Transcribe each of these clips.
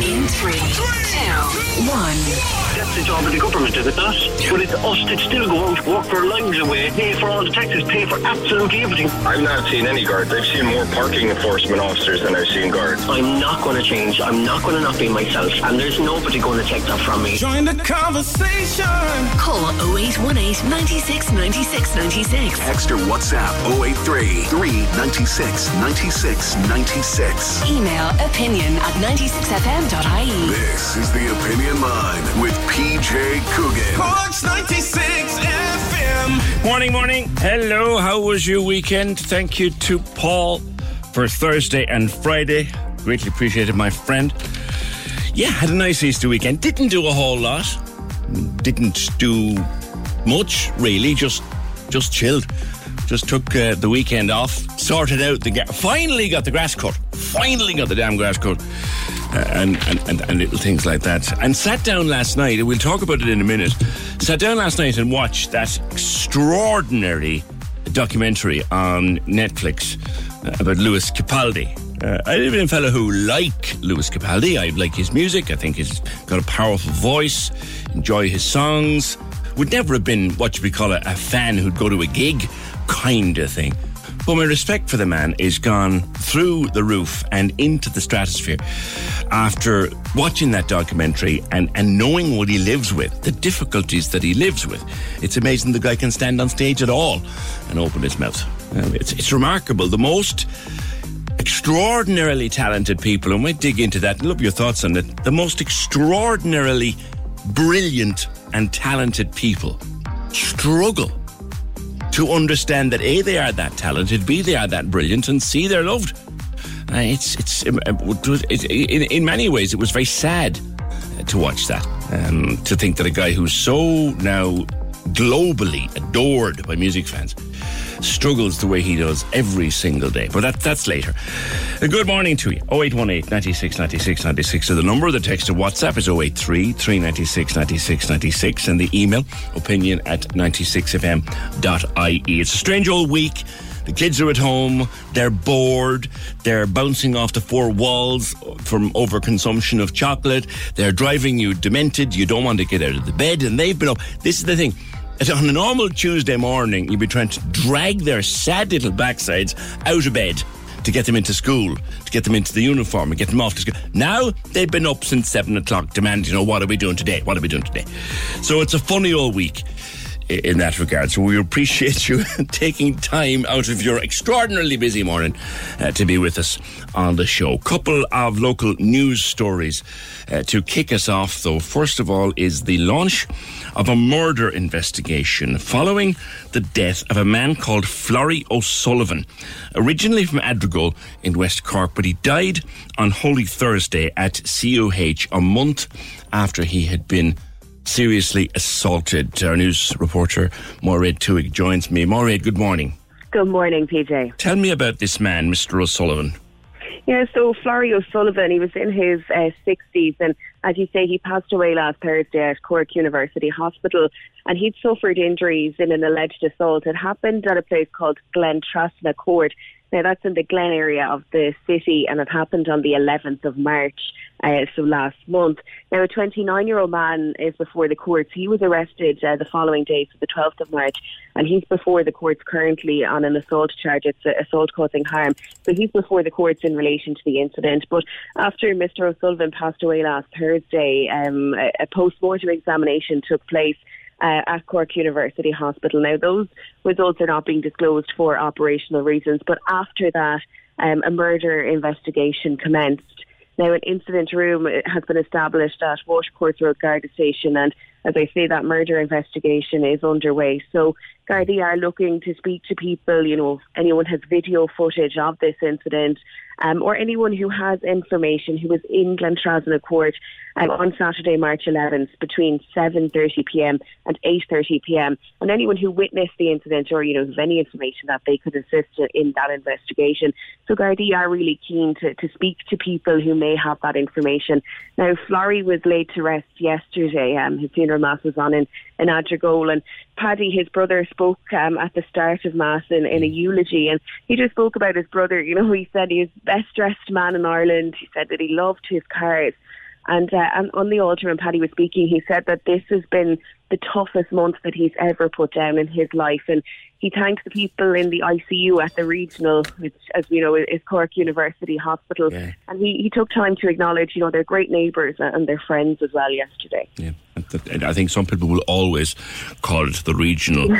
In three, two, one. That's the job of the government, is it not? But it's us that still go out, work our lives away, pay for all the taxes, pay for absolutely everything. I've not seen any guards. I've seen more parking enforcement officers than I've seen guards. I'm not going to change. I'm not going to not be myself. And there's nobody going to take that from me. Join the conversation. Call 0818 96 96 96. Text or WhatsApp 083 396 96 96. Email opinion at 96fm.ie. This is the Opinion Line with PJ Coogan. Corks 96 FM. Morning, morning. Hello, how was your weekend? Thank you to Paul for Thursday and Friday. Greatly appreciated, my friend. Yeah, had a nice Easter weekend. Didn't do a whole lot. Didn't do much, really. Just, just chilled. Just took uh, the weekend off. Sorted out the. Ga- finally got the grass cut. Finally got the damn grass cut. And, and, and, and little things like that. And sat down last night, and we'll talk about it in a minute. Sat down last night and watched that extraordinary documentary on Netflix uh, about Lewis Capaldi. Uh, I live in a fellow who like Lewis Capaldi. I like his music. I think he's got a powerful voice. Enjoy his songs. Would never have been what you would call a, a fan who'd go to a gig kind of thing. But my respect for the man is gone through the roof and into the stratosphere after watching that documentary and, and knowing what he lives with, the difficulties that he lives with. It's amazing the guy can stand on stage at all and open his mouth. It's, it's remarkable. The most extraordinarily talented people, and we'll dig into that and love your thoughts on it. The most extraordinarily brilliant and talented people struggle to understand that A, they are that talented, B, they are that brilliant, and C, they're loved. Uh, it's, it's, um, uh, in, in many ways, it was very sad uh, to watch that. Um, to think that a guy who's so now globally adored by music fans struggles the way he does every single day. But that, that's later. Uh, good morning to you. 0818 96 96 96 is the number. The text to WhatsApp is 083 396 96 96 and the email opinion at 96fm.ie. It's a strange old week. The kids are at home, they're bored, they're bouncing off the four walls from overconsumption of chocolate, they're driving you demented, you don't want to get out of the bed, and they've been up. This is the thing. On a normal Tuesday morning, you'd be trying to drag their sad little backsides out of bed to get them into school, to get them into the uniform and get them off to school. Now they've been up since seven o'clock demanding, you know, what are we doing today? What are we doing today? So it's a funny old week in that regard. So we appreciate you taking time out of your extraordinarily busy morning uh, to be with us on the show. Couple of local news stories uh, to kick us off, though. First of all, is the launch of a murder investigation following the death of a man called Florrie O'Sullivan, originally from Adrigole in West Cork, but he died on Holy Thursday at CUH a month after he had been seriously assaulted. Our news reporter, Maureen Tuig, joins me. Maureen, good morning. Good morning, PJ. Tell me about this man, Mr. O'Sullivan. Yeah, so Florrie O'Sullivan, he was in his uh, 60s, and as you say, he passed away last Thursday at Cork University Hospital, and he'd suffered injuries in an alleged assault. It happened at a place called Glentrasna Court. Now, that's in the Glen area of the city, and it happened on the 11th of March, uh, so last month. Now, a 29 year old man is before the courts. He was arrested uh, the following day, so the 12th of March, and he's before the courts currently on an assault charge. It's uh, assault causing harm. So he's before the courts in relation to the incident. But after Mr. O'Sullivan passed away last Thursday, um, a, a post mortem examination took place uh, at Cork University Hospital. Now, those results are not being disclosed for operational reasons, but after that, um, a murder investigation commenced. Now, an incident room has been established at Watercourse Road Garda Station, and as I say, that murder investigation is underway. So Gardaí are looking to speak to people, you know, if anyone has video footage of this incident, um, or anyone who has information who was in Glentrasna Court um, on Saturday, March 11th, between 7.30pm and 8.30pm, and anyone who witnessed the incident or, you know, has any information that they could assist in that investigation. So Gardaí are really keen to, to speak to people who may have that information. Now, Florrie was laid to rest yesterday. Um, his mass was on in, in Adrigole, and Paddy, his brother, spoke um, at the start of mass in, in a eulogy, and he just spoke about his brother. You know, he said he was best dressed man in Ireland. He said that he loved his cars. And, uh, and on the altar, when Paddy was speaking, he said that this has been the toughest month that he's ever put down in his life. And he thanked the people in the ICU at the regional, which, as we know, is Cork University Hospital. Yeah. And he, he took time to acknowledge, you know, their great neighbours and their friends as well yesterday. Yeah. And I think some people will always call it the regional.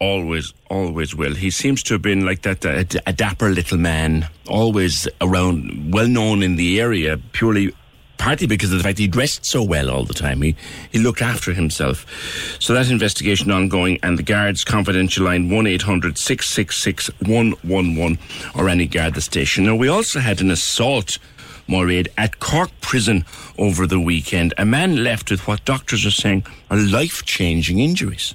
Always, always will. He seems to have been like that, uh, a dapper little man, always around, well known in the area, purely partly because of the fact he dressed so well all the time. He he looked after himself. So that investigation ongoing, and the guards' confidential line one 666 111 or any guard the station. Now we also had an assault. Moraid at Cork Prison over the weekend. A man left with what doctors are saying are life changing injuries.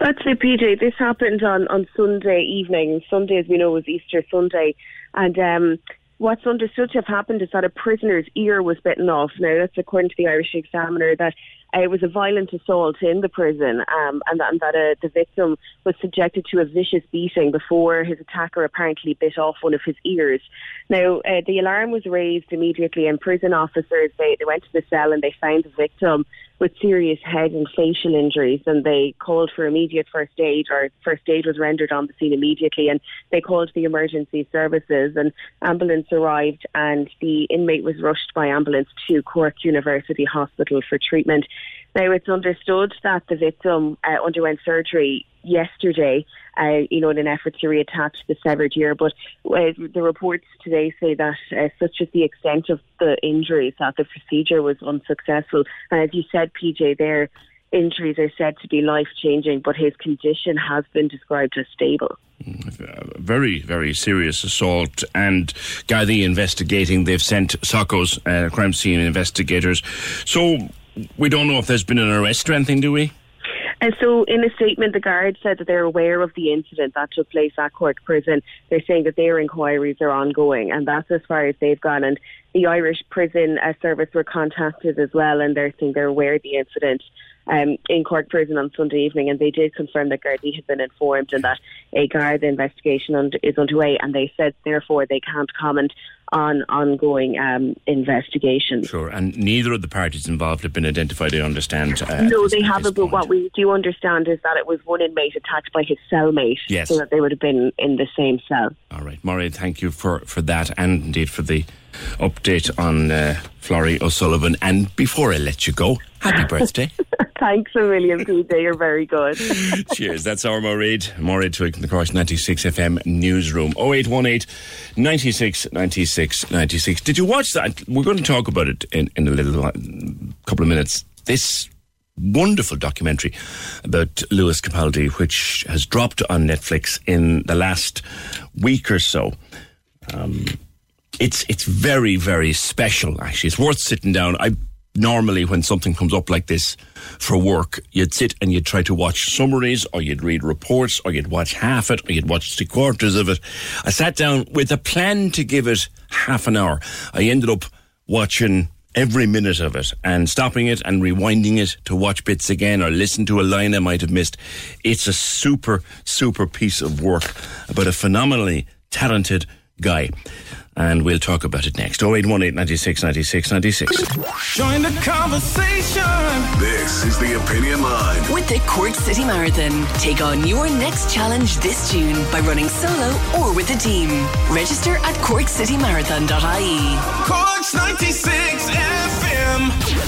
That's it, PJ. This happened on, on Sunday evening. Sunday, as we know, was Easter Sunday. And um, what's understood to have happened is that a prisoner's ear was bitten off. Now, that's according to the Irish Examiner, that uh, it was a violent assault in the prison um, and, and that uh, the victim was subjected to a vicious beating before his attacker apparently bit off one of his ears. Now, uh, the alarm was raised immediately and prison officers, they, they went to the cell and they found the victim with serious head and facial injuries and they called for immediate first aid or first aid was rendered on the scene immediately and they called the emergency services and ambulance arrived and the inmate was rushed by ambulance to Cork University Hospital for treatment. Now it's understood that the victim uh, underwent surgery yesterday, uh, you know, in an effort to reattach the severed ear. But uh, the reports today say that uh, such is the extent of the injuries that the procedure was unsuccessful. And as you said, PJ, their injuries are said to be life changing, but his condition has been described as stable. Very, very serious assault, and Gardaí investigating. They've sent SOCO's uh, crime scene investigators. So we don't know if there's been an arrest or anything, do we? And so, in a statement, the guard said that they're aware of the incident that took place at Cork Prison. They're saying that their inquiries are ongoing, and that's as far as they've gone. And the Irish Prison uh, Service were contacted as well, and they're saying they're aware of the incident um, in Cork Prison on Sunday evening, and they did confirm that Gardaí had been informed and that a Garda investigation und- is underway, and they said therefore they can't comment on ongoing um, investigations. Sure, and neither of the parties involved have been identified, I understand. Uh, No, they haven't. But what we do understand is that it was one inmate attacked by his cellmate, Yes. so that they would have been in the same cell. All right, Murray, thank you for, for that and indeed for the update on uh, Florrie O'Sullivan. And before I let you go, happy birthday. Thanks a million, PJ. You're very good. Cheers. That's our Moraid. Moraid to the Cork's 96 FM newsroom. 0818 96 96 96. Did you watch that? We're going to talk about it in, in a little couple of minutes. This wonderful documentary about Lewis Capaldi, which has dropped on Netflix in the last week or so. Um, it's it's very very special. Actually, it's worth sitting down. I normally when something comes up like this for work, you'd sit and you'd try to watch summaries, or you'd read reports, or you'd watch half it, or you'd watch three quarters of it. I sat down with a plan to give it half an hour. I ended up watching every minute of it and stopping it and rewinding it to watch bits again or listen to a line I might have missed. It's a super, super piece of work about a phenomenally talented guy. And we'll talk about it next. 0818 96 96 96. Join the conversation. This is the Opinion Line. With the Cork City Marathon, take on your next challenge this June by running solo or with a team. Register at corkcitymarathon.ie. Cork's 96 FM.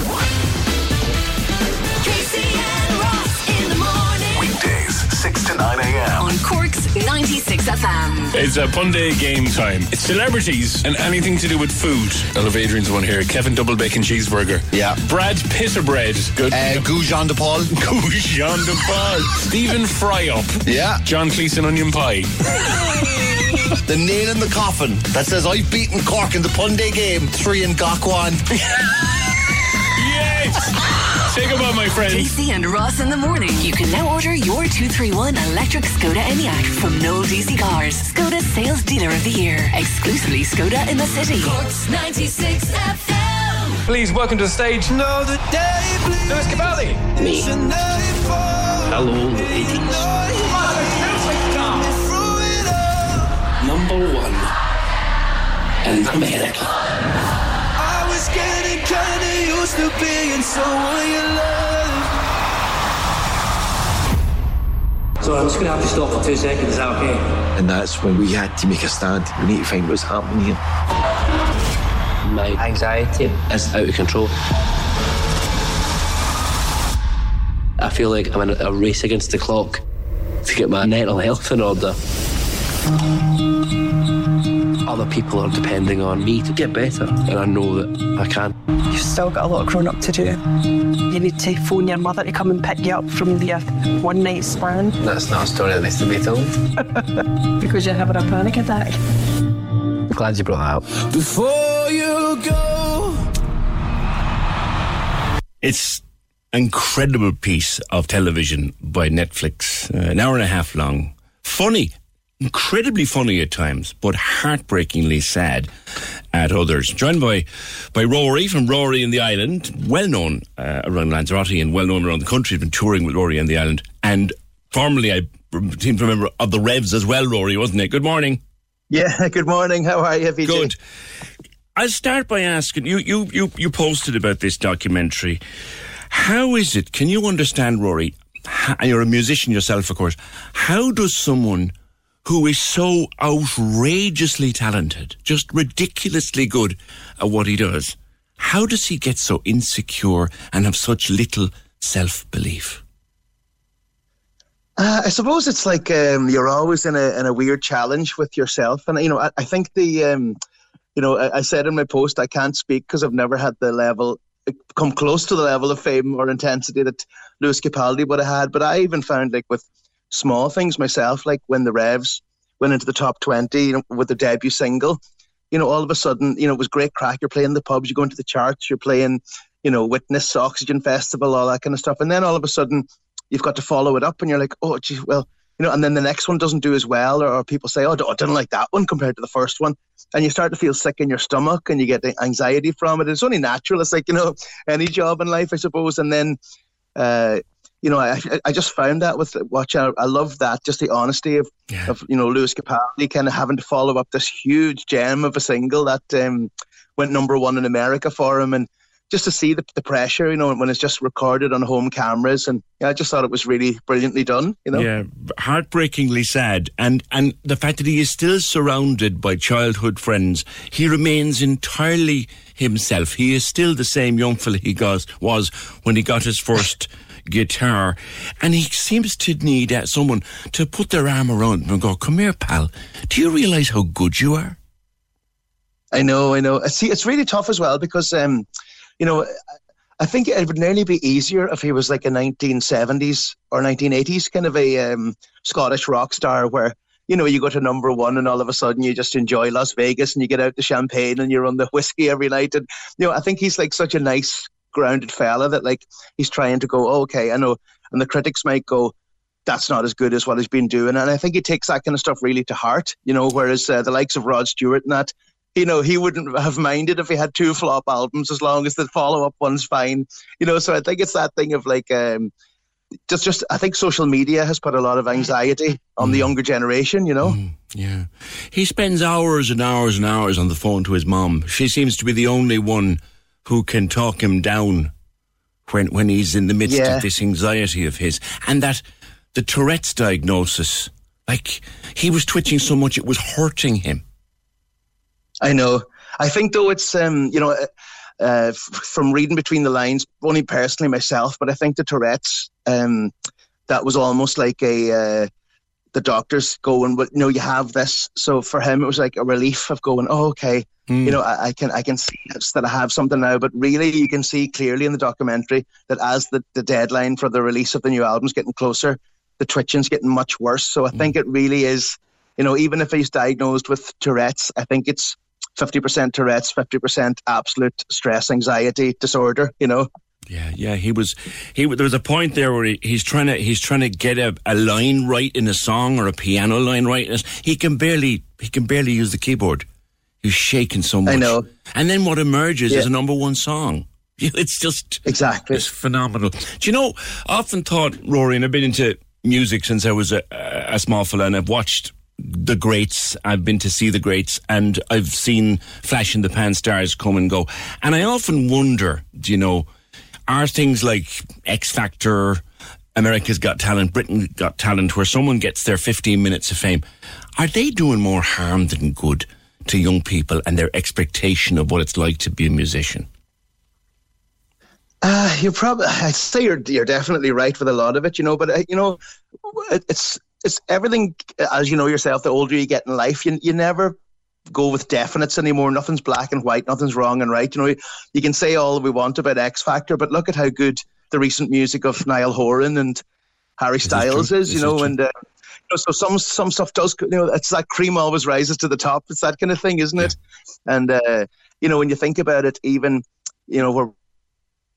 To 9 a.m. On Cork's 96 FM. It's a Punday game time. It's celebrities and anything to do with food. I love Adrian's one here. Kevin Double Bacon Cheeseburger. Yeah. Brad Pitterbread. Good. Uh, Goujon de Paul. Goujon de Paul. Stephen Fry Up. Yeah. John and Onion Pie. the nail in the coffin that says I've beaten Cork in the Punday game. Three in Gakwan. yes! Say goodbye, my friends. DC and Ross in the morning. You can now order your 231 electric Skoda Enyaq from Noel DC Cars. Skoda Sales Dealer of the Year. Exclusively Skoda in the city. Cork's 96 FM. Please welcome to the stage. No, the day Lewis Capaldi. Me. Hello, ladies. Number one in America. Used to being someone you love. So I'm just going to have to stop for two seconds. Is that okay? And that's when we had to make a stand. We need to find what's happening here. My anxiety is out of control. I feel like I'm in a race against the clock to get my mental health in order. Other people are depending on me to get better, and I know that I can. You've still got a lot of growing up to do. You need to phone your mother to come and pick you up from the one night stand. That's not a story that needs to be told. because you're having a panic attack. I'm glad you brought that up. Before you go. It's an incredible piece of television by Netflix, uh, an hour and a half long. Funny, incredibly funny at times, but heartbreakingly sad at others. Joined by by Rory from Rory and the Island, well known uh, around Lanzarote and well known around the country. He's been touring with Rory and the Island, and formerly I seem to remember of the Revs as well. Rory, wasn't it? Good morning. Yeah. Good morning. How are you, PJ? Good. I'll start by asking you. You you you posted about this documentary. How is it? Can you understand, Rory? And you're a musician yourself, of course. How does someone who is so outrageously talented, just ridiculously good at what he does, how does he get so insecure and have such little self belief? Uh, I suppose it's like um, you're always in a in a weird challenge with yourself, and you know I, I think the um, you know I, I, said in my post I can't speak because I've never had the level come close to the level of fame or intensity that Lewis Capaldi would have had. But I even found like with small things myself, like when the Revs went into the top twenty you know, with the debut single, you know all of a sudden you know it was great crack. You're playing the pubs, you go into the charts, you're playing you know Witness, Oxygen Festival, all that kind of stuff, and then all of a sudden you've got to follow it up and you're like, oh, gee, well, you know, and then the next one doesn't do as well, or, or people say, oh, I didn't like that one compared to the first one. And you start to feel sick in your stomach and you get the anxiety from it. It's only natural. It's like, you know, any job in life, I suppose. And then, uh, you know, I, I just found that with watching, I, I love that, just the honesty of, yeah. of, you know, Lewis Capaldi kind of having to follow up this huge gem of a single that um, went number one in America for him. And, just to see the, the pressure, you know, when it's just recorded on home cameras, and yeah, I just thought it was really brilliantly done, you know. Yeah, heartbreakingly sad, and and the fact that he is still surrounded by childhood friends, he remains entirely himself. He is still the same young fella he was was when he got his first. Guitar and he seems to need uh, someone to put their arm around him and go come here pal do you realize how good you are I know, I know. See, it's really tough as well because um, you know, I think it would nearly be easier if he was like a 1970s or 1980s kind of a um, Scottish rock star where, you know, you go to number one and all of a sudden you just enjoy Las Vegas and you get out the champagne and you're on the whiskey every night. And, you know, I think he's like such a nice, grounded fella that like he's trying to go, oh, okay, I know. And the critics might go, that's not as good as what he's been doing. And I think he takes that kind of stuff really to heart, you know, whereas uh, the likes of Rod Stewart and that, you know, he wouldn't have minded if he had two flop albums as long as the follow up one's fine. You know, so I think it's that thing of like um, just just I think social media has put a lot of anxiety on mm. the younger generation, you know. Mm, yeah. He spends hours and hours and hours on the phone to his mom. She seems to be the only one who can talk him down when when he's in the midst yeah. of this anxiety of his. And that the Tourette's diagnosis, like he was twitching so much it was hurting him. I know. I think though it's um, you know, uh, uh, from reading between the lines, only personally myself, but I think the Tourette's um, that was almost like a uh, the doctors going, you know, you have this. So for him, it was like a relief of going, oh, okay, Hmm. you know, I, I can I can see that I have something now. But really, you can see clearly in the documentary that as the, the deadline for the release of the new album's getting closer, the twitching's getting much worse. So I think it really is, you know, even if he's diagnosed with Tourette's, I think it's 50% Tourette's, 50% absolute stress anxiety disorder, you know. Yeah, yeah, he was. He there was a point there where he, he's trying to he's trying to get a, a line right in a song or a piano line right. He can barely he can barely use the keyboard. He's shaking so much. I know. And then what emerges is a number one song. It's just exactly. It's phenomenal. Do you know? I often thought Rory, and I've been into music since I was a, a small fella, and I've watched the greats. I've been to see the greats, and I've seen flash in the pan stars come and go. And I often wonder, do you know, are things like X Factor, America's Got Talent, Britain Got Talent, where someone gets their 15 minutes of fame, are they doing more harm than good to young people and their expectation of what it's like to be a musician? Uh, you're probably. I'd say you're you're definitely right with a lot of it, you know. But uh, you know, it, it's it's everything as you know yourself. The older you get in life, you you never go with definites anymore. Nothing's black and white. Nothing's wrong and right. You know, you can say all we want about X Factor, but look at how good the recent music of Niall Horan and Harry Styles is. You know, and. Uh, you know, so some some stuff does you know it's that cream always rises to the top. It's that kind of thing isn't it? And uh, you know when you think about it even you know we're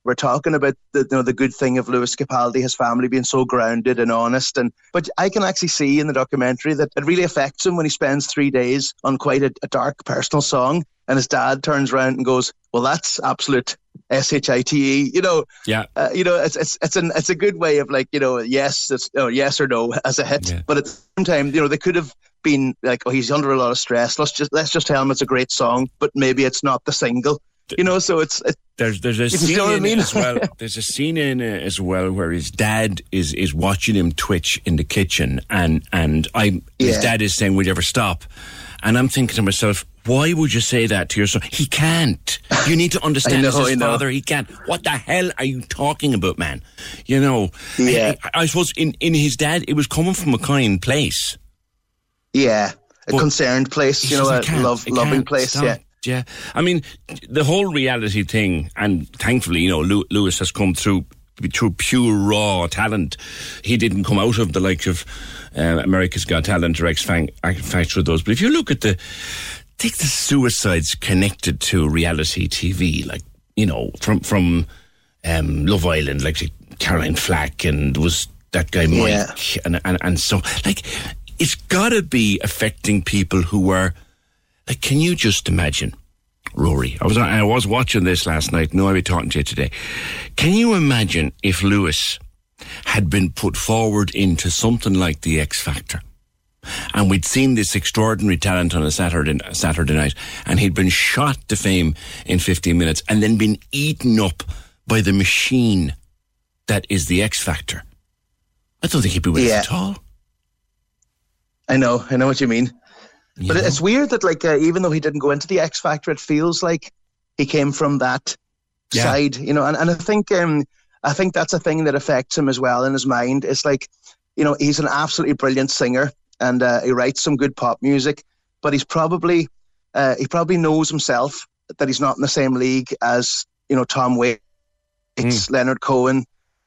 we're talking about the you know the good thing of Lewis Capaldi, his family being so grounded and honest, and but I can actually see in the documentary that it really affects him when he spends three days on quite a, a dark personal song, and his dad turns around and goes, "Well, that's absolute S H I T E," you know. Yeah. Uh, you know, it's it's it's an it's a good way of like you know yes, it's oh, yes or no as a hit, but at the same time, you know, they could have been like, oh, he's under a lot of stress. Let's just let's just tell him it's a great song, but maybe it's not the single. You know, so it's, it's There's there's a scene You know what I in mean? it as well. There's a scene in it as well where his dad is is watching him twitch in the kitchen, and and I his dad is saying, "Will you ever stop?" And I'm thinking to myself, why would you say that to your son? He can't. You need to understand know, his father. He can't. What the hell are you talking about, man? You know. Yeah. I, I suppose in in his dad, it was coming from a kind place. Yeah, a But- concerned place, you know, a love, loving place. stop. Yeah, Yeah. I mean, the whole reality thing, and thankfully, you know, Lewis has come through through pure raw talent. He didn't come out of the likes of uh, America's Got Talent or X Factor those. But if you look at the take the suicides connected to reality TV, like you know, from from um, Love Island, like Caroline Flack, and was that guy Mike, Yeah. and, and and so like it's got to be affecting people who were like, can you just imagine, Rory? I was I was watching this last night. No, I'll be talking to you today. Can you imagine if Lewis had been put forward into something like the X Factor? And we'd seen this extraordinary talent on a Saturday Saturday night, and he'd been shot to fame in 15 minutes, and then been eaten up by the machine that is the X Factor. I don't think he'd be with Yeah. us at all. I know, I know what you mean. But it's weird that, like, uh, even though he didn't go into the X Factor, it feels like he came from that Yeah. side, you know. And, and I think, um, I think that's a thing that affects him as well in his mind. It's like, you know, he's an absolutely brilliant singer, and uh, he writes some good pop music, but he's probably, uh, he probably knows himself that he's not in the same league as, you know, Tom Waits, Leonard Cohen,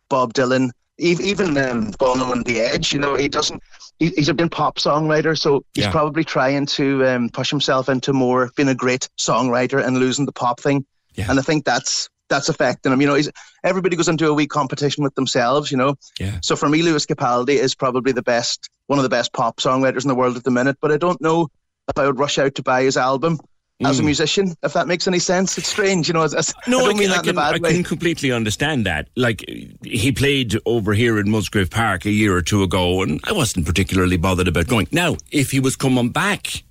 Bob Dylan, ev- even um, Bono and The Edge. You know, he doesn't. He, he's a big pop songwriter, so he's Yeah. probably trying to um, push himself into more being a great songwriter and losing the pop thing. Yeah. And I think that's that's affecting him. You know, he's, everybody goes into a wee competition with themselves. You know, Yeah. so for me, Lewis Capaldi is probably the best, one of the best pop songwriters in the world at the minute. But I don't know if I would rush out to buy his album. As a Mm. musician, if that makes any sense, it's strange, you know. It's, it's, No, I I, don't can, mean I, that in a can, I can completely understand that. Like, he played over here in Musgrave Park a year or two ago, and I wasn't particularly bothered about going. Now, if he was coming back,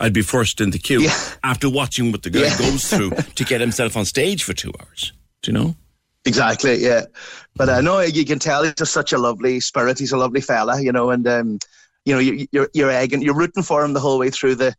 I'd be first in the queue after watching what the guy Yeah. goes through to get himself on stage for two hours. Do you know? Exactly, yeah. But I uh, know you can tell he's just such a lovely spirit. He's a lovely fella, you know, and um, you know, you, you're you're egging, you're rooting for him the whole way through the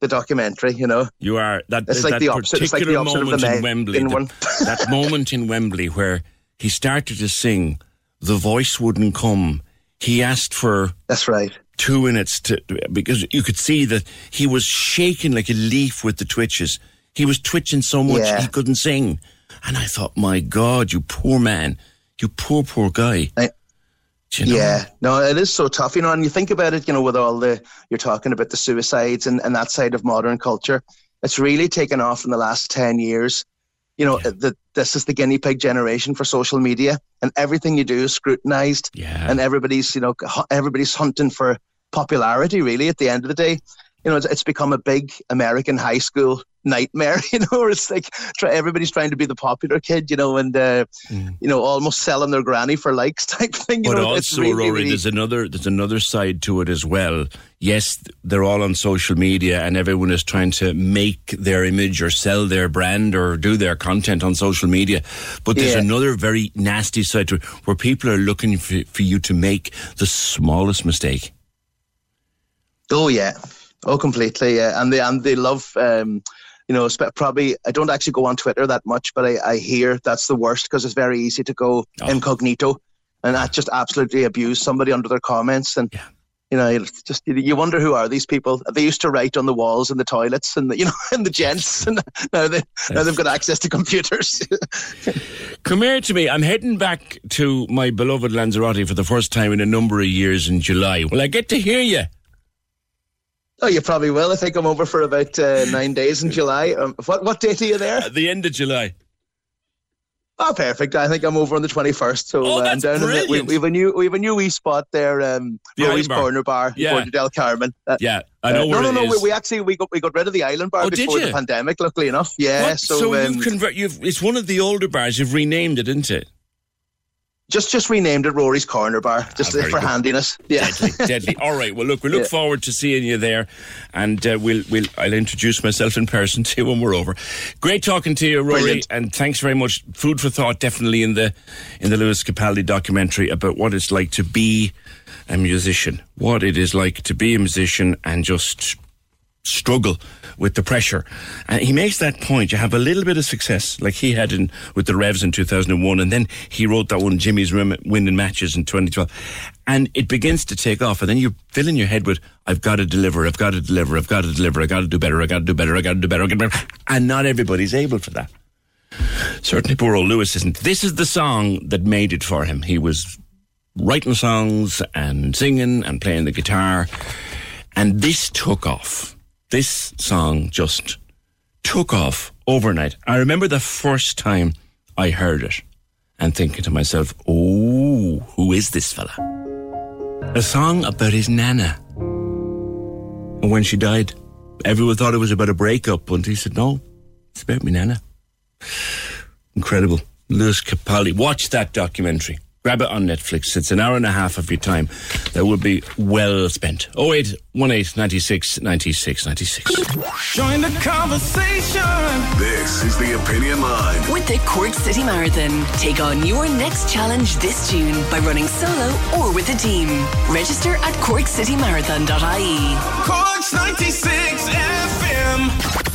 the documentary. You know, You are that. It's like that the opposite- it's like the opposite of the in Wembley. in the- one. that moment in Wembley where he started to sing, the voice wouldn't come. he asked for that's right two minutes to because you could see that he was shaking like a leaf with the twitches. He was twitching so much Yeah. he couldn't sing, and I thought, my God, you poor man, you poor poor guy. I- you know? Yeah, no, it is so tough, you know. And you think about it, you know, with all the you're talking about the suicides and, and that side of modern culture, it's really taken off in the last ten years. You know, that this is the guinea pig generation for social media, and everything you do is scrutinized, Yeah. and everybody's you know everybody's hunting for popularity. Really, at the end of the day, you know, it's, it's become a big American high school nightmare. You know, where it's like try, everybody's trying to be the popular kid, you know, and uh, you know, almost selling their granny for likes type thing. You Mm. But know, it's also, really, Rory, really- there's another there's another side to it as well. Yes, they're all on social media, and everyone is trying to make their image or sell their brand or do their content on social media. But there's Yeah. another very nasty side to it, where people are looking for, for you to make the smallest mistake. Oh yeah, oh completely. Yeah, and they and they love. Um, you know, probably I don't actually go on Twitter that much, but I, I hear that's the worst because it's very easy to go incognito and that just absolutely abuse somebody under their comments and. You know, it's just you wonder who are these people? They used to write on the walls in the toilets and the, you know, in the gents, and now they now they've got access to computers. Come here to me. I'm heading back to my beloved Lanzarote for the first time in a number of years in July. Will I get to hear you? oh, you probably will. I think I'm over for about uh, nine days in July. Um, what what date are you there? At the end of July. Oh, perfect. I think I'm over on the 21st. So Oh, uh, I'm that's in the, we, we have a new we have a new wee spot there, um, The Rory's Island Bar. Corner Bar, Yeah. Puerto del Carmen. Uh, Yeah, I know uh, where no, no, no. We, we actually we got we got rid of the Island Bar Oh, before the pandemic. Luckily enough, yeah. What? So, um, you've convert. You've it's one of the older bars. You've renamed it, isn't it? Just just renamed it Rory's Corner Bar, just Ah, for good. handiness. Yeah. Deadly, deadly. All right. Well, look, we look Yeah. forward to seeing you there, and uh, we'll we'll I'll introduce myself in person to you when we're over. Great talking to you, Rory, Brilliant. and thanks very much. Food for thought, definitely in the in the Lewis Capaldi documentary about what it's like to be a musician, what it is like to be a musician, and just struggle with the pressure. And he makes that point. You have a little bit of success, like he had in with the Revs in 2001, and then he wrote that one, Jimmy's Winning Matches in 2012. And it begins to take off, and then you fill in your head with, I've got to deliver, I've got to deliver, I've got to deliver, I've got to do better, I've got to do better, I've got to do better, I've got to do better. And not everybody's able for that. Certainly poor old Lewis isn't. This is the song that made it for him. He was writing songs and singing and playing the guitar. And this took off. This song just took off overnight. I remember the first time I heard it and thinking to myself, oh, who is this fella? A song about his nana. And when she died, everyone thought it was about a breakup. And he said, no, it's about me nana. Incredible. Lewis Capaldi. Watch that documentary. Grab it on Netflix. It's an hour and a half of your time that will be well spent. 08 18 96 96 96. Join the conversation. This is the Opinion Line. With the Cork City Marathon, take on your next challenge this June by running solo or with a team. Register at corkcitymarathon.ie. Corks 96 FM.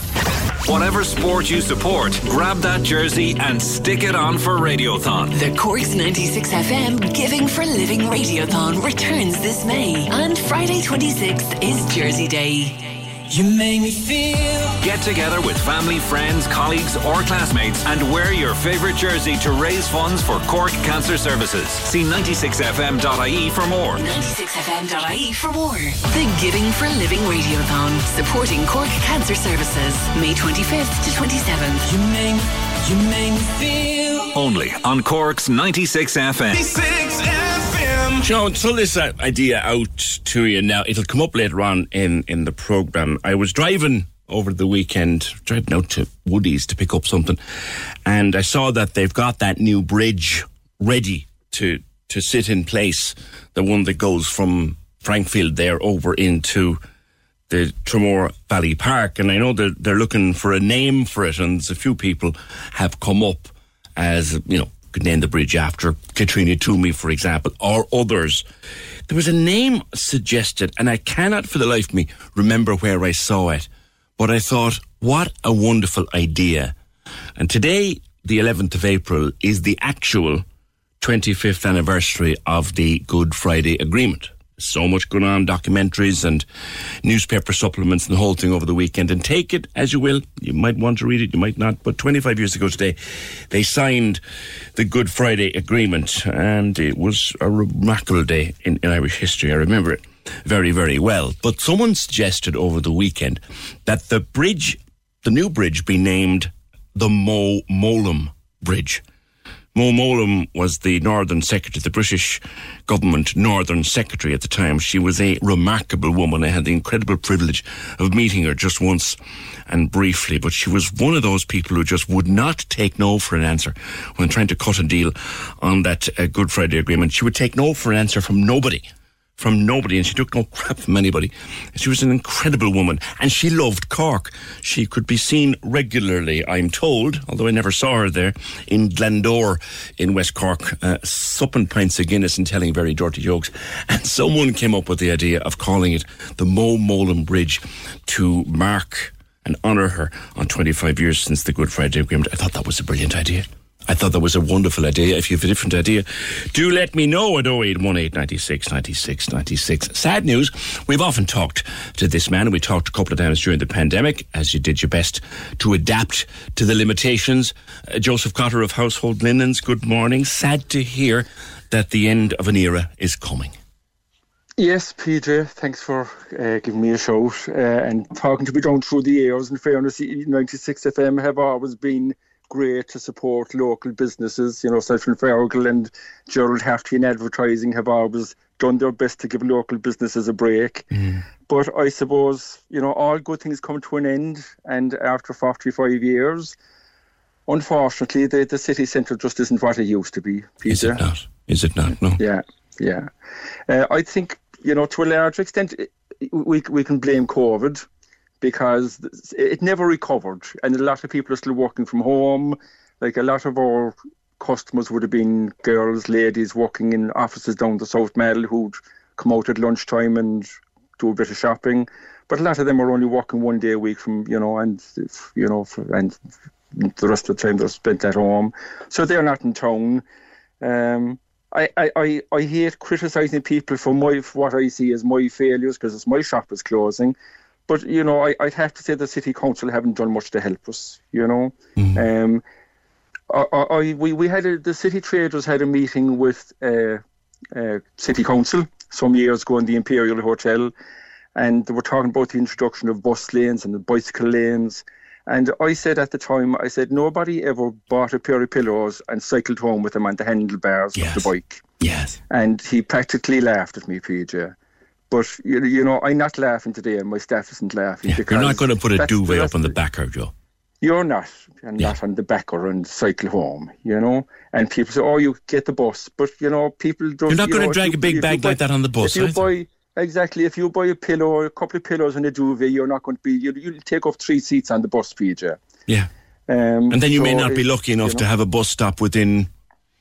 Whatever sport you support, grab that jersey and stick it on for Radiothon. The Corks 96 FM Giving for Living Radiothon returns this May, and Friday 26th is Jersey Day. You make me feel. Get together with family, friends, colleagues, or classmates and wear your favourite jersey to raise funds for Cork Cancer Services. See 96fm.ie for more. 96fm.ie for more. The Giving for Living Radiothon, supporting Cork Cancer Services, May 25th to 27th. You make, you make me feel. Only on Cork's 96FM. 96 FM. Sean, throw this uh, idea out to you now. It'll come up later on in, in the programme. I was driving over the weekend, driving out to Woody's to pick up something, and I saw that they've got that new bridge ready to to sit in place, the one that goes from Frankfield there over into the Tramore Valley Park. And I know they're, they're looking for a name for it, and a few people have come up as, you know, could name the bridge after Katrina Toomey, for example, or others. There was a name suggested, and I cannot for the life of me remember where I saw it, but I thought, what a wonderful idea. And today, the 11th of April, is the actual 25th anniversary of the Good Friday Agreement. So much going on, documentaries and newspaper supplements and the whole thing over the weekend. And take it as you will. You might want to read it, you might not. But 25 years ago today, they signed the Good Friday Agreement, and it was a remarkable day in, in Irish history. I remember it very, very well. But someone suggested over the weekend that the bridge, the new bridge, be named the Mo Mowlam Bridge. Mo Mowlam was the Northern Secretary, the British government Northern Secretary at the time. She was a remarkable woman. I had the incredible privilege of meeting her just once and briefly, but she was one of those people who just would not take no for an answer when trying to cut a deal on that uh, Good Friday Agreement. She would take no for an answer from nobody from nobody and she took no crap from anybody. She was an incredible woman and she loved Cork. She could be seen regularly, I'm told, although I never saw her there, in Glandore in West Cork, uh, supping pints of Guinness and telling very dirty jokes. And someone came up with the idea of calling it the Mo Mowlam Bridge to mark and honour her on 25 years since the Good Friday Agreement. I thought that was a brilliant idea. I thought that was a wonderful idea. If you have a different idea, do let me know at 0818 96 96 96. Sad news, we've often talked to this man, and we talked a couple of times during the pandemic, as you did your best to adapt to the limitations. Uh, Joseph Cotter of Household Linens, good morning. Sad to hear that the end of an era is coming. Yes, PJ, thanks for uh, giving me a shout uh, and talking to me down through the years. In fairness, 96 FM have always been great to support local businesses. You know, Sefton Fergal and Gerald Harty in advertising have always done their best to give local businesses a break. Mm. But I suppose, you know, all good things come to an end. And after 45 years, unfortunately, the, the city centre just isn't what it used to be. Peter. Is it not? Is it not? No. Yeah, yeah. Uh, I think, you know, to a large extent, we, we can blame COVID because it never recovered. And a lot of people are still working from home. Like a lot of our customers would have been girls, ladies working in offices down the South Mall who'd come out at lunchtime and do a bit of shopping. But a lot of them are only working one day a week from, you know, and, you know, and the rest of the time they're spent at home. So they're not in town. Um, I, I, I hate criticising people for my for what I see as my failures because it's my shop is closing. But you know, I, would have to say the city council haven't done much to help us. You know, mm-hmm. um, I, I, we we had a, the city traders had a meeting with uh, uh, city council some years ago in the Imperial Hotel, and they were talking about the introduction of bus lanes and the bicycle lanes. And I said at the time, I said nobody ever bought a pair of pillows and cycled home with them on the handlebars yes. of the bike. Yes. And he practically laughed at me, PJ. But you, you know, I'm not laughing today, and my staff isn't laughing. Yeah, because you're not going to put a duvet up on the backer, Joe. You're not, and yeah. not on the backer and cycle home. You know, and people say, "Oh, you get the bus," but you know, people don't. You're not you going to drag a big bag buy, like that on the bus. If you either. buy exactly, if you buy a pillow, a couple of pillows, and a duvet, you're not going to be. You, you'll take up three seats on the bus, PJ. Yeah. Um, and then you so may not be lucky enough you know, to have a bus stop within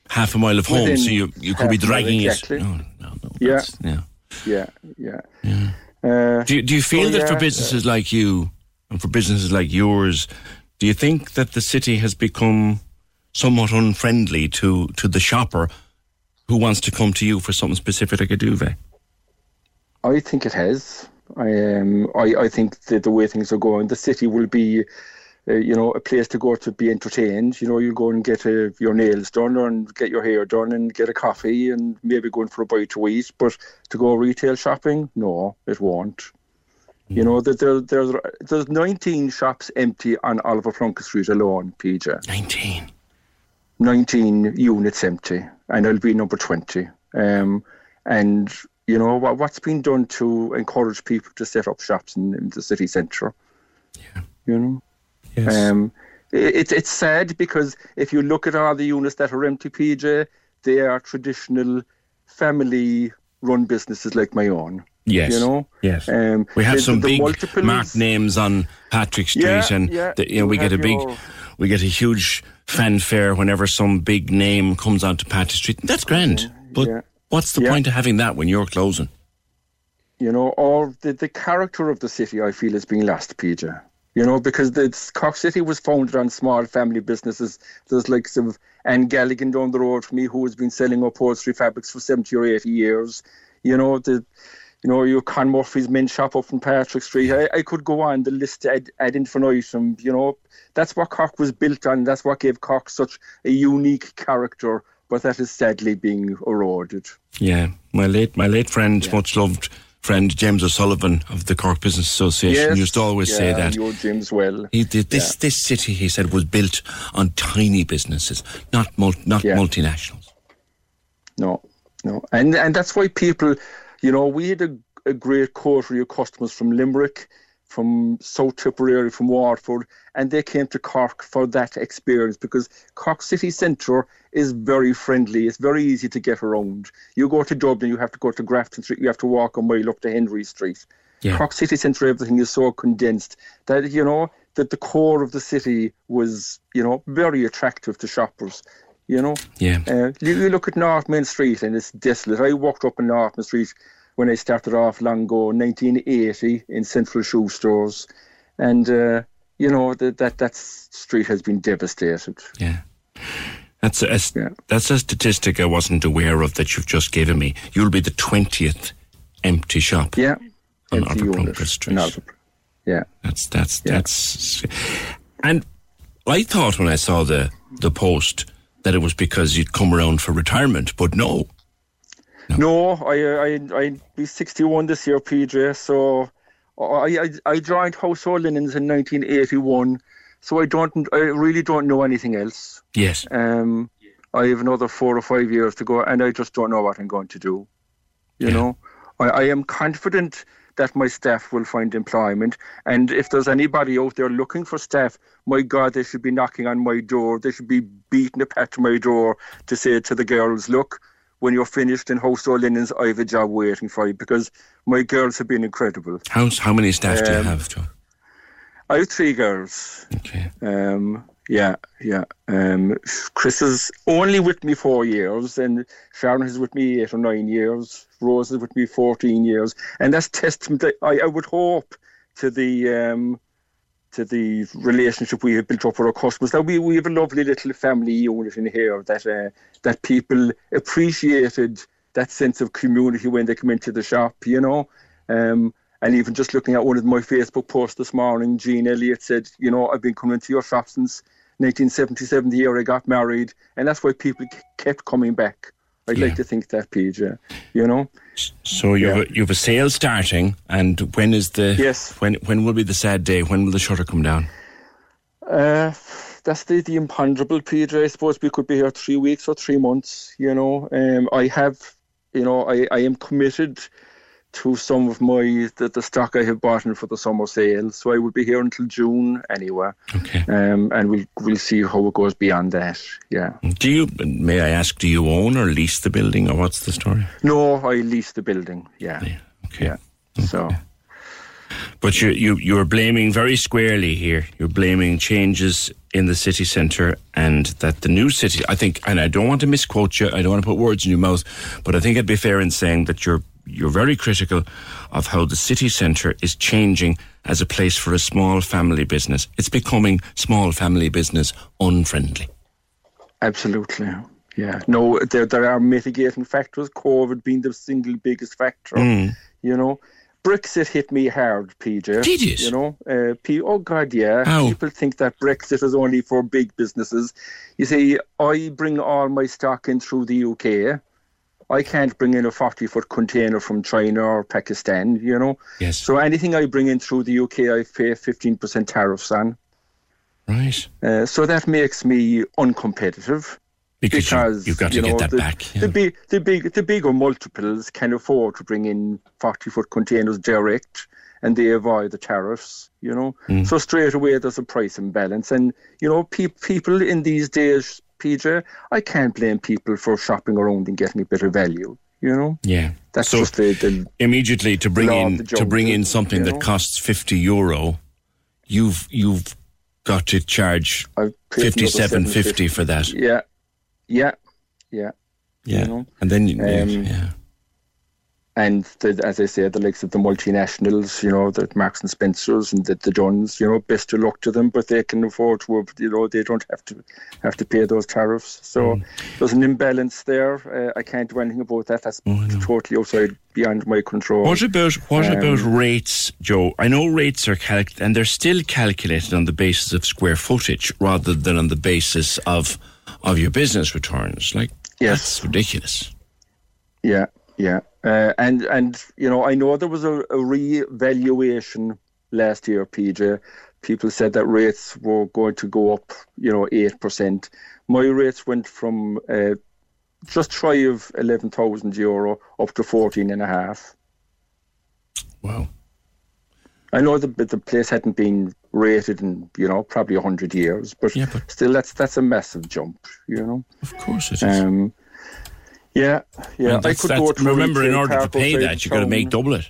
half a mile of home, so you you could be a mile, dragging exactly. it. No, no, no. Yeah. yeah. Yeah, yeah. Yeah. Uh, Do you, do you feel so, that for yeah, businesses like you and for businesses like yours, do you think that the city has become somewhat unfriendly to, to the shopper who wants to come to you for something specific like a duvet? I think it has. I um, I, I think that the way things are going, the city will be, uh, you know, a place to go to be entertained. You know, you go and get uh your nails done and get your hair done and get a coffee and maybe going for a bite to eat. But to go retail shopping, no, it won't. You know, that there, there's there's 19 shops empty on Oliver Plunkett Street alone, PJ. 19. 19 units empty, and I'll be number 20. Um, and you know what, what's been done to encourage people to set up shops in, in the city centre? Yeah. You know. Yes. Um, it, it's sad because if you look at all the units that are empty, PJ, they are traditional family-run businesses like my own. Yes. You know. Yes. Um, we have some big multiples- marked names on Patrick Street, Yeah, and yeah, the, you know we get a big, your- we get a huge fanfare whenever some big name comes onto Patrick Street. That's grand, but yeah. what's the point of having that when you're closing? You know, or the, the character of the city, I feel, is being lost, PJ. You know, because the Cork City was founded on small family businesses. There's like some Anne Galligan down the road from me who has been selling upholstery fabrics for 70 or 80 years. You know, the you know, your Con Murphy's men's shop up in Patrick Street. I, I could go on the list ad, ad infinitum. You know, that's what Cork was built on. That's what gave Cork such a unique character. But that is sadly being eroded. Yeah, my late my late friend, much loved friend James O'Sullivan of the Cork Business Association Yes, used to always yeah, say that. You James well. He this. This city, he said, was built on tiny businesses, not mul- not multinationals. No, no, and and that's why people, you know, we had a, a great coterie of customers from Limerick, from South Tipperary, from Waterford, and they came to Cork for that experience because Cork city centre is very friendly. It's very easy to get around. You go to Dublin, you have to go to Grafton Street, you have to walk a mile up to Henry Street. Yeah. Cork city centre, everything is so condensed that you know that the core of the city was, you know, very attractive to shoppers. You know, Yeah. uh, you, you look at North Main Street and it's desolate. I walked up in North Main Street when I started off long ago, 1980, in Central Shoe Stores, and uh, you know that that that street has been devastated. Yeah. That's a, a- that's a statistic I wasn't aware of that you've just given me. You'll be the twentieth empty shop. Yeah. on Empty Upper unit Plunkett Street. in Yeah. That's that's that's. And I thought when I saw the the post that it was because you'd come around for retirement, but no. No, I I I be 61 this year, PJ. So I I, I joined Household Linens in 1981. So I don't I really don't know anything else. Yes. Um, I have another four or five years to go, and I just don't know what I'm going to do. You know, I, I am confident that my staff will find employment, and if there's anybody out there looking for staff, my God, they should be knocking on my door. They should be beating up at my door to say to the girls, look. When you're finished in household linens, I have a job waiting for you because my girls have been incredible. How how many staff do you Um, have, Joe? I have three girls. Okay. Um, yeah, yeah. Um, Chris is only with me four years, and Sharon is with me eight or nine years. Rose is with me fourteen years, and that's testament. I, I would hope to the um, to the relationship we have built up with our customers. That we we have a lovely little family unit in here that uh, that people appreciated that sense of community when they come into the shop. You know. Um, and even just looking at one of my Facebook posts this morning, Jean Elliott said, you know, I've been coming to your shop since 1977, the year I got married, and that's why people kept coming back. I'd like to think that, PJ. You know, So you've a, you've a sale starting, and when is the Yes. When when will be the sad day? When will the shutter come down? uh, that's the, the imponderable, PJ. I suppose we could be here three weeks or three months. You know, um, I have, you know, I, I am committed to some of my the, the stock I have bought in for the summer sale. So I will be here until June anyway. Okay. Um, and we'll we'll see how it goes beyond that. Yeah. Do you? May I ask? Do you own or lease the building, or what's the story? No, I lease the building. Yeah. Okay. Yeah. So. But you you you're blaming very squarely here. You're blaming changes in the city centre and that the new city. I think, and I don't want to misquote you. I don't want to put words in your mouth, but I think it'd be fair in saying that you're you're very critical of how the city centre is changing as a place for a small family business. It's becoming small family business unfriendly. Absolutely. Yeah. No, there there are mitigating factors. COVID being the single biggest factor. Mm. You know, Brexit hit me hard, PJ. Did it? You know, uh, P- oh God, yeah. How? People think that Brexit is only for big businesses. You see, I bring all my stock in through the UK. I can't bring in a 40 foot container from China or Pakistan, you know. Yes. So anything I bring in through the UK, I pay 15% tariffs on. Right. Uh, so that makes me uncompetitive. Because, you, you've got to you get that the, back. The big, the big, the bigger multiples can afford to bring in forty-foot containers direct, and they avoid the tariffs. You know, Mm. so straight away there's a price imbalance, and you know, pe- people in these days, PJ, I can't blame people for shopping around and getting a better value. You know, Yeah. that's So- just the, the immediately to bring in to bring in something that know? costs 50 euro you've you've got to charge 57.50 for that yeah, yeah, yeah. yeah You know? and then you, Um, yeah and the, as I say, the likes of the multinationals, you know, the Marks and Spencers and the, the Johns, you know, best of luck to them, but they can afford to, you know, they don't have to have to pay those tariffs. So Mm. there's an imbalance there. Uh, I can't do anything about that. That's totally outside beyond my control. What about what Um, about rates, Joe? I know rates are calculated, and they're still calculated on the basis of square footage rather than on the basis of of your business returns. Like that's ridiculous. Yeah, yeah, uh, and and you know, I know there was a, a re-evaluation last year, PJ. People said that rates were going to go up, you know, eight percent. My rates went from uh, just shy of eleven thousand euro up to fourteen and a half. Wow. I know the the place hadn't been rated in you know probably hundred years, but, still that's that's a massive jump, you know. Of course it is. Um, yeah, yeah. And I could go remember, in order to pay that, you've got to make double it.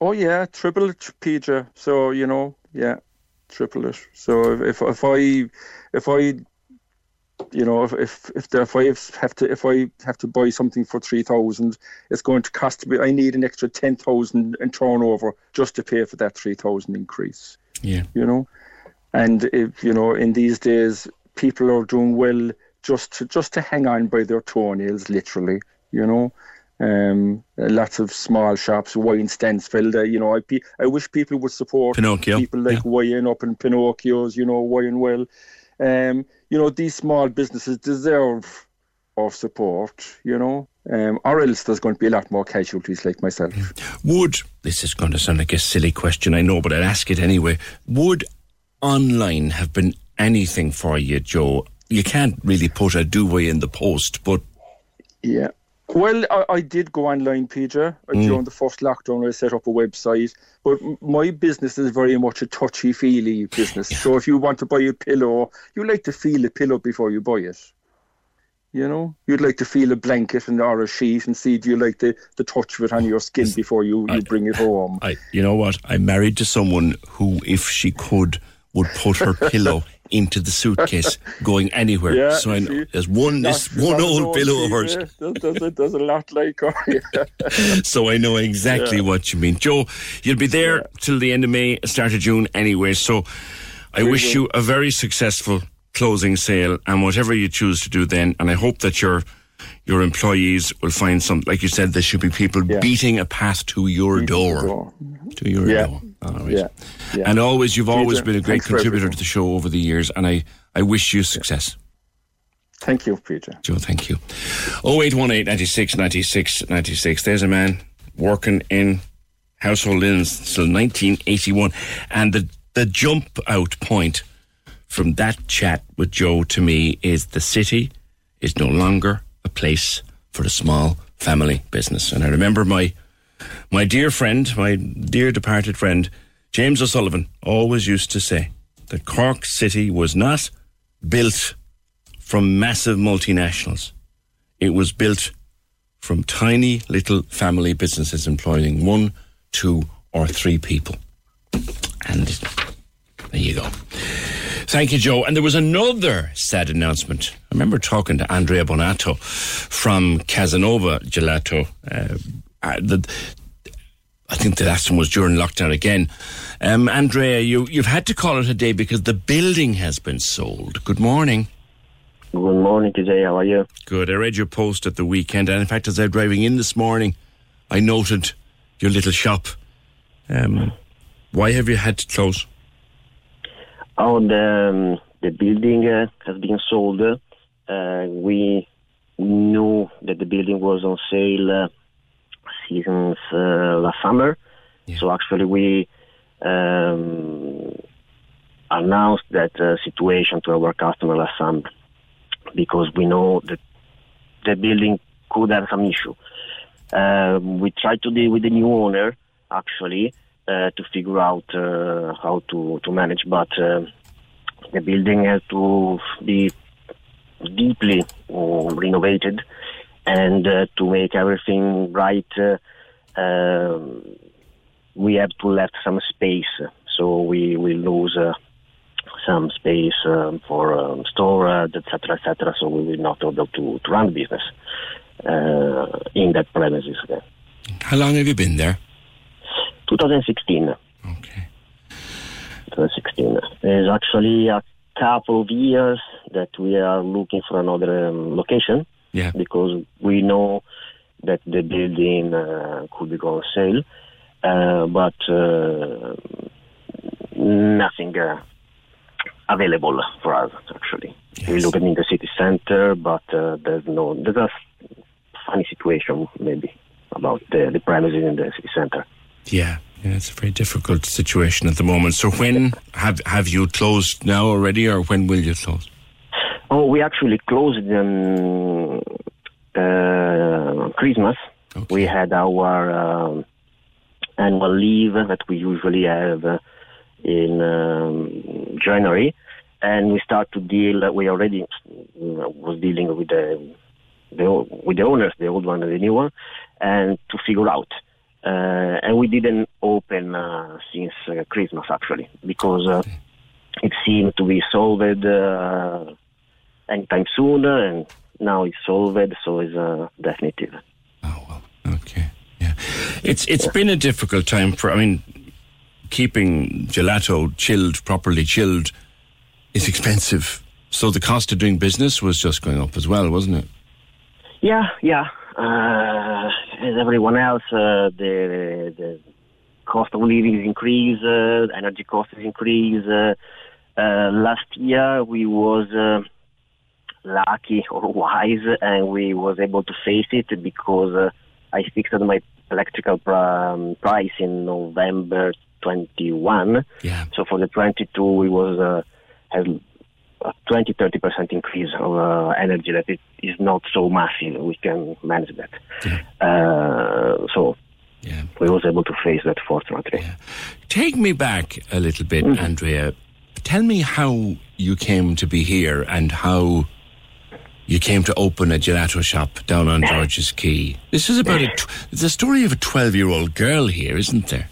Oh yeah, triple it, PJ. So you know, yeah, triple it. So if if I if I you know if if if, the, if I have to if I have to buy something for three thousand, it's going to cost me. I need an extra ten thousand in turnover just to pay for that three thousand increase. Yeah. You know, and if you know in these days people are doing well just to just to hang on by their toenails, literally. You know. Um, lots of small shops, wine stands filled. Uh, you know, I pe- I wish people would support Pinocchio, people like Wine up in Pinocchio's. You know, Wine well. Um, you know, these small businesses deserve our support. You know, um, or else there's going to be a lot more casualties like myself. Would this is going to sound like a silly question, I know, but I'll ask it anyway. Would online have been anything for you, Joe? You can't really put a duvet in the post, but Yeah. Well, I, I did go online, Peter, Uh, Mm. During the first lockdown, I set up a website. But my business is very much a touchy feely business. So if you want to buy a pillow, you like to feel the pillow before you buy it. You know, you'd like to feel a blanket and or a sheet and see do you like the, the touch of it on your skin before you, you bring it home. I, you know what? I'm married to someone who, if she could, would put her pillow into the suitcase going anywhere. Yeah, so I know there's one this one old pillow of hers. There's, a, lot like her. Yeah. so I know exactly Yeah. what you mean. Joe, you'll be there till the end of May, start of June anyway. So I We wish will. you a very successful closing sale and whatever you choose to do then. And I hope that your your employees will find some, like you said, there should be people beating a path to your door. To your door. All right. Yeah. Yeah. And always, you've always Peter, been a great contributor to the show over the years, and I, I wish you success. Thank you, Peter. Joe, thank you. 0818 96 96 96. There's a man working in household linens till 1981. And the, the jump out point from that chat with Joe to me is the city is no longer a place for a small family business. And I remember my my dear friend, my dear departed friend, James O'Sullivan, always used to say that Cork City was not built from massive multinationals. It was built from tiny little family businesses employing one, two, or three people. And there you go. Thank you, Joe. And there was another sad announcement. I remember talking to Andrea Bonato from Casanova Gelato. Uh, the, I think the last one was during lockdown again. Um, Andrea, you, you've had to call it a day because the building has been sold. Good morning. Good morning, TJ. How are you? Good. I read your post at the weekend, and in fact, as I was driving in this morning, I noted your little shop. Um, why have you had to close? Oh, the um, the building uh, has been sold. Uh, we knew that the building was on sale uh, since uh, last summer. So actually, we um, announced that uh, situation to our customer last summer because we know that the building could have some issue. Um, we tried to deal with the new owner actually uh, to figure out uh, how to, to manage, but uh, the building has to be deeply uh, renovated and uh, to make everything right. Uh, um we have to left some space, so we will lose uh, some space um, for um, storage, etc., etc. So we will not be able to, to run business uh, in that premises. There. How long have you been there? 2016. Okay. 2016. It's actually a couple of years that we are looking for another um, location. Yeah. Because we know that the building uh, could be on sale, uh, but uh, nothing uh, available for us actually. We look at in the city center, but uh, there's no there's a funny situation maybe about the, the premises in the city center. Yeah. Yeah, it's a very difficult situation at the moment. So when have have you closed now already, or when will you close? Oh, we actually closed um, uh, Christmas. We had our um, annual leave that we usually have uh, in um, January, and we start to deal. We already uh, was dealing with the, the with the owners, the old one and the new one, and to figure out. Uh, and we didn't open uh, since uh, Christmas actually because uh, it seemed to be solved uh, anytime soon, and now it's solved, so it's uh, definitive. Oh well, okay, yeah. It's it's been a difficult time for. I mean, keeping gelato chilled properly chilled is expensive. So the cost of doing business was just going up as well, wasn't it? Yeah, yeah. Uh, as everyone else, uh, the the cost of living is increased, uh, energy costs is increased. Uh, uh, last year we was uh, lucky or wise, and we was able to face it because uh, I fixed my electrical pr- um, price in November 21. Yeah. So for the 22, we was uh, a 20 30 percent increase of uh, energy that it is not so massive. We can manage that. Uh, so we was able to face that fortunately. Take me back a little bit, Andrea. Tell me how you came to be here and how you came to open a gelato shop down on George's Quay. This is about a tw- the story of a twelve-year-old girl here, isn't there?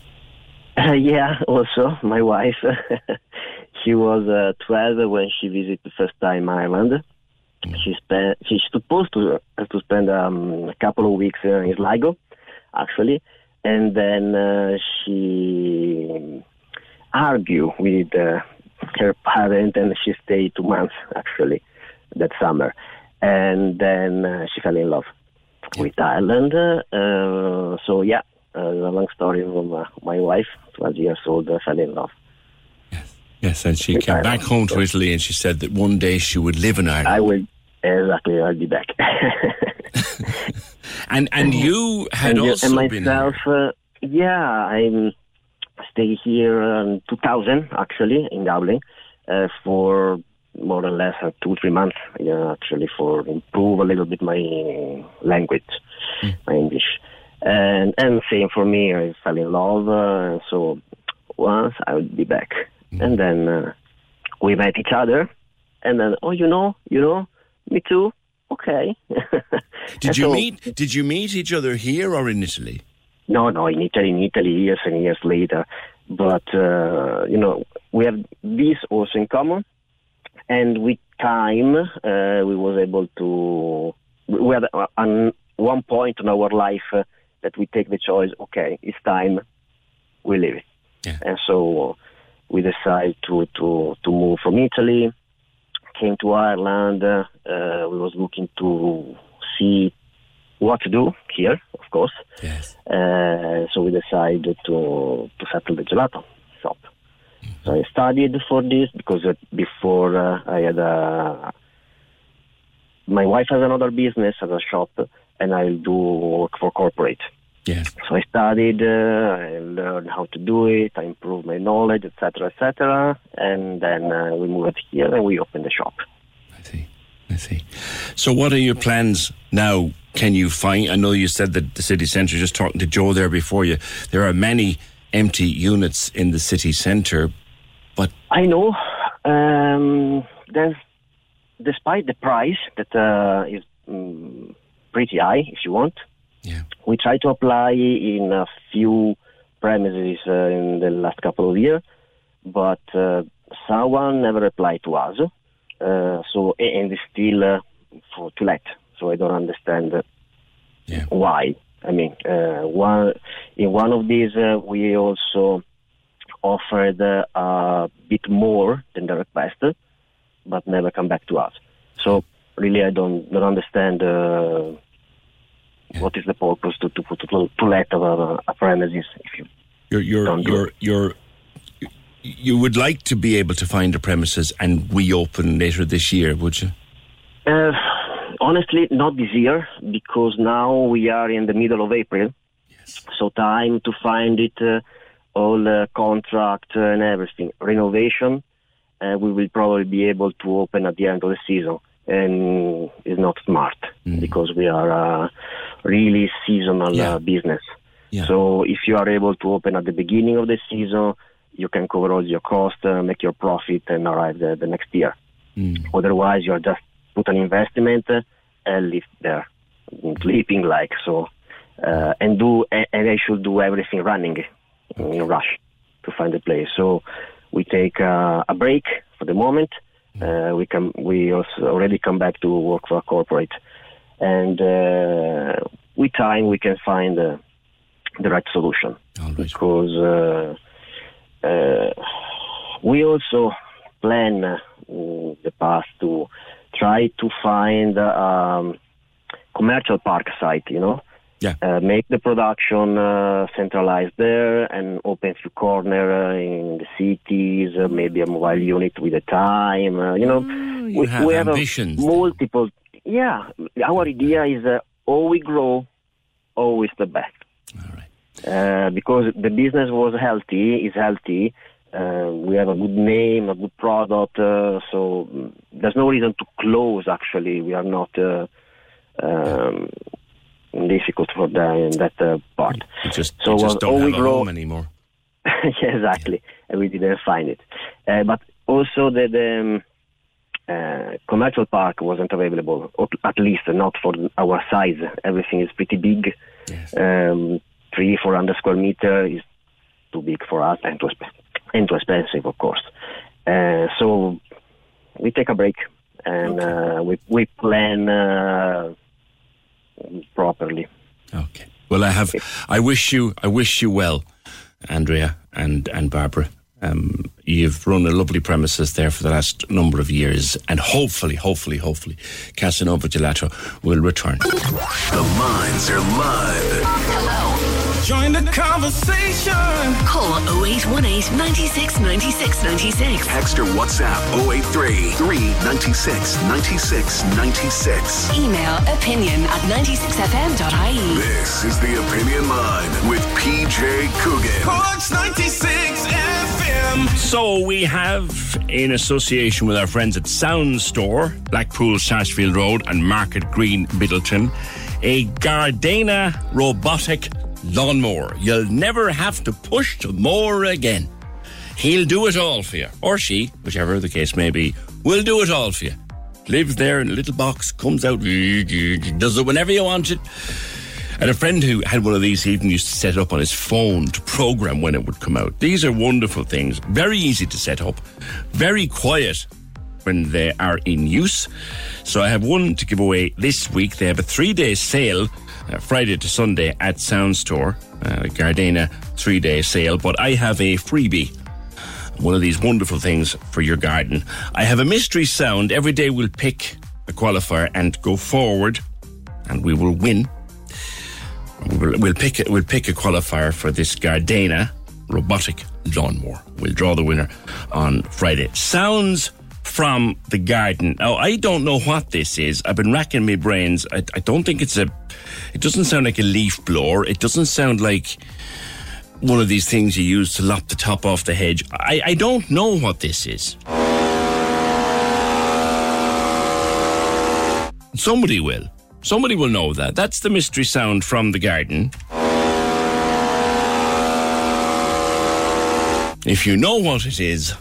Uh, yeah, also my wife. she was uh, 12 when she visited the first time Ireland. She spent. She's supposed to uh, to spend um, a couple of weeks uh, in Sligo, actually, and then uh, she argued with uh, her parent, and she stayed two months actually that summer, and then uh, she fell in love with Ireland. Uh, so yeah, uh, a long story from uh, my wife, 12 years old, uh, fell in love. Yes, yes, and she came back home to Italy, and she said that one day she would live in Ireland. I will exactly. I'll be back. and and you had and, also and been myself. Uh, yeah, I'm stay here in 2000 actually in Dublin uh, for more or less uh, two three months. Yeah, actually for improve a little bit my language, my English, and and same for me. I fell in love. Uh, so once I would be back, and then uh, we met each other, and then oh you know you know me too. Okay. Did you so- meet? Did you meet each other here or in Italy? No, no, in Italy, in Italy, years and years later. But uh, you know, we have this also in common, and with time, uh, we was able to. We had uh, on one point in our life uh, that we take the choice. Okay, it's time. We leave it, and so we decided to to to move from Italy. Came to Ireland. Uh, uh, we was looking to see what to do here, of course. Yes. Uh, so we decided to to settle the gelato shop. So I studied for this because uh, before uh, I had a my wife has another business as a shop, and I do work for corporate. Yes. So I studied, uh, I learned how to do it, I improved my knowledge, etc., etc., and then uh, we moved here and we opened the shop. I see. I see. So, what are your plans now? Can you find? I know you said that the city centre. Just talking to Joe there before you, there are many empty units in the city centre, but I know. Um, there's, despite the price that uh, is mm, pretty high, if you want, yeah. we try to apply in a few premises uh, in the last couple of years, but uh, someone never applied to us. Uh, so and it's still uh, for to let. So I don't understand uh, why I mean, uh, one in one of these uh, we also offered uh, a bit more than the request, but never come back to us. So really, I don't don't understand uh, what is the purpose to to put to, to let a, a premises if you You're you're you're you're you would like to be able to find a premises and reopen later this year, would you? Uh, honestly, not this year because now we are in the middle of April. yes. So time to find it, uh, all uh, contract and everything. Renovation, uh, we will probably be able to open at the end of the season, and it's not smart because we are a really seasonal uh, business. So if you are able to open at the beginning of the season, you can cover all your costs, uh, make your profit, and arrive the, the next year. Otherwise, you are just put an investment uh, and live there, sleeping like so, uh, and do and, I should do everything running in a rush to find a place. So we take uh, a break for the moment. Uh, we come we also already come back to work for a corporate, and uh, with time we can find uh, the right solution because. Uh, uh, we also plan uh, the path to try to find uh, um, commercial park site, you know. Yeah. Uh, make the production uh, centralized there and open few corner uh, in the cities, uh, maybe a mobile unit with a time, uh, you know. you we have a ambitions multiple. Yeah, our idea is uh, all we grow, always the best. Uh, because the business was healthy, is healthy. Uh, we have a good name, a good product, uh, so mm, there's no reason to close. Actually, we are not uh, um, difficult for the, in that uh, part. You just, So, you just uh, don't have grow- home anymore. yeah, exactly. And we didn't find it. Uh, but also the, the um, uh, commercial park wasn't available, or at least not for our size. Everything is pretty big. Um, three, four hundred square meter is too big for us and too, exp- and too expensive, of course. Uh, so we take a break and uh, we we plan uh, properly. Okay. Well, I have. I wish you. I wish you well, Andrea and and Barbara. Um, you've run a lovely premises there for the last number of years, and hopefully, hopefully, hopefully, Casanova Gelato will return. The lines are live. Join the conversation. Call 0818 96 96 96. Text or WhatsApp 083 396 96 96. Email opinion at 96fm.ie. This is the Opinion Line with PJ Coogan. Cork's 96 FM. So we have, in association with our friends at Sound Store, Blackpool, Sarsfield Road, and Market Green, Midleton, a Gardena robotic lawnmower. You'll never have to push to mower again. He'll do it all for you, or she, whichever the case may be, will do it all for you. Lives there in a little box, comes out, does it whenever you want it. And a friend who had one of these he even used to set it up on his phone to program when it would come out. These are wonderful things. Very easy to set up. Very quiet when they are in use. So I have one to give away this week. They have a three day sale, uh, Friday to Sunday at Sound Store, uh, Gardena three day sale. But I have a freebie one of these wonderful things for your garden. I have a mystery sound. Every day we'll pick a qualifier and go forward, and we will win. We'll, we'll pick. We'll pick a qualifier for this Gardena robotic lawnmower. We'll draw the winner on Friday. Sounds from the garden. Now I don't know what this is. I've been racking my brains. I, I don't think it's a. It doesn't sound like a leaf blower. It doesn't sound like one of these things you use to lop the top off the hedge. I, I don't know what this is. Somebody will. Somebody will know that. That's the mystery sound from the garden. If you know what it is,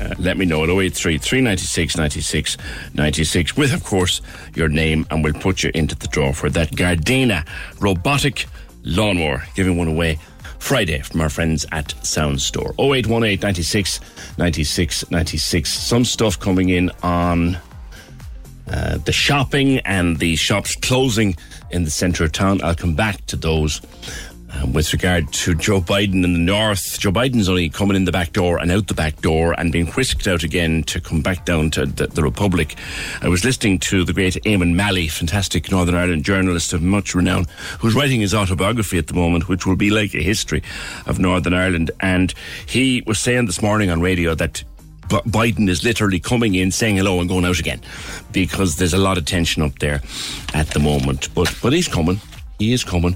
uh, let me know at 083 396 96 96 with, of course, your name, and we'll put you into the draw for that Gardena robotic lawnmower, giving one away Friday from our friends at Sound Store. 0818 96 96 96. Some stuff coming in on uh, the shopping and the shops closing in the centre of town. I'll come back to those. Um, with regard to Joe Biden in the north, Joe Biden's only coming in the back door and out the back door and being whisked out again to come back down to the, the Republic. I was listening to the great Eamonn Mallie, fantastic Northern Ireland journalist of much renown, who's writing his autobiography at the moment, which will be like a history of Northern Ireland. And he was saying this morning on radio that Biden is literally coming in, saying hello, and going out again, because there's a lot of tension up there at the moment. But but he's coming. He is coming.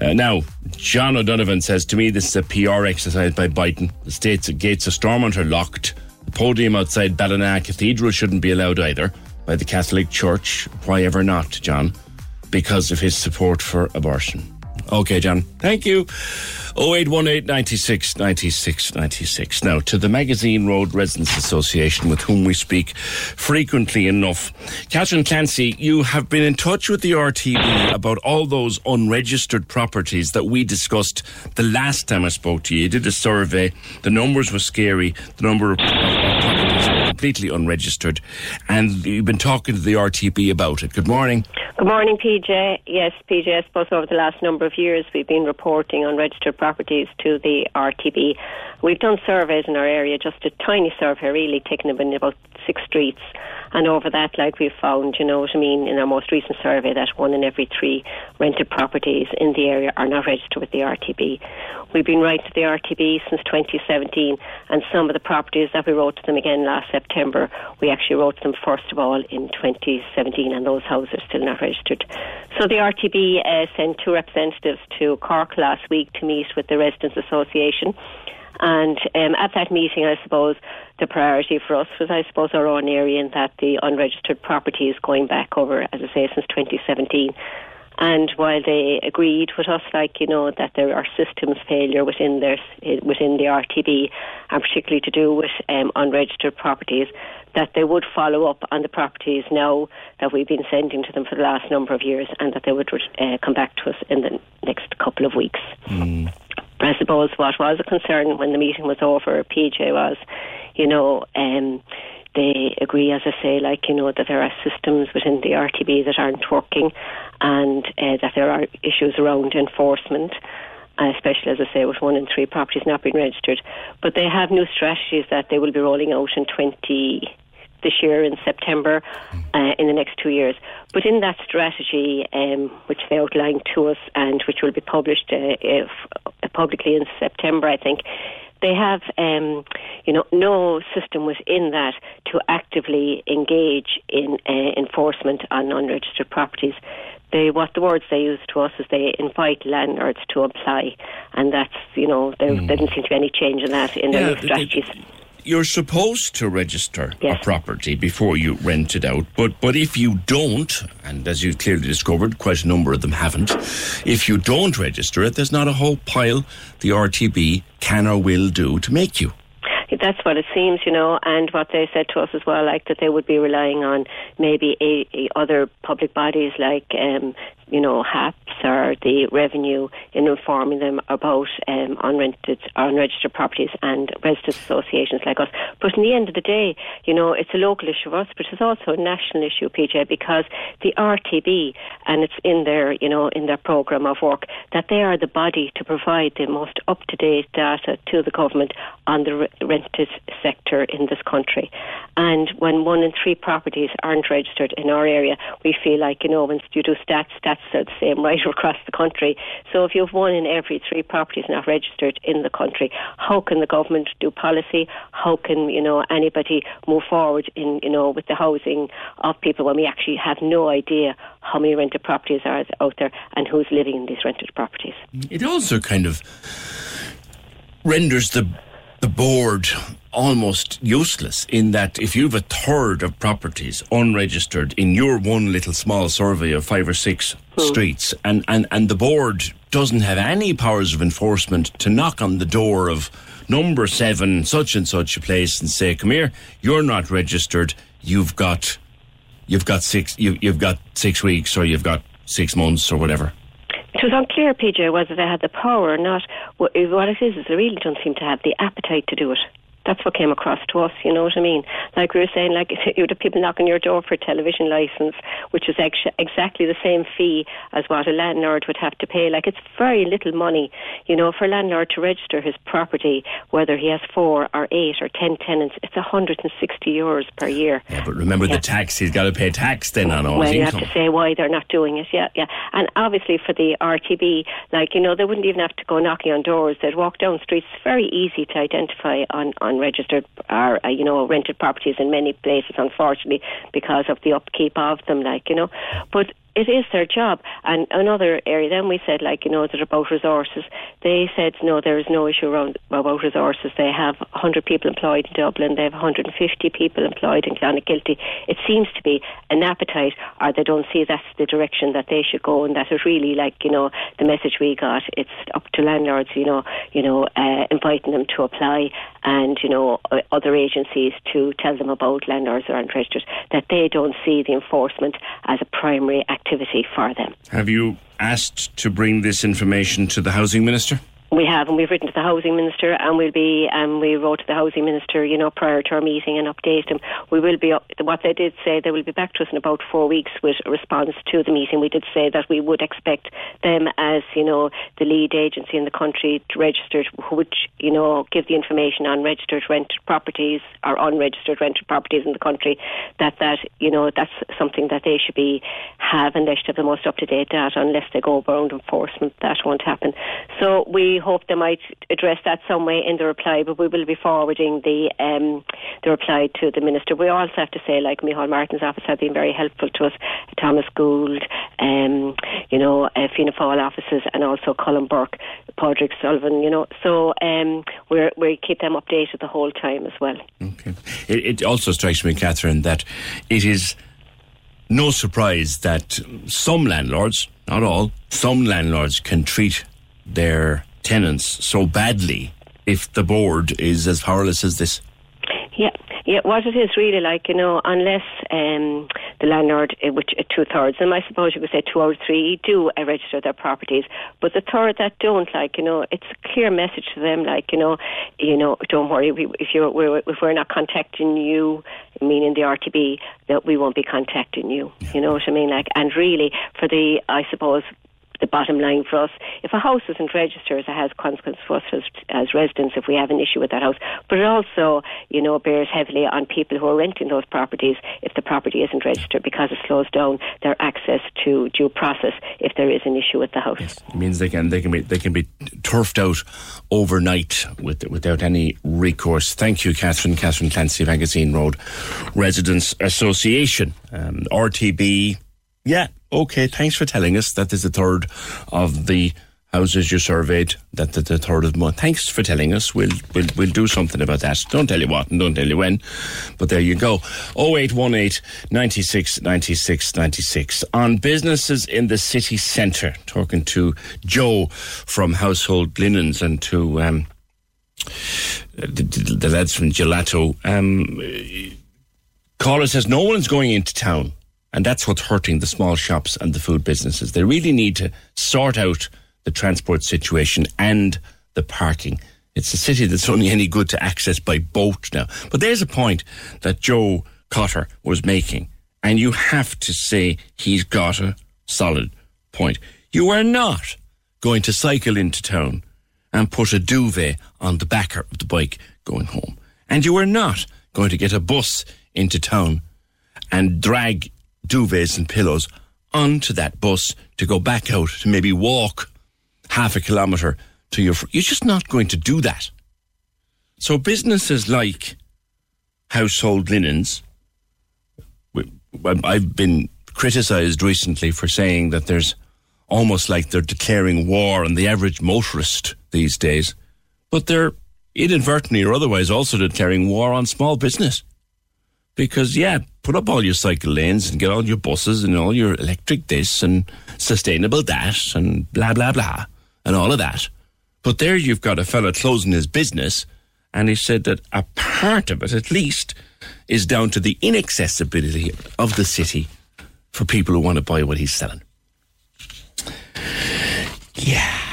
Uh, now, John O'Donovan says to me, this is a PR exercise by Biden. The state's gates of Stormont are locked. The podium outside Ballina Cathedral shouldn't be allowed either by the Catholic Church. Why ever not, John? Because of his support for abortion. Okay, John. Thank you. 0818 96 96 96. Now, to the Magazine Road Residents Association, with whom we speak frequently enough. Catherine Clancy, you have been in touch with the RTB about all those unregistered properties that we discussed the last time I spoke to you. You did a survey. The numbers were scary. The number of completely unregistered. And you've been talking to the RTB about it. Good morning. Good morning, PJ. Yes, PJ, I suppose over the last number of years we've been reporting unregistered properties to the RTB. We've done surveys in our area, just a tiny survey really, taking them in about six streets. And over that, like we've found, you know what I mean, in our most recent survey, that one in every three rented properties in the area are not registered with the RTB. We've been writing to the RTB since 2017, and some of the properties that we wrote to them again last September, we actually wrote to them first of all in 2017, and those houses are still not registered. So the RTB uh, sent two representatives to Cork last week to meet with the Residents Association. And um, at that meeting, I suppose the priority for us was, I suppose, our own area in that the unregistered property is going back over, as I say, since 2017. And while they agreed with us, like you know, that there are systems failure within their within the RTB, and particularly to do with um, unregistered properties, that they would follow up on the properties now that we've been sending to them for the last number of years, and that they would uh, come back to us in the next couple of weeks. Mm. I suppose what was a concern when the meeting was over, PJ, was, you know, um, they agree, as I say, like, you know, that there are systems within the RTB that aren't working and uh, that there are issues around enforcement. Uh, especially as I say, with one in three properties not being registered. But they have new strategies that they will be rolling out in 20 this year in September uh, in the next two years. But in that strategy, um, which they outlined to us and which will be published uh, if, uh, publicly in September, I think, they have, um, you know, no system within that to actively engage in uh, enforcement on unregistered properties. They, what the words they use to us is they invite landlords to apply, and that's, you know, there, mm. didn't seem to be any change in that in Yeah, their strategies. You're supposed to register Yes. a property before you rent it out, but but if you don't, and as you've clearly discovered, quite a number of them haven't. If you don't register it, there's not a whole pile the RTB can or will do to make you. That's what it seems, you know, and what they said to us as well, like that they would be relying on maybe a, a other public bodies like, um, you know, HAPS or the revenue in informing them about um, unrented, unregistered properties and residents associations like us. But in the end of the day, you know, it's a local issue for us, but it's also a national issue, PJ, because the RTB, and it's in their, you know, in their programme of work, that they are the body to provide the most up-to-date data to the government on the rented sector in this country. And when one in three properties aren't registered in our area, we feel like, you know, when you do stats, stats are the same right across the country. So if you have one in every three properties not registered in the country, how can the government do policy? How can, you know, anybody move forward in, you know, with the housing of people when we actually have no idea how many rented properties are out there and who's living in these rented properties? It also kind of renders the the board almost useless in that if you've a third of properties unregistered in your one little small survey of five or six hmm. streets and, and, and the board doesn't have any powers of enforcement to knock on the door of number seven such and such a place and say come here you're not registered you've got you've got six you, you've got six weeks or you've got six months or whatever It was unclear, PJ, whether they had the power or not. What it is is they really don't seem to have the appetite to do it. That's what came across to us. You know what I mean? Like we were saying, like you would have people knocking your door for a television license, which is ex- exactly the same fee as what a landlord would have to pay. Like it's very little money, you know, for a landlord to register his property, whether he has four or eight or ten tenants. It's 160 euros per year. Yeah, but remember Yeah. the tax. He's got to pay tax then on all well, his you income. have to say why they're not doing it. Yeah, yeah. And obviously for the RTB, like you know, they wouldn't even have to go knocking on doors. They'd walk down streets. It's very easy to identify on on registered or uh, you know rented properties in many places, unfortunately, because of the upkeep of them. Like you know, but. It is their job. And another area, then we said, like, you know, that about resources. They said, no, there is no issue around about resources. They have 100 people employed in Dublin. They have 150 people employed in Clonakilty. It seems to be an appetite, or they don't see that's the direction that they should go, and that is really like, you know, the message we got. It's up to landlords, you know, you know, uh, inviting them to apply, and you know, uh, other agencies to tell them about landlords who aren't registered that they don't see the enforcement as a primary activity for them. Have you asked to bring this information to the housing minister? We have, and we've written to the housing minister, and we'll be, and we wrote to the housing minister, you know, prior to our meeting and updated him. We will be, up, what they did say, they will be back to us in about four weeks with a response to the meeting. We did say that we would expect them as, you know, the lead agency in the country to register, which, you know, give the information on registered rented properties or unregistered rented properties in the country, that, that, you know, that's something that they should be, have, and they should have the most up-to-date data unless they go around enforcement. That won't happen. So we hope they might address that some way in the reply, but we will be forwarding the um, the reply to the minister. We also have to say, like Micheál Martin's office have been very helpful to us, Thomas Gould, um, you know, uh, Fianna Fáil offices, and also Colm Burke, Padraig Sullivan. You know, so um, we're we keep them updated the whole time as well. It, it also strikes me, Catherine, that it is no surprise that some landlords, not all, some landlords can treat their tenants so badly if the board is as powerless as this. Yeah, yeah. What it is really like, you know, unless um, the landlord, uh, which uh, two thirds, and I suppose you could say two out of three do uh, register their properties, but the third that don't, like, you know, it's a clear message to them, like, you know, you know, don't worry, we, if you're we're, if we're not contacting you, meaning the RTB, that we won't be contacting you. You know what I mean? Like, and really, for the, I suppose, the bottom line for us. If a house isn't registered, it has consequences for us as, as residents if we have an issue with that house. But it also, you know, bears heavily on people who are renting those properties if the property isn't registered because it slows down their access to due process if there is an issue with the house. It means they can they can be they can be turfed out overnight with, without any recourse. Thank you, Catherine. Catherine Clancy, Magazine Road Residents Association, um, RTB. Yeah, okay. Thanks for telling us that there's a third of the houses you surveyed that the, the third of the month. Thanks for telling us. We'll we'll we'll do something about that. Don't tell you what and don't tell you when, but there you go. 0818 96 96 96 on businesses in the city centre. Talking to Joe from Household Linens and to um, the, the, the lads from Gelato. Um, caller says no one's going into town. And that's what's hurting the small shops and the food businesses. They really need to sort out the transport situation and the parking. It's a city that's only any good to access by boat now. But there's a point that Joe Cotter was making, and you have to say he's got a solid point. You are not going to cycle into town and put a duvet on the backer of the bike going home. And you are not going to get a bus into town and drag duvets and pillows onto that bus to go back out to maybe walk half a kilometre to your. Fr- You're just not going to do that. So businesses like household linens. I've been criticised recently for saying that there's almost like they're declaring war on the average motorist these days, but they're inadvertently or otherwise also declaring war on small business. Because, yeah, put up all your cycle lanes and get all your buses and all your electric this and sustainable that and blah, blah, blah, and all of that. But there you've got a fella closing his business, and he said that a part of it, at least, is down to the inaccessibility of the city for people who want to buy what he's selling. Yeah.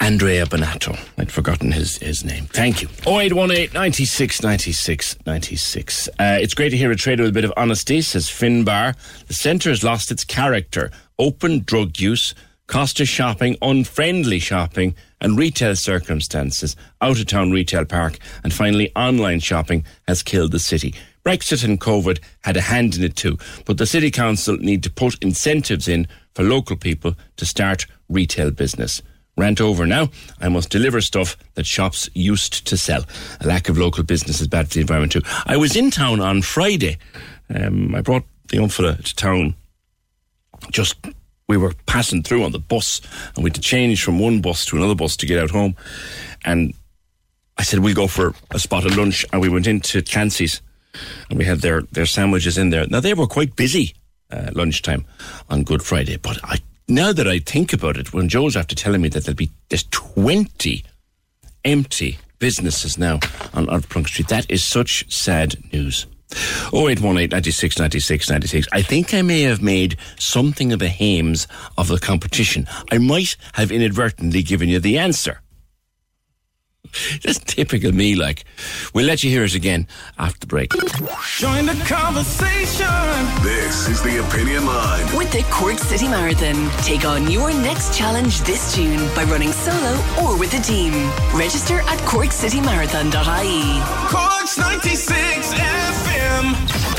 Andrea Bonato. I'd forgotten his, his name. Thank you. 0818 96 96 96. Uh, it's great to hear a trader with a bit of honesty, says Finbar. The centre has lost its character. Open drug use, cost of shopping, unfriendly shopping, and retail circumstances. Out of town retail park, and finally online shopping has killed the city. Brexit and COVID had a hand in it too, but the City Council need to put incentives in for local people to start retail business. Rant over now. I must deliver stuff that shops used to sell. A lack of local business is bad for the environment too. I was in town on Friday. Um, I brought the fella to town. Just we were passing through on the bus, and we had to change from one bus to another bus to get out home. And I said we'll go for a spot of lunch, and we went into Clancy's, and we had their their sandwiches in there. Now they were quite busy uh, lunchtime on Good Friday, but I now that I think about it, when Joe's after telling me that there'll be there's twenty empty businesses now on Ardplunk Street, that is such sad news. 0818 96 96 96. I think I may have made something of a hames of the competition. I might have inadvertently given you the answer. Just typical me, like. We'll let you hear it again after the break. Join the conversation. This is the Opinion Line. With the Cork City Marathon, take on your next challenge this June by running solo or with a team. Register at corkcitymarathon.ie. Cork's 96 FM.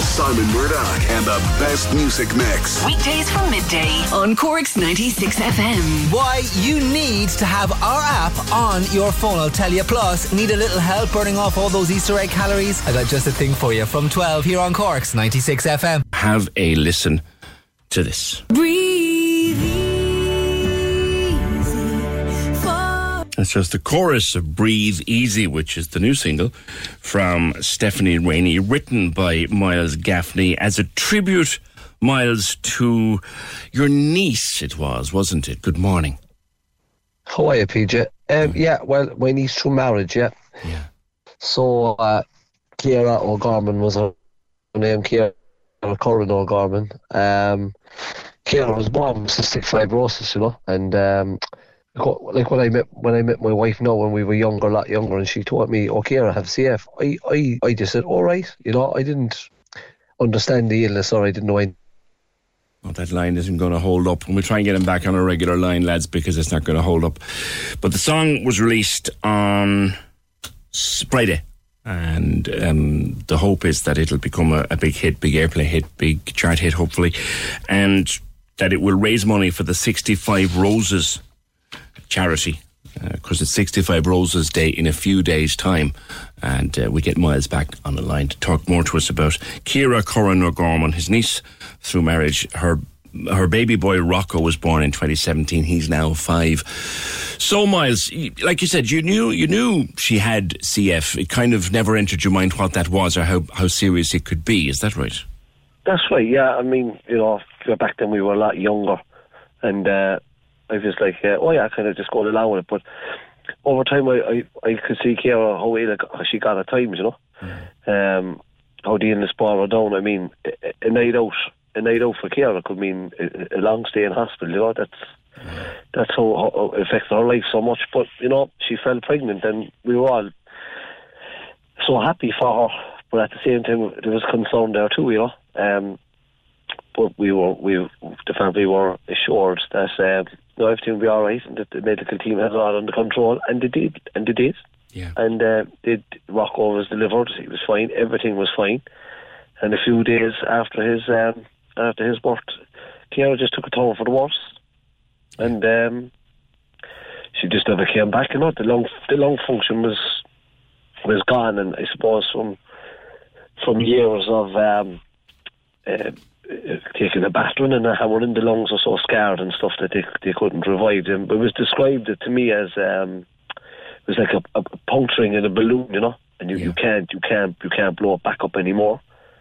Simon Murdoch and the best music mix. Weekdays from midday on Cork's 96 FM. Why you need to have our app on your phone. I'll tell you. Plus, need a little help burning off all those Easter egg calories? I got just a thing for you from 12 here on Cork's 96 FM. Have a listen to this. It's just the chorus of Breathe Easy, which is the new single from Stephanie Rainey, written by Miles Gaffney as a tribute, Miles, to your niece, it was, wasn't it? Good morning. How are you, PJ? Um, yeah, well, my niece through marriage, yeah. Yeah. So, uh, Ciara O'Gorman was her name, Ciara Curran O'Gorman. Um, Ciara was born with cystic fibrosis, you know, and um, like when I met when I met my wife now when we were younger, a lot younger, and she told me, "Okay, I have CF." I, I, I just said, "All right," you know. I didn't understand the illness, or I didn't know. Any- Well, that line isn't going to hold up. And we try and get him back on a regular line, lads, because it's not going to hold up. But the song was released on Friday. And um, the hope is that it'll become a, a big hit, big airplay hit, big chart hit, hopefully. And that it will raise money for the 65 Roses charity because it's 65 Roses Day in a few days' time. And uh, we get Miles back on the line to talk more to us about Ciara Curran O'Gorman, his niece through marriage. Her her baby boy Rocco was born in 2017. He's now five. So, Miles, like you said, you knew you knew she had CF. It kind of never entered your mind what that was or how, how serious it could be. Is that right? That's right. Yeah, I mean, you know, back then we were a lot younger, and uh, I was like, uh, oh yeah, I kind of just going along with it. But over time, I I, I could see Ciara how ill it- she got at times, you know, um, how the illness brought her down. I mean, a, a night out, a night out for Ciara could mean a, a long stay in hospital. You know, that's that's how, how it affected her life so much. But you know, she fell pregnant, and we were all so happy for her. But at the same time, there was concern there too, you know. Um, but we were, we, the family were assured that um, no, everything would be all right, and that the medical team had it all under control, and they did, and they did. Yeah. And uh, did Rocco was delivered. He was fine. Everything was fine. And a few days after his um, after his birth, Ciara just took a turn for the worse, and um, she just never came back. You know, the lung the lung function was was gone, and I suppose from from years of um, uh, taking a battering and a hammering, the lungs are so scarred and stuff that they they couldn't revive them. It was described to me as um, it was like a, a puncturing in a balloon, you know, and you, you can't you can't you can't blow it back up anymore.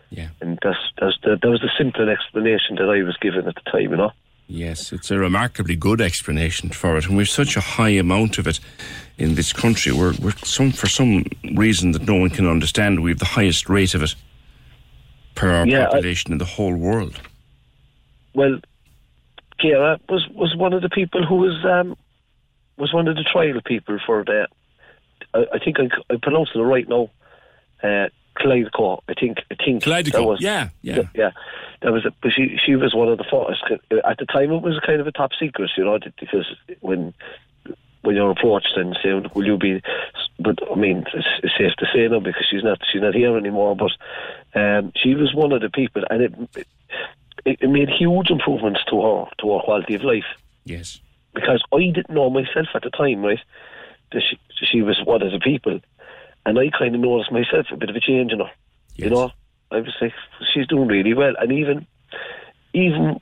Yeah. And that's that's the, that was the simple explanation that I was given at the time, you know. Yes, it's a remarkably good explanation for it, and we've such a high amount of it in this country. We're, we're some for some reason that no one can understand. We have the highest rate of it per our Yeah, I- population in the whole world. Well, Ciara was was one of the people who was um, was one of the trial people for the. I, I think I, I pronounced it right now. Uh, Kalydeco. I think. I think Kalydeco. that was. Yeah, yeah. yeah. That was. But she she was one of the first. At the time, it was kind of a top secret, you know, because when when you're approached and say, "Will you be?" But I mean, it's, it's safe to say now because she's not she's not here anymore. But um, she was one of the people, and it, it it made huge improvements to her to her quality of life. Yes. Because I didn't know myself at the time, right? That she she was one of the people, and I kind of noticed myself a bit of a change in her. Yes. You know, I was like, she's doing really well, and even even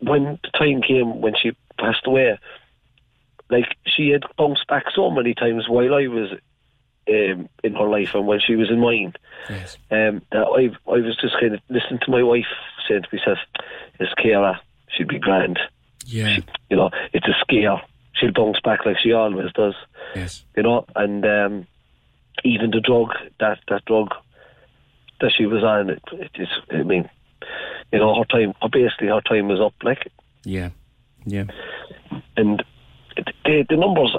when the time came when she passed away, like she had bounced back so many times while I was um, in her life and when she was in mine. Yes. Um, that I I was just kind of listening to my wife saying to myself, "It's Ciara, she'd be grand." Yeah. You know, it's a scare. She'll bounce back like she always does. Yes. You know, and um, even the drug that that drug that she was on, it, it is. I mean, you know, her time. Basically, her time was up. Like, Yeah. Yeah. and the the numbers.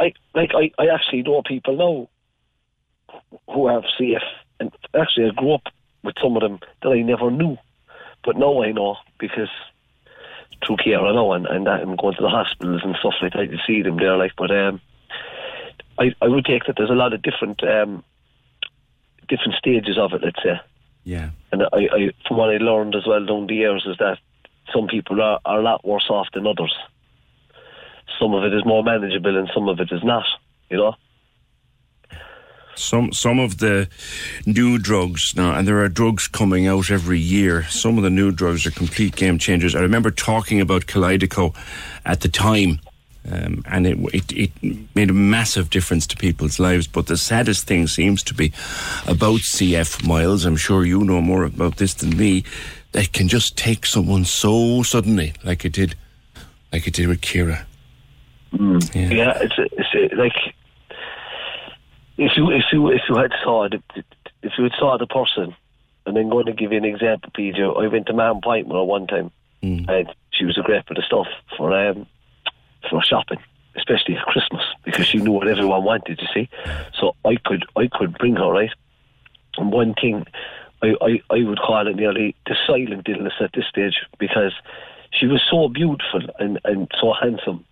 I like. I, I actually know people now who have CF, and actually I grew up with some of them that I never knew, but now I know because through care I know and and, that, and going to the hospitals and stuff like that. You see them there, like. But um, I I would take that there's a lot of different um different stages of it. Let's say. Yeah. And I, I, from what I learned as well down the years, is that some people are, are a lot worse off than others. Some of it is more manageable, and some of it is not. You know. Some some of the new drugs now, and there are drugs coming out every year. Some of the new drugs are complete game changers. I remember talking about Kalydeco at the time, um, and it, it it made a massive difference to people's lives. But the saddest thing seems to be about CF Miles. I'm sure you know more about this than me. That can just take someone so suddenly, like it did, like it did with Ciara. Yeah, it's, it's like if you if you if you had saw the, if you had saw the person, and I'm going to give you an example, PJ. I went to Mahon Point with her one time, and she was a great bit of stuff for um for shopping, especially at Christmas, because she knew what everyone wanted to see. So I could I could bring her right. And one thing, I, I, I would call it nearly the silent illness at this stage because she was so beautiful and, and so handsome.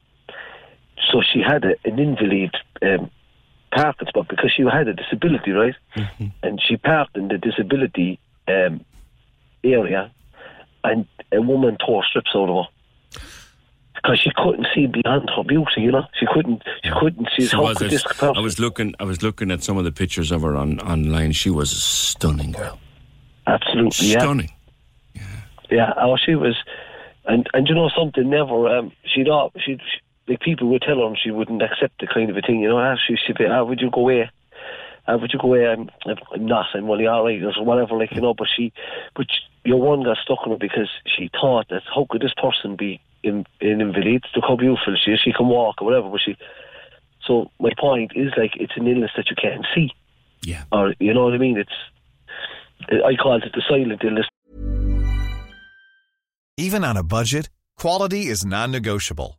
So she had a, an invalid um, parking spot because she had a disability, right? And she parked in the disability um, area, and a woman tore strips out of her because she couldn't see beyond her beauty. You know, she couldn't. She couldn't see She how was could this person I was looking. I was looking at some of the pictures of her on online. She was a stunning girl. Absolutely, stunning. Yeah, Yeah. oh, she was, and and you know something, never. Um, she'd all she like people would tell her and she wouldn't accept the kind of a thing. You know, ah, she she'd be, ah, would you go away? Ah, would you go away? I'm, I'm not. I'm well, all right, or whatever, like you know. But she, but your one got stuck on her because she thought that how could this person be in in invalid? Look how beautiful she is. She can walk or whatever. But she. So my point is like it's an illness that you can't see. Yeah. Or you know what I mean? It's. I called it the silent illness. Even on a budget, quality is non-negotiable.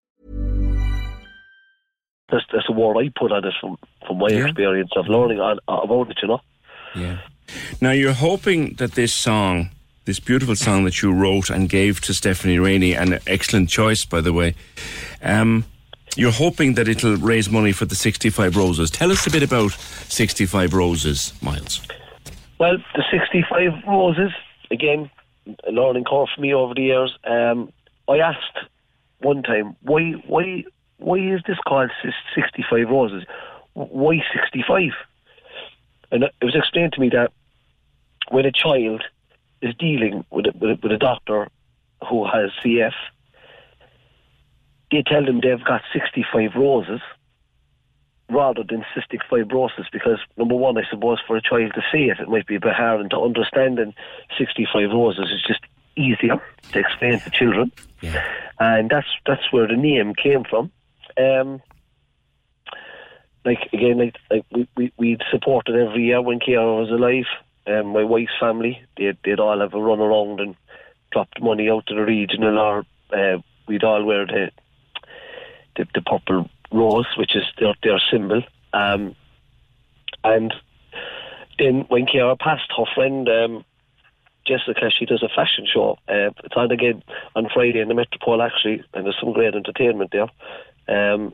That's that's a word I put on it from from my experience of learning on, about it. You know. Yeah. Now you're hoping that this song, this beautiful song that you wrote and gave to Stephanie Rainey, an excellent choice, by the way. Um, you're hoping that it'll raise money for the 65 Roses. Tell us a bit about 65 Roses, Miles. Well, the 65 roses, again, a learning curve for me over the years. Um, I asked one time, why, why, why is this called 65 roses? Why 65? And it was explained to me that when a child is dealing with a, with a, with a doctor who has CF, they tell them they've got 65 roses rather than cystic fibrosis because number one, I suppose for a child to see it, it might be a bit hard and to understand. And 65 roses is just easier to explain to children, and that's that's where the name came from. Um, like again, like, like we we we'd supported every year when Ciara was alive. Um, my wife's family, they'd, they'd all have a run around and dropped money out to the regional, or uh, we'd all wear the, the the purple rose, which is their their symbol. Um, and then when Ciara passed, her friend um, Jessica, she does a fashion show. Uh, it's on again on Friday in the Metropole actually, and there's some great entertainment there. Um,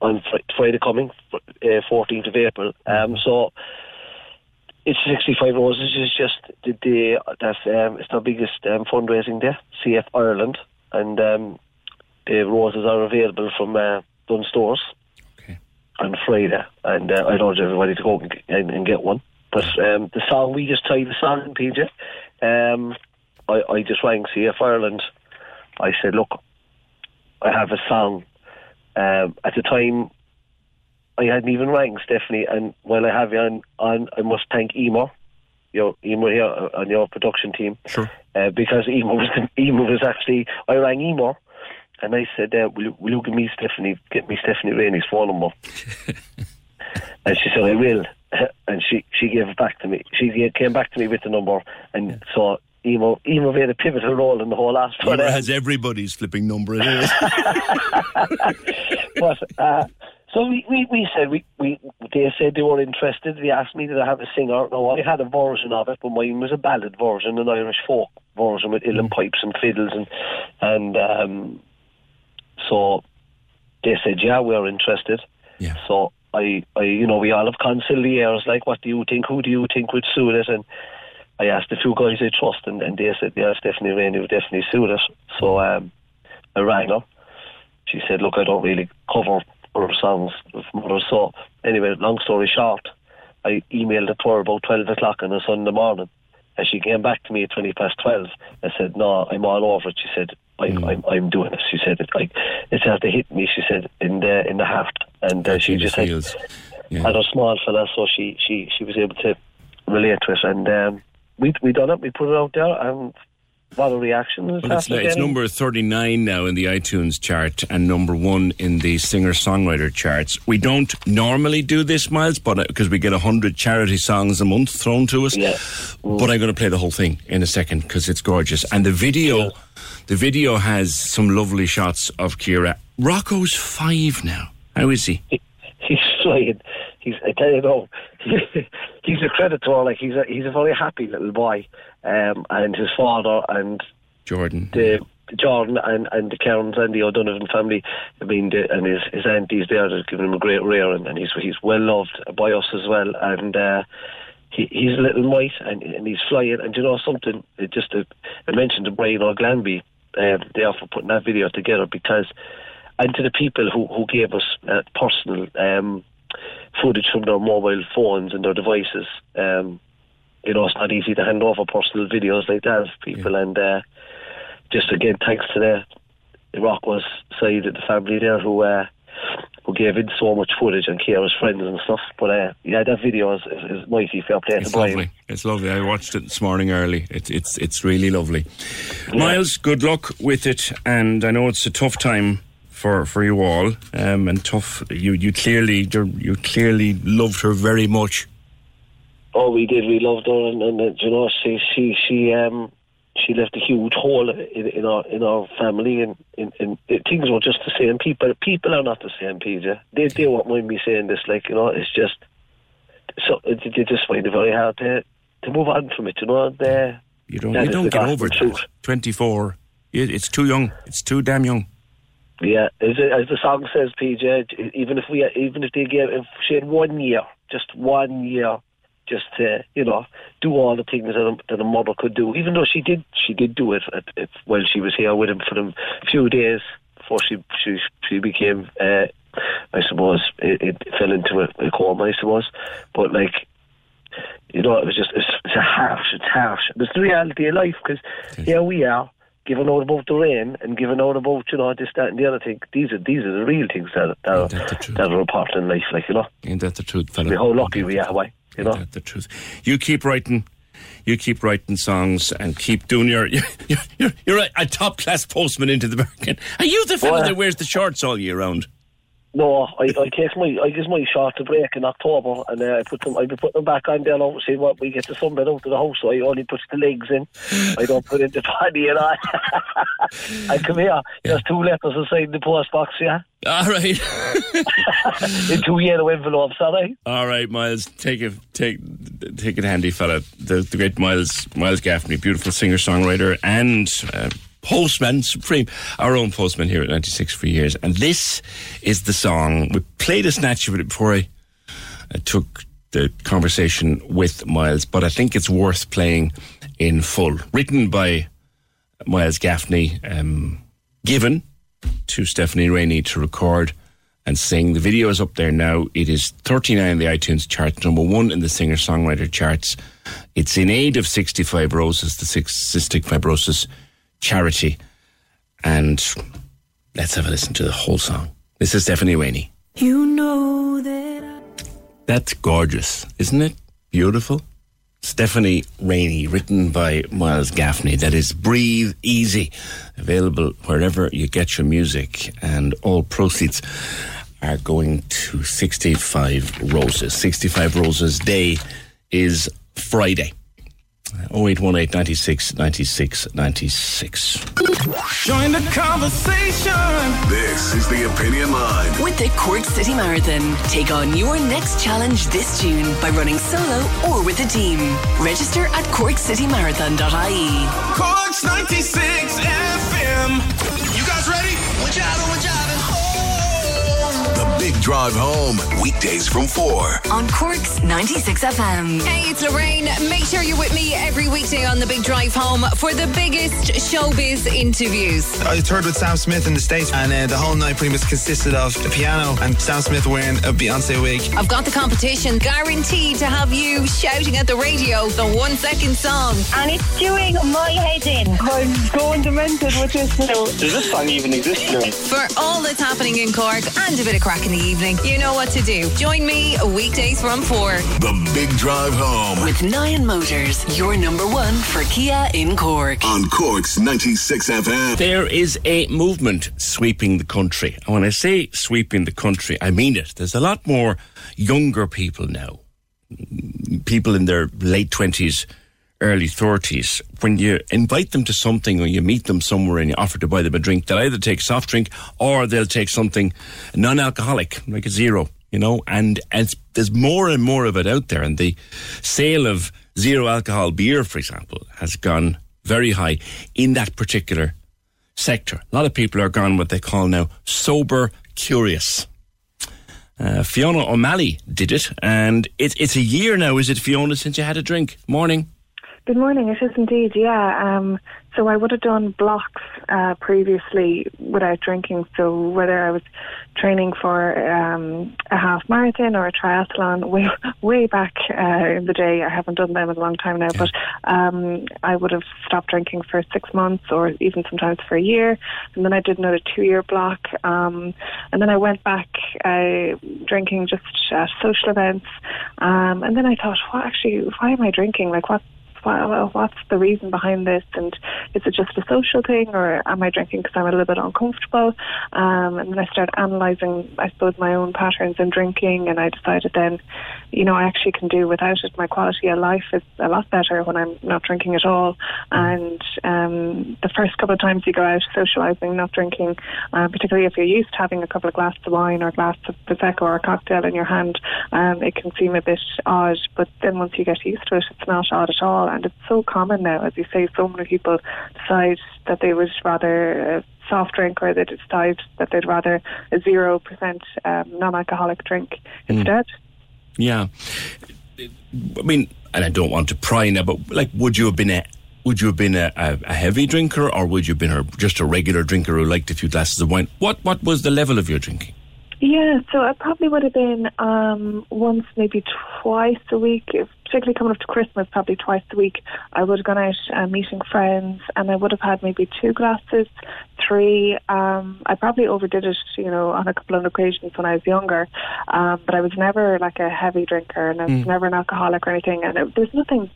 on Friday coming, uh, 14th of April. Um, so it's 65 Roses is just the day that's um, it's the biggest um, fundraising day, CF Ireland, and um, the roses are available from uh, Dunnes Stores on Friday, and uh, I'd urge everybody to go and, and, and get one. But um, the song we just tried the song, PJ. Um, I, I just rang CF Ireland. I said, look, I have a song. Um, at the time, I hadn't even rang Stephanie, and while I have you on, on I must thank Emo, your Emo here on your production team, sure. uh, because Emo was Emo was actually I rang Emo, and I said, uh, will, you, "Will you give me Stephanie, get me Stephanie Rainey's phone number?" and she said, "I will," and she she gave it back to me. She came back to me with the number, and so. Emo, Emo played a pivotal role in the whole last. Emo has everybody's flipping number. It is. but uh, so we, we, we said we, we they said they were interested. They asked me did I have a singer. No, I had a version of it, but mine was a ballad version, an Irish folk version with uilleann pipes and fiddles and and um, so they said yeah we're interested. Yeah. So I, I you know we all have conciliators like what do you think? Who do you think would suit it? And I asked a few guys I trust, and, and they said yeah Stephanie Rainey would definitely suit us. So um, I rang her she said, "Look, I don't really cover her songs with mother." So anyway, long story short, I emailed it to her about twelve o'clock on a Sunday morning, and she came back to me at twenty past twelve. I said, "No, I'm all over it." She said, "I'm I'm, I'm doing it." She said, "It like it to hit me." She said, "In the in the heart," and uh, she just had, had her small fella, so she she she was able to relate to it, and um, we we done it. We put it out there, and what a reaction! Well, it's, it's number 39 now in the iTunes chart and number one in the singer songwriter charts. We don't normally do this, Miles, but uh, because we get 100 charity songs a month thrown to us. Yeah. But I'm going to play the whole thing in a second because it's gorgeous. And the video, the video has some lovely shots of Ciara. Rocco's five now. How is he? he's flying. He's I tell you no, he's a credit to all. Like he's a he's a very happy little boy, um, and his father and Jordan, the Jordan and and the Cairns and the O'Donovan family. I mean, the, and his his aunties there have given him a great rear, and, and he's he's well loved by us as well. And uh, he he's a little mite, and and he's flying. And you know something? It just uh, I mentioned to Brian O'Glanby uh, there for putting that video together because and to the people who, who gave us uh, personal um, footage from their mobile phones and their devices. Um, you know, it's not easy to hand over personal videos like that to people. And uh, just again, thanks to the, the Rockwell's side of the family there who uh, who gave in so much footage and Ciara's friends and stuff. But uh, yeah, that video is, is, is mighty fair play It's to Brian. lovely. It's lovely. I watched it this morning early. It's it's it's really lovely. Miles, good luck with it. And I know it's a tough time for for you all, um, and tough. You you clearly you're- clearly loved her very much. Oh, we did. We loved her, and, and uh, you know, she she she um she left a huge hole in, in our in our family, and in, in, things were just the same. People people are not the same, PJ. They they won't mind me saying this. Like you know, it's just so it, they just find it very hard to to move on from it. You know, they, You don't you don't the get over that. Twenty four. It's too young. It's too damn young. Yeah, as, as the song says, PJ, even if we, even if they gave, if she had one year, just one year, just to, you know, do all the things that a, that a mother could do. Even though she did, she did do it at, at, while she was here with him for a few days before she she she became, uh, I suppose, it, it fell into a, a coma, I suppose. But like, you know, it was just it's, it's a harsh, it's harsh. It's the reality of life because here we are giving out about the rain and giving out about you know this that and the other thing. These are these are the real things that that, are, that are important in life. Like you know, ain't that the truth, fella? how lucky we are, why you know. That the truth? You keep writing. You keep writing songs and keep doing your. You're, you're, you're a, a top class postman into the bargain. Are you the fella Well, that wears the shorts all year round? No, I, I take my I give my short to break in October, and uh, I put them. I be putting them back on there Obviously, what we get the sunbed out of the house. So I only put the legs in. I don't put in the body and I. and come here. There's two letters inside the post box. Yeah. All right. in two yellow envelopes, they? All right, Miles, take it, take, take it handy, fella. The, the great Miles, Miles Gaffney, beautiful singer songwriter and uh, postman supreme, our own postman here at ninety six for years. And this is the song we played a snatch of it before I, I took the conversation with Miles, but I think it's worth playing in full. Written by Miles Gaffney, um, given to Stephanie Rainey to record and sing. The video is up there now. It is 39 in the iTunes charts, number one in the singer songwriter charts. It's in aid of 65 Roses, the Cystic Fibrosis charity. And let's have a listen to the whole song. This is Stephanie Rainey. You know that That's gorgeous, isn't it? Beautiful. Stephanie Rainey, written by Miles Gaffney. That is Breathe Easy, available wherever you get your music, and all proceeds are going to 65 Roses. 65 Roses Day is Friday. 0818 96 96 96. Join the conversation. This is the Opinion Line. With the Cork City Marathon, take on your next challenge this June by running solo or with a team. Register at corkcitymarathon.ie. Corks 96 FM. You guys ready? We're driving, we're driving The Big Drive Home. Weekdays from 4. On Cork's 96 FM. Hey, it's Lorraine. Make sure you're with me every weekday on the Big Drive Home for the biggest showbiz interviews. I toured with Sam Smith in the States, and uh, the whole night pretty much consisted of the piano and Sam Smith wearing a Beyonce wig. I've got the competition guaranteed to have you shouting at the radio the one second song. And it's doing my head in. I'm going demented with this now. Does this song even exist now? For all that's happening in Cork and a bit of crack in the evening, you know what to do. Join me weekdays from 4. The Big Drive Home. With Nyan Motors, your number one for Kia in Cork. On Cork's 96 FM. There is a movement sweeping the country. And when I say sweeping the country, I mean it. There's a lot more younger people now, people in their late 20s, early 30s. When you invite them to something or you meet them somewhere and you offer to buy them a drink, they'll either take soft drink or they'll take something non alcoholic, like a zero, you know, and, and there's more and more of it out there. And the sale of zero alcohol beer, for example, has gone very high in that particular sector. A lot of people are gone what they call now sober curious. Uh, Fiona O'Malley did it, and it, it's a year now, is it, Fiona, since you had a drink? Morning. Good morning. It is indeed, yeah. Um, so I would have done blocks uh, previously without drinking. So whether I was training for um, a half marathon or a triathlon, way way back uh, in the day, I haven't done them in a long time now. But um, I would have stopped drinking for six months or even sometimes for a year, and then I did another two year block, um, and then I went back uh, drinking just at social events, um, and then I thought, what actually? Why am I drinking? Like what? Well, what's the reason behind this? And is it just a social thing, or am I drinking because I'm a little bit uncomfortable? Um, and then I started analysing, I suppose, my own patterns in drinking, and I decided then, you know, I actually can do without it. My quality of life is a lot better when I'm not drinking at all. And um, the first couple of times you go out socialising, not drinking, uh, particularly if you're used to having a couple of glasses of wine or a glass of prosecco or a cocktail in your hand, um, it can seem a bit odd. But then once you get used to it, it's not odd at all. It's so common now, as you say, so many people decide that they would rather a soft drink or they decide that they'd rather a zero percent um, non-alcoholic drink instead. Yeah. I mean, and I don't want to pry now, but like, would you have been a would you have been a, a, a heavy drinker, or would you have been a, just a regular drinker who liked a few glasses of wine? What what was the level of your drinking? Yeah, so I probably would have been um, once, maybe twice a week, if particularly coming up to Christmas, probably twice a week, I would have gone out uh, meeting friends, and I would have had maybe two glasses, three. Um, I probably overdid it, you know, on a couple of occasions when I was younger, um, but I was never like a heavy drinker, and I was Mm. never an alcoholic or anything. And it, there's nothing,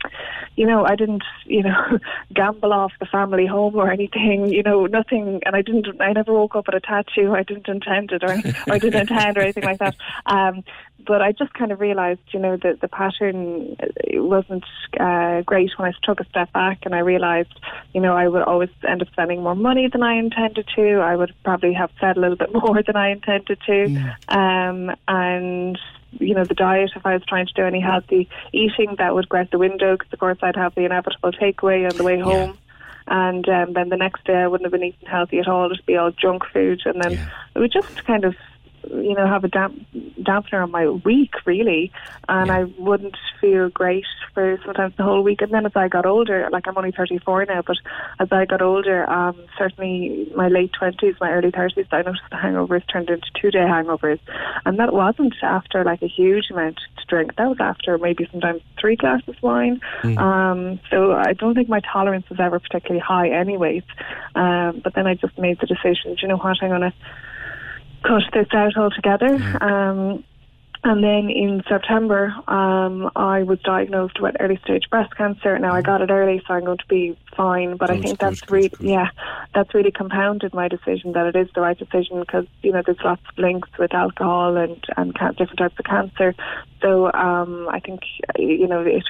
you know, I didn't, you know, gamble off the family home or anything, you know, nothing. And I didn't, I never woke up with a tattoo. I didn't intend it, or, or I didn't intend or anything like that. Um, but I just kind of realised, you know, that the pattern it wasn't uh, great when I took a step back, and I realised, you know, I would always end up spending more money than I intended to. I would probably have said a little bit more than I intended to, um, and you know, the diet, if I was trying to do any healthy eating, that would go out the window because, of course, I'd have the inevitable takeaway on the way home. And um, then the next day, I wouldn't have been eating healthy at all. It'd be all junk food. And then it would just kind of, you know, have a damp, dampener on my week, really. And I wouldn't feel great for sometimes the whole week. And then as I got older, like I'm only 34 now, but as I got older, um, certainly my late 20s, my early 30s, I noticed the hangovers turned into two day hangovers. And that wasn't after like a huge amount to drink. That was after maybe sometimes three glasses of wine. Um, so I don't think my tolerance was ever particularly high anyways. Um, but then I just made the decision, do you know what, I'm going to cut this out altogether. Um, and then in September, um, I was diagnosed with early stage breast cancer. Now I got it early, so I'm going to be fine. But I think that's really, yeah, that's really compounded my decision that it is the right decision because you know there's lots of links with alcohol and and different types of cancer. So um, I think you know, it,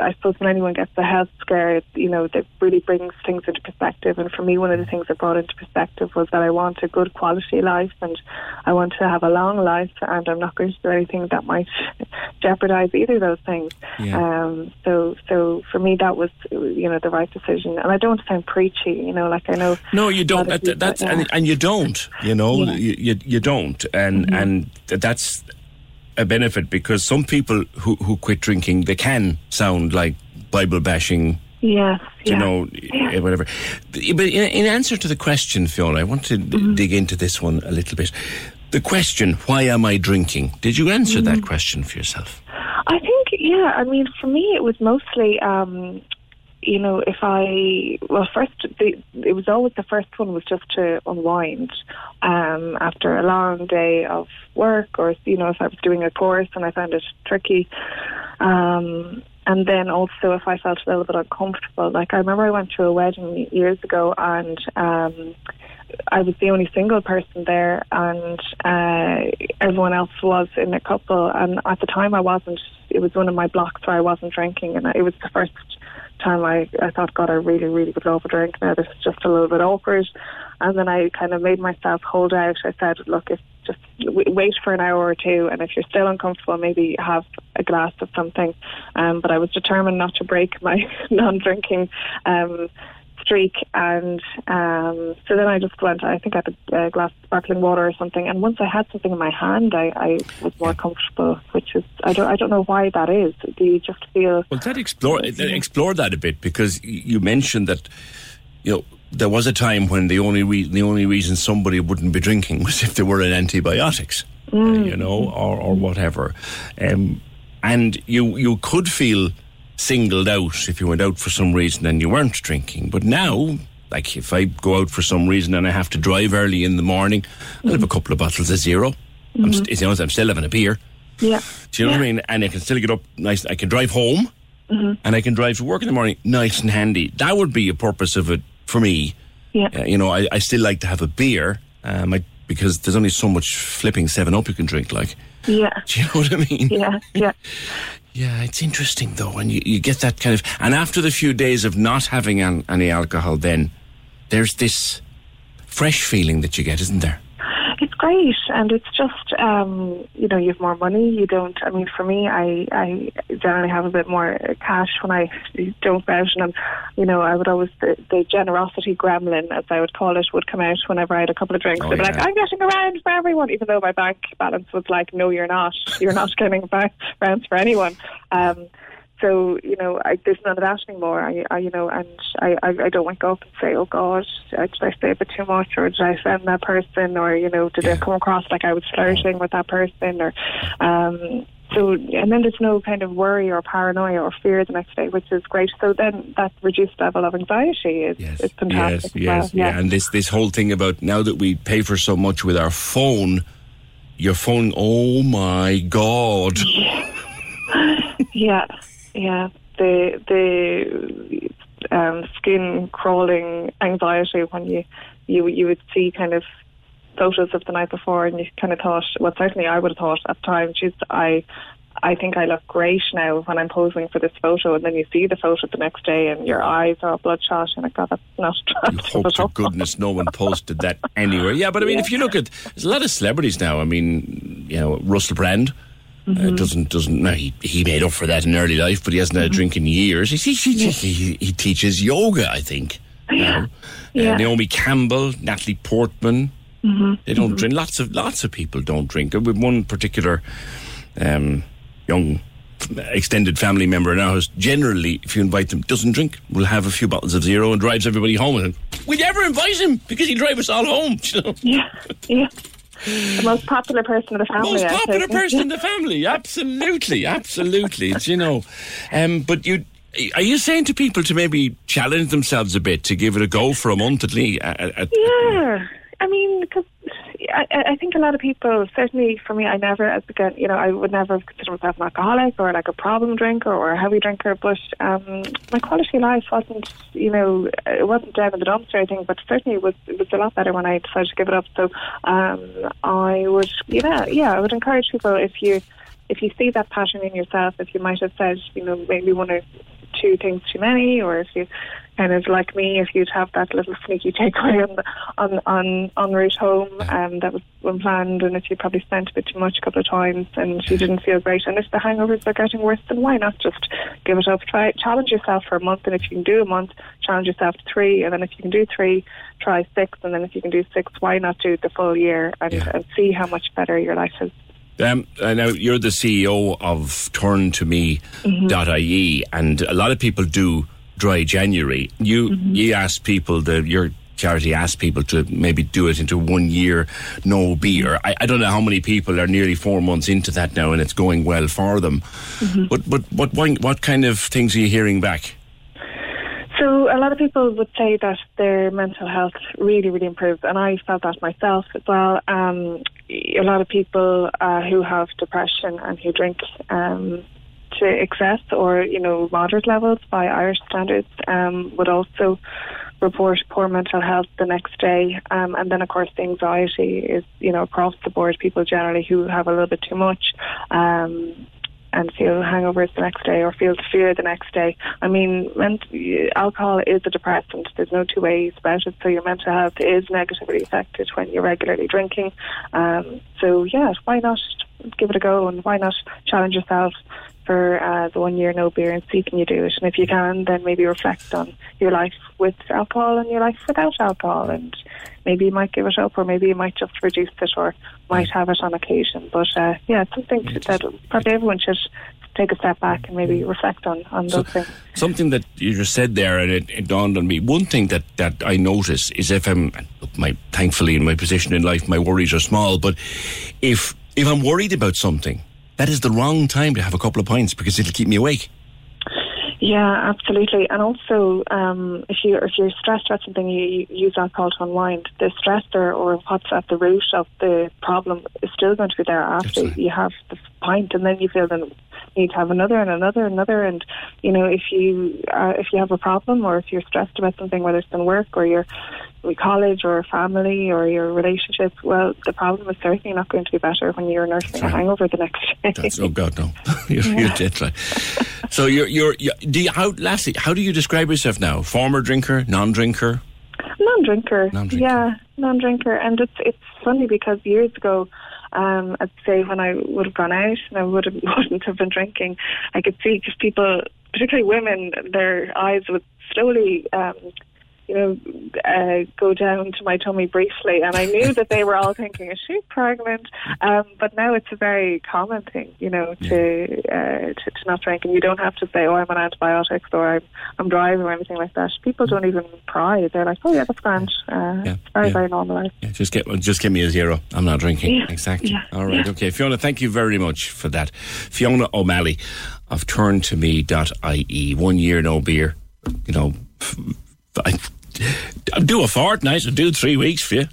I suppose when anyone gets a health scare, it, you know, that really brings things into perspective. And for me, one of the things that brought into perspective was that I want a good quality life and I want to have a long life, and I'm not going to do anything that might jeopardize either of those things. Yeah. Um, so, so for me, that was you know the right decision. And I don't sound preachy, you know, like I know. No, you don't. That, people- that's yeah. and, and you don't. You know, Yeah. you, you you don't, and Mhm. and that's a benefit because some people who who quit drinking they can sound like Bible bashing. Yes, You yeah. know, eh, whatever. But in, in answer to the question, Fiona, I want to Mm-hmm. dig into this one a little bit. The question, why am I drinking? Did you answer that Mhm. question for yourself? I think, yeah. I mean, for me, it was mostly, um, you know, if I well, first the, it was always the first one was just to unwind um, after a long day of work, or you know, if I was doing a course and I found it tricky. Um, and then also if I felt a little bit uncomfortable, like I remember I went to a wedding years ago and um, I was the only single person there, and uh, everyone else was in a couple. And at the time, I wasn't. It was one of my blocks where I wasn't drinking, and it was the first time I, I thought, God, I really, really would love a drink. Now this is just a little bit awkward. And then I kind of made myself hold out. I said, look, if just wait for an hour or two, and if you're still uncomfortable, maybe have a glass of something. Um, but I was determined not to break my non-drinking. Um, streak and um, so then I just went I think I had a, glass of sparkling water or something and once I had something in my hand I, I was more comfortable which is I don't I don't know why that is. Do you just feel Well, that explore that explore that a bit because you mentioned that you know there was a time when the only re- the only reason somebody wouldn't be drinking was if they were in antibiotics, Mm. you know, or or whatever, um, and you you could feel singled out if you went out for some reason and you weren't drinking. But now, like if I go out for some reason and I have to drive early in the morning, I'll have a couple of bottles of 0 I'm, st- I'm still having a beer. yeah Do you know what I mean? And I can still get up nice. I can drive home hmm and I can drive to work in the morning nice and handy. That would be a purpose of it for me. Yeah. Uh, you know, I, I still like to have a beer um, I, because there's only so much flipping 7 Up you can drink, like. yeah Do you know what I mean? yeah yeah Yeah, it's interesting though, and you, you get that kind of. And after the few days of not having an, any alcohol, then there's this fresh feeling that you get, isn't there? Great, and it's just um, you know you have more money. You don't. I mean, for me, I I generally have a bit more cash when I don't out, and you know, I would always the, the generosity gremlin, as I would call it, would come out whenever I had a couple of drinks. Oh, They'd be yeah. like, "I'm getting around for everyone," even though my bank balance was like, "No, you're not. You're not getting rounds for anyone." Um, so you know, I, there's none of that anymore. I, I you know, and I, I, I don't wake up and say, "Oh God, uh, did I say a bit too much, or did I offend that person, or you know, did I come across like I was flirting with that person, or." Um, so and then there's no kind of worry or paranoia or fear the next day, which is great. So then that reduced level of anxiety is, is fantastic. Yes, as yes, well. yeah. And this this whole thing about now that we pay for so much with our phone, your phone. Oh my god! yeah, yeah. The the um, skin crawling anxiety when you you you would see kind of photos of the night before, and you kind of thought, well, certainly I would have thought at the time, geez, I. I think I look great now when I'm posing for this photo, and then you see the photo the next day, and your eyes are bloodshot, and I got that's not attractive Hope at to goodness no one posted that anywhere. Yeah, but I mean, if you look at there's a lot of celebrities now. I mean, you know, Russell Brand. Uh, Mm-hmm. doesn't doesn't no, he he made up for that in early life, but he hasn't had a drink in years. He he, he, he, he teaches yoga, I think. know. Yeah. Uh, Naomi Campbell, Natalie Portman, Mm-hmm. they don't drink. Lots of lots of people don't drink. Uh, With one particular um, young extended family member in our who's generally, if you invite them, doesn't drink. Will have a few bottles of zero and drives everybody home with him. We never invite him because he'll drive us all home. You know? Yeah, yeah. The most popular person in the family. Most popular person in the family. Absolutely, absolutely. It's, you know, um, but you. Are you saying to people to maybe challenge themselves a bit to give it a go for a month at least? At, at, Yeah, I mean, because I, I think a lot of people, certainly for me, I never, as again, you know, I would never have considered myself an alcoholic or like a problem drinker or a heavy drinker, but um, my quality of life wasn't, you know, it wasn't down in the dumpster, I think, but certainly it was, it was a lot better when I decided to give it up. So um, I would, you know, yeah, I would encourage people if you, if you see that pattern in yourself, if you might have said, you know, maybe one or two things too many, or if you kind of like me, if you'd have that little sneaky takeaway on the, on on en route home, um, that was unplanned, and if you probably spent a bit too much a couple of times and you didn't feel great, and if the hangovers are getting worse, then why not just give it up? Try challenge yourself for a month, and if you can do a month, challenge yourself to three, and then if you can do three, try six, and then if you can do six, why not do the full year and, and see how much better your life is. Um, uh, now you're the CEO of TurnToMe.ie, and a lot of people do dry January. You you ask people that your charity asks people to maybe do it into one year, no beer. I, I don't know how many people are nearly four months into that now, and it's going well for them. But but what what what kind of things are you hearing back? So a lot of people would say that their mental health really, really improves, and I felt that myself as well. Um, a lot of people uh, who have depression and who drink um, to excess or you know moderate levels by Irish standards um, would also report poor mental health the next day. Um, and then, of course, the anxiety is, you know, across the board, people generally who have a little bit too much. Um, and feel hangovers the next day or feel fear the next day. I mean, ment- alcohol is a depressant. There's no two ways about it. So your mental health is negatively affected when you're regularly drinking. Um, so yeah, why not give it a go and why not challenge yourself for uh, the one year no beer and see can you do it? And if you can, then maybe reflect on your life with alcohol and your life without alcohol and maybe you might give it up or maybe you might just reduce it or might have it on occasion. But uh, yeah, it's something that probably everyone should take a step back and maybe reflect on, on those things. Something that you just said there, and it, it dawned on me. One thing that, that I notice is if I'm, my thankfully in my position in life, my worries are small. But if if I'm worried about something, that is the wrong time to have a couple of pints because it'll keep me awake. Yeah, absolutely. And also, um, if you if you're stressed about something, you, you use alcohol to unwind. The stressor or what's at the root of the problem is still going to be there after you have the pint, and then you feel the need to have another and another and another. And you know, if you uh, if you have a problem or if you're stressed about something, whether it's in work or your college or family or your relationship, well, the problem is certainly not going to be better when you're nursing a hangover the next day. That's, oh God, no! you're, you're dead right. So you're you're, you do you, how lastly how do you describe yourself now? Former drinker, non-drinker? Non-drinker. Non-drinker. Yeah, non-drinker. And it's it's funny because years ago, um, I'd say when I would have gone out and I would have, wouldn't have been drinking, I could see just people, particularly women, their eyes would slowly um, you know, uh, go down to my tummy briefly. And I knew that they were all thinking, is she pregnant? Um, but now it's a very common thing, you know, to, uh, to to not drink, and you don't have to say, oh, I'm on antibiotics or I'm I'm driving or anything like that. People don't even pry. They're like, oh yeah, that's grand. Uh, it's very yeah. very normalised. Yeah, just get just give me a zero. I'm not drinking. Yeah, Exactly. yeah, All right. yeah. Okay. Fiona, thank you very much for that. Fiona O'Malley of turntome.ie. One year no beer. You know, I, do a fortnight. I'll do three weeks for you.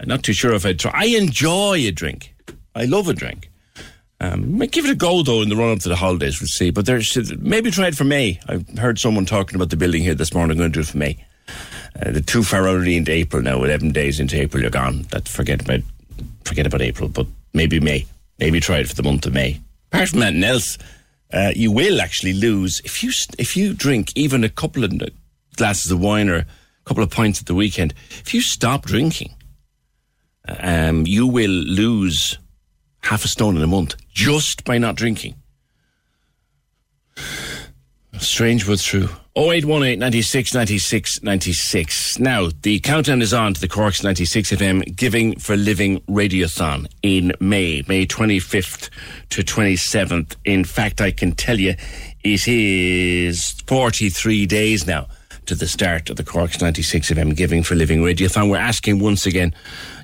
I'm not too sure if I'd try. I enjoy a drink. I love a drink. Um, give it a go though in the run up to the holidays. We'll see. But there's maybe try it for May. I heard someone talking about the building here this morning. I'm going to do it for May. Uh, the too far already into April now. Eleven days into April, you're gone. That forget about forget about April. But maybe May. Maybe try it for the month of May. Apart from anything else, uh, you will actually lose if you if you drink even a couple of glasses of wine or couple of pints at the weekend. If you stop drinking, um, you will lose half a stone in a month just by not drinking. Strange but true. 0818 96 96 96. Now, the countdown is on to the Corks 96 FM Giving for Living Radiothon in May, May 25th to 27th. In fact, I can tell you it is 43 days now to the start of the Cork's 96 FM Giving for Living Radiothon. We're asking once again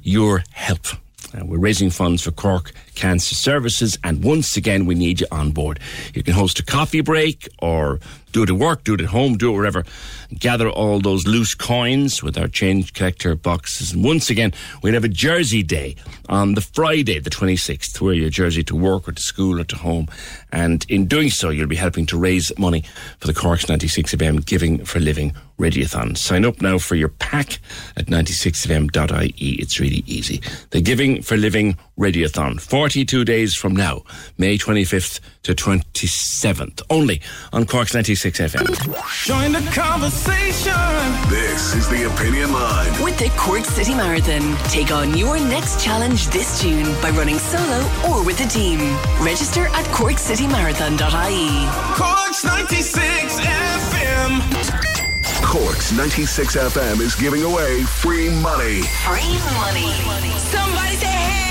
your help. Uh, we're raising funds for Cork Cancer Services, and once again, we need you on board. You can host a coffee break or do it at work, do it at home, do it wherever. Gather all those loose coins with our change collector boxes. And once again, we'll have a Jersey Day on the Friday, the 26th, wear your jersey to work or to school or to home. And in doing so, you'll be helping to raise money for the Cork's 96 FM Giving for Living Radiothon. Sign up now for your pack at 96fm.ie. It's really easy. The Giving for Living Radiothon. 42 days from now, May 25th to 27th. Only on Cork's 96 FM. Join the conversation. This is the Opinion Line. With the Cork City Marathon, take on your next challenge this June by running solo or with a team. Register at corkcitymarathon.ie. Cork's 96 FM. Cork's 96 FM is giving away free money. Free money. Somebody say, hey,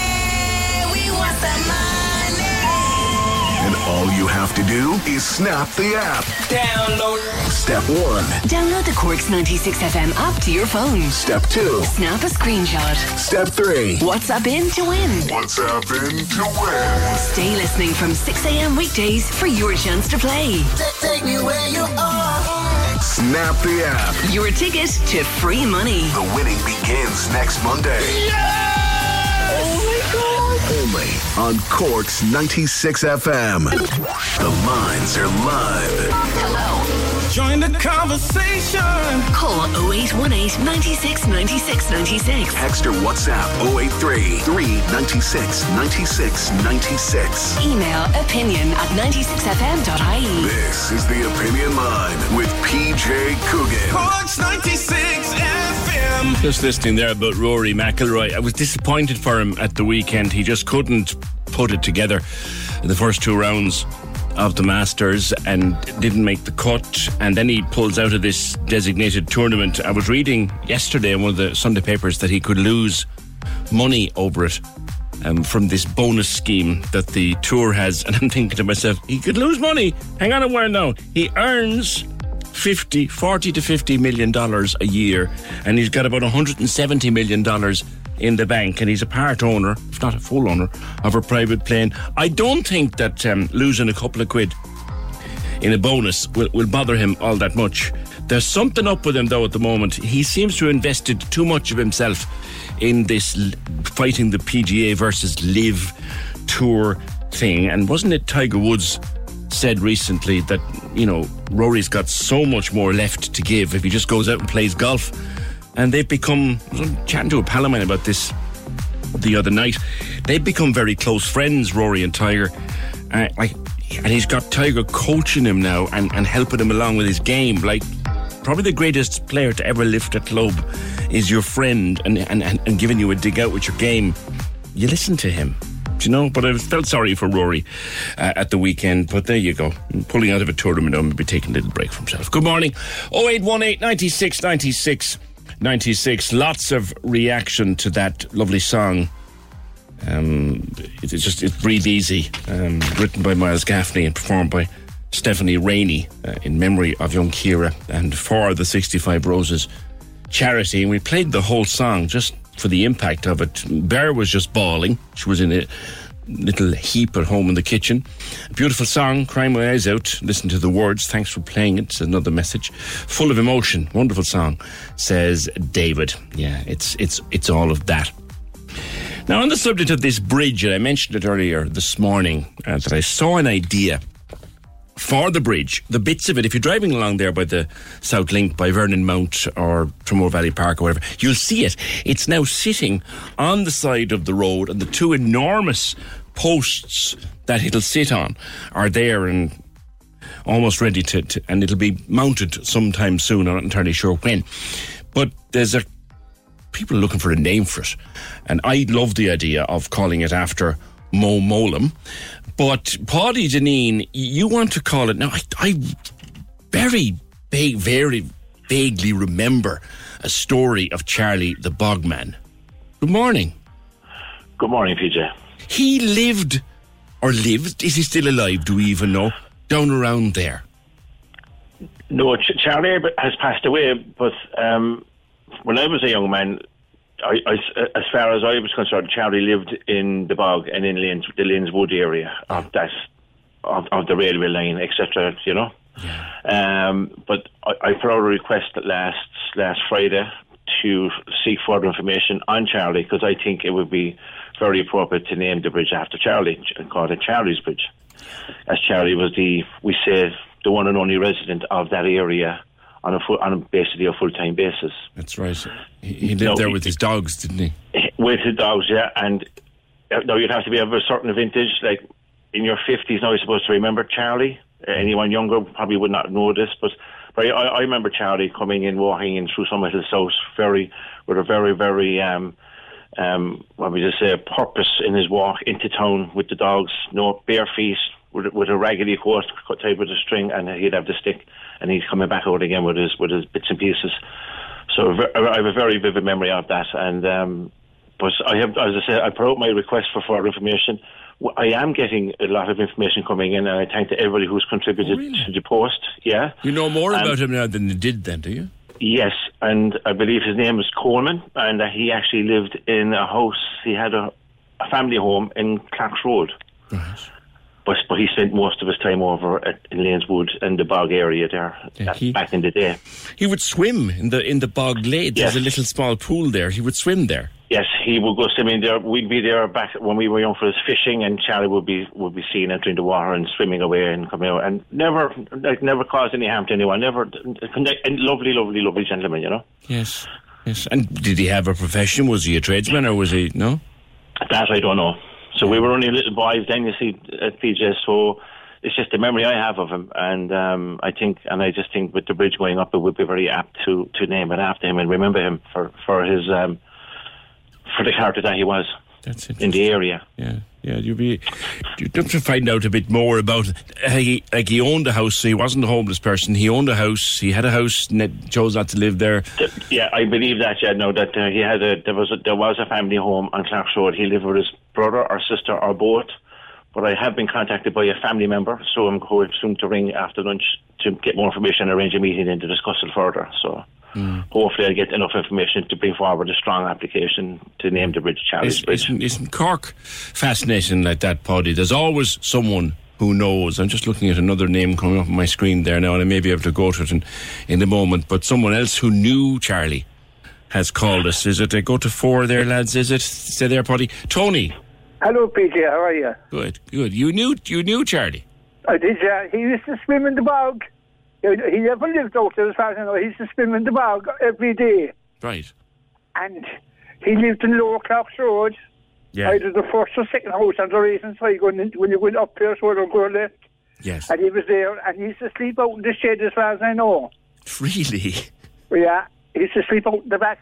And all you have to do is snap the app. Download. Step one. Download the Cork's 96 FM app to your phone. Step two. Snap a screenshot. Step three. WhatsApp in to win. WhatsApp in to win. Stay listening from 6 a.m. weekdays for your chance to play. Take me where you are. Snap the app. Your ticket to free money. The winning begins next Monday. Only on Cork's 96 FM. The lines are live. Hello. Join the conversation. Call 0818 96 96 96. Text or WhatsApp 083 396 96 96. Email opinion at 96fm.ie. This is the Opinion Line with PJ Coogan. Cork's 96 FM. Just listening there about Rory McIlroy. I was disappointed for him at the weekend. He just couldn't put it together in the first two rounds of the Masters and didn't make the cut. And then he pulls out of this designated tournament. I was reading yesterday in one of the Sunday papers that he could lose money over it. Um, from this bonus scheme that the tour has, and I'm thinking to myself, he could lose money. Hang on a while now. He earns 50, 40 to 50 million dollars a year, and he's got about 170 million dollars in the bank, and he's a part owner, if not a full owner, of a private plane. I don't think that um, losing a couple of quid in a bonus will, will bother him all that much. There's something up with him though at the moment. He seems to have invested too much of himself in this l- fighting the PGA versus LIV Tour thing. And wasn't it Tiger Woods said recently that, you know, Rory's got so much more left to give if he just goes out and plays golf. And they've become, chatting to a pal of mine about this the other night. They've become very close friends, Rory and Tiger. Uh, like, and he's got Tiger coaching him now and, and helping him along with his game. Like, probably the greatest player to ever lift a club is your friend and, and, and giving you a dig out with your game. You listen to him. You know. But I felt sorry for Rory uh, at the weekend. But there you go, pulling out of a tournament, and be taking a little break from himself. Good morning, 0818 96 96 96. Lots of reaction to that lovely song. Um, it- it's just it's breathe easy. Um, written by Miles Gaffney and performed by Stephanie Rainey uh, in memory of young Ciara and for the 65 Roses charity. And we played the whole song just for the impact of it. Bear was just bawling. She was in a little heap at home in the kitchen. A beautiful song, crying my eyes out. Listen to the words. Thanks for playing it. It's another message. Full of emotion. Wonderful song, says David. Yeah, it's it's it's all of that. Now, on the subject of this bridge, and I mentioned it earlier this morning, uh, that I saw an idea for the bridge, the bits of it, if you're driving along there by the South Link, by Vernon Mount or Tramore Valley Park or whatever, you'll see it. It's now sitting on the side of the road, and the two enormous posts that it'll sit on are there and almost ready to, to and it'll be mounted sometime soon. I'm not entirely sure when. But there's a people looking for a name for it. And I love the idea of calling it after Mo Mowlam. But Paddy Deneen, you want to call it now. I, I very, va- very vaguely remember a story of Charlie the Bogman. Good morning. Good morning, PJ. He lived, or lived, is he still alive? Do we even know? Down around there. No, Ch- Charlie has passed away, but um, when I was a young man, I, I, as far as I was concerned, Charlie lived in the bog and in Lanes, the Lanes Wood area of that of, of the railway line, etc. You know. Um, but I, I put out a request last last Friday to seek further information on Charlie because I think it would be very appropriate to name the bridge after Charlie and call it Charlie's Bridge, as Charlie was the we say the one and only resident of that area on a full, on a, basically a full time basis. That's right. He, he lived No, there he- with his dogs, didn't he? with his dogs, yeah. And uh, now you'd have to be of a certain vintage, like in your fifties. Now you're supposed to remember Charlie. Uh, anyone younger probably would not know this, but but I, I remember Charlie coming in, walking in through Summerhill South, very with a very very um um what would you say, a purpose in his walk into town with the dogs. No bare feet. With, with a raggedy coat cut tied with a string, and he'd have the stick, and he's coming back out again with his with his bits and pieces. So I have a very vivid memory of that, and um, but I have, as I said, I put out my request for further information. I am getting a lot of information coming in, and I thank to everybody who's contributed to the post. Yeah, You know more Um, about him now than you did then, do you? Yes, and I believe his name is Coleman, and uh, he actually lived in a house. He had a, a family home in Clark's Road. But, but he spent most of his time over at, in Laneswood and the bog area there uh, back in the day. He would swim in the in the bog lake. There's a little small pool there. He would swim there. Yes, he would go swimming there. We'd be there back when we were young for his fishing, and Charlie would be would be seen entering the water and swimming away and coming out, and never like never caused any harm to anyone. Never, and lovely, lovely, lovely gentleman, you know. Yes, yes. And did he have a profession? Was he a tradesman or was he no? That I don't know. So we were only little boys then, you see, at PJ. So it's just a memory I have of him, and um, I think, and I just think with the bridge going up, it would be very apt to to name it after him and remember him for for his um, for the character that he was That's in the area. Yeah, yeah. You'd be you'd have to find out a bit more about. Uh, he, like he owned a house, so he wasn't a homeless person. He owned a house. He had a house. And it chose not to live there. Yeah, I believe that. Yeah, no, that uh, he had a there was a, there was a family home on Clark's Road. He lived with his brother or sister or both. But I have been contacted by a family member, so I'm going soon to ring after lunch to get more information and arrange a meeting and to discuss it further. So hopefully I'll get enough information to bring forward a strong application to name the bridge Charlie's Is, Bridge. isn't, isn't Cork fascinating like that, Paddy? There's always someone who knows. I'm just looking at another name coming up on my screen there now, and I may be able to go to it in, in a moment. But someone else who knew Charlie has called us. Is it? Uh, go to four there, lads. Is it? Stay there, Paddy. Tony. Hello, PJ. How are you? Good, good. You knew, you knew Charlie. I did, yeah. He used to swim in the bog. He never lived out there, as far as I know. He used to swim in the bog every day. Right. And he lived in Lower Clark's Road. Yeah. Either the first or second house on the racing side going in, when you went up there, so don't go left. Yes. And he was there, and he used to sleep out in the shed, as far as I know. Really? Yeah, he used to sleep out in the back.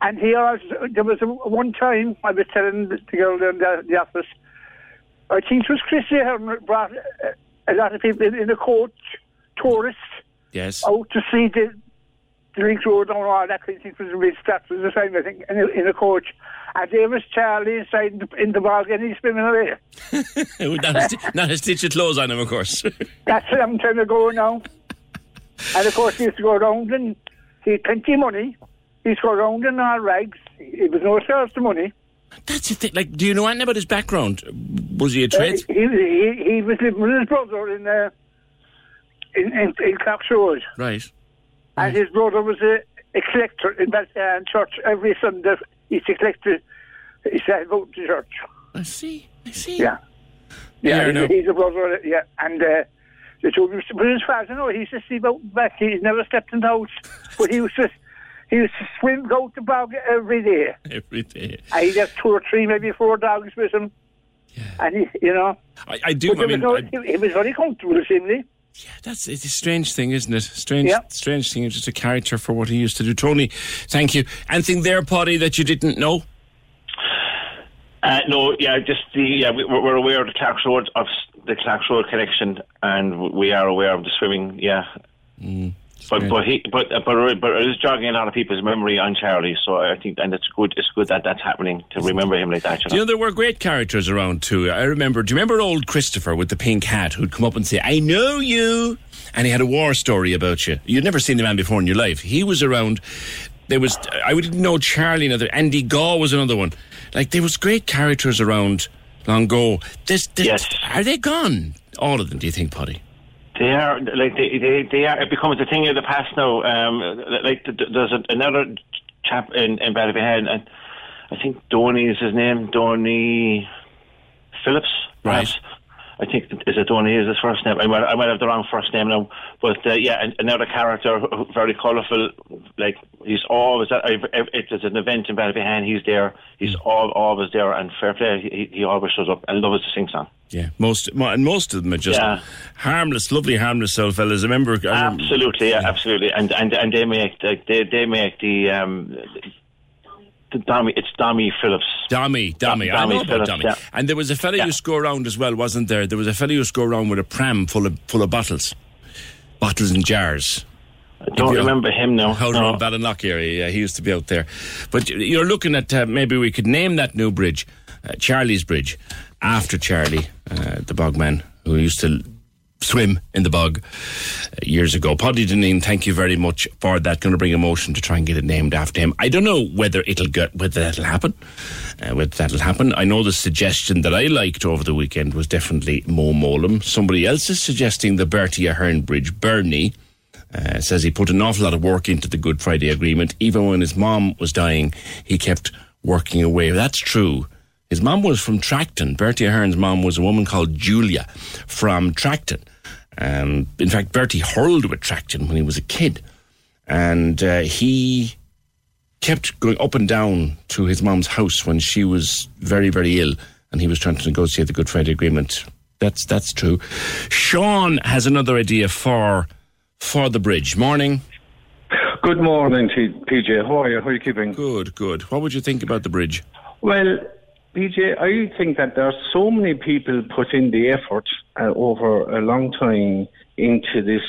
And here, I was, there was a, one time I was telling the girl in the, the office, I think it was Chrissy Ahern brought uh, a lot of people in, in a coach, tourists, Yes. out to see the, the Link Road and all that. I think it was a bit that was the time, I think, in a, in a coach. And there was Charlie inside in the, in the bog and he's swimming away. not, a sti- not a stitch of clothes on him, of course. That's a long time ago now. And of course, he used to go around and he had plenty of money. He used around in all rags. It was no source of money. That's the thing. Like, do you know anything about his background? Was he a trade? Uh, he, he, he was living with his brother in, uh, in, in, in Clark's right. And his brother was a, a collector in Bethlehem Church every Sunday. He's a collector. He said, go to church. I see. I see. Yeah. Yeah, Yeah, he's, he's a brother. Yeah, and uh, they told him, but as far as I know, he's just about back. He's never stepped in the house, but he was just he used to swim, go to bog every day. Every day. And he'd have two or three, maybe four dogs with him. Yeah. And he, you know, I, I do. but I mean, was I- he, he was very comfortable, seemingly. Yeah, that's it's a strange thing, isn't it? Strange, Yeah. strange thing. Just a character for what he used to do. Tony, thank you. Anything there, Paddy, that you didn't know? Uh, no, yeah, just the yeah, we, we're aware of the Clark's Road of the Clark's Road connection, and we are aware of the swimming. Yeah, but but he but uh, but but it is jogging a lot of people's memory on Charlie. So I think and it's good. It's good that that's happening to remember him like that. You Do you know there were great characters around too? I remember. Do you remember old Christopher with the pink hat who'd come up and say, "I know you," and he had a war story about you. You'd never seen the man before in your life. He was around. There was I didn't know Charlie. Another Andy Gaw was another one. Like there was great characters around long ago. This, this are they gone? All of them? Do you think, Paddy? They are like they they, they are. It becomes a thing of the past now. Um, like th- th- there's a, another chap in in Ballyphehane, and I think Donny is his name. Donny Phillips, Right. perhaps. I think is it Donny is his first name. I might I might have the wrong first name now, but uh, yeah, another character, very colourful. Like he's always at if if there's an event in Ballyphehane, he's there. He's Hmm. all, always there, and fair play, he, he always shows up and loves to sing song. Yeah, most and most of them are just Yeah. harmless, lovely, harmless old fellas. I remember. I remember Absolutely, yeah, absolutely, and and and they make the, they they make the um the Dommy. It's Dommy Phillips. Dummy, dummy. I Dommy know about dummy. yeah. And there was a fellow who used to go around as well, wasn't there? There was a fellow who used to go around with a pram full of full of bottles, bottles and jars. I don't remember him now. Out No. around Ballinlough area, yeah, he used to be out there. But you're looking at uh, maybe we could name that new bridge, uh, Charlie's Bridge, after Charlie, uh, the bogman who used to swim in the bog uh, years ago. Paddy Deneen, thank you very much for that. Going to bring a motion to try and get it named after him. I don't know whether it'll get whether that'll happen. Uh, whether that'll happen. I know the suggestion that I liked over the weekend was definitely Mo Mowlam. Somebody else is suggesting the Bertie Ahern Bridge, Bernie. Uh, says he put an awful lot of work into the Good Friday Agreement. Even when his mom was dying, he kept working away. That's true. His mom was from Tracton. Bertie Ahern's mom was a woman called Julia from Tracton. Um, in fact, Bertie hurled with Tracton when he was a kid. And uh, he kept going up and down to his mom's house when she was very, very ill. And he was trying to negotiate the Good Friday Agreement. That's, that's true. Sean has another idea for, for the bridge. Morning. Good morning, T- PJ. How are you? How are you keeping? Good, good. What would you think about the bridge? Well, PJ, I think that there are so many people put in the effort uh, over a long time into this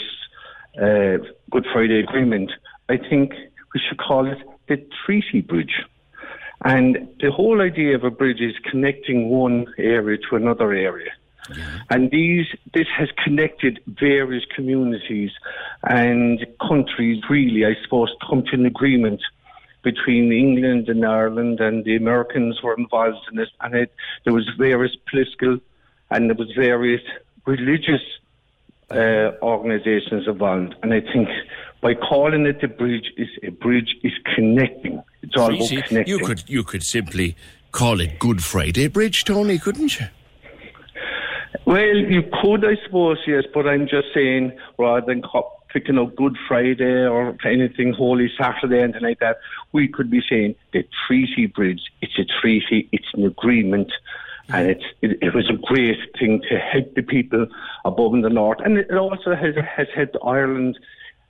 uh, Good Friday Agreement. I think we should call it the Treaty Bridge. And the whole idea of a bridge is connecting one area to another area. And these, this has connected various communities and countries, really, I suppose, come to an agreement between England and Ireland, and the Americans were involved in it. And it, there was various political and there was various religious uh, organisations involved. And I think by calling it the bridge, is a bridge is connecting. It's all about connecting. You could you could simply call it Good Friday Bridge, Tony, couldn't you? Well, you could, I suppose, yes, but I'm just saying, rather than co- picking up Good Friday or anything Holy Saturday, anything like that, we could be saying the Treaty Bridge. It's a treaty, it's an agreement, and it's, it, it was a great thing to help the people above in the north, and it also has, has helped Ireland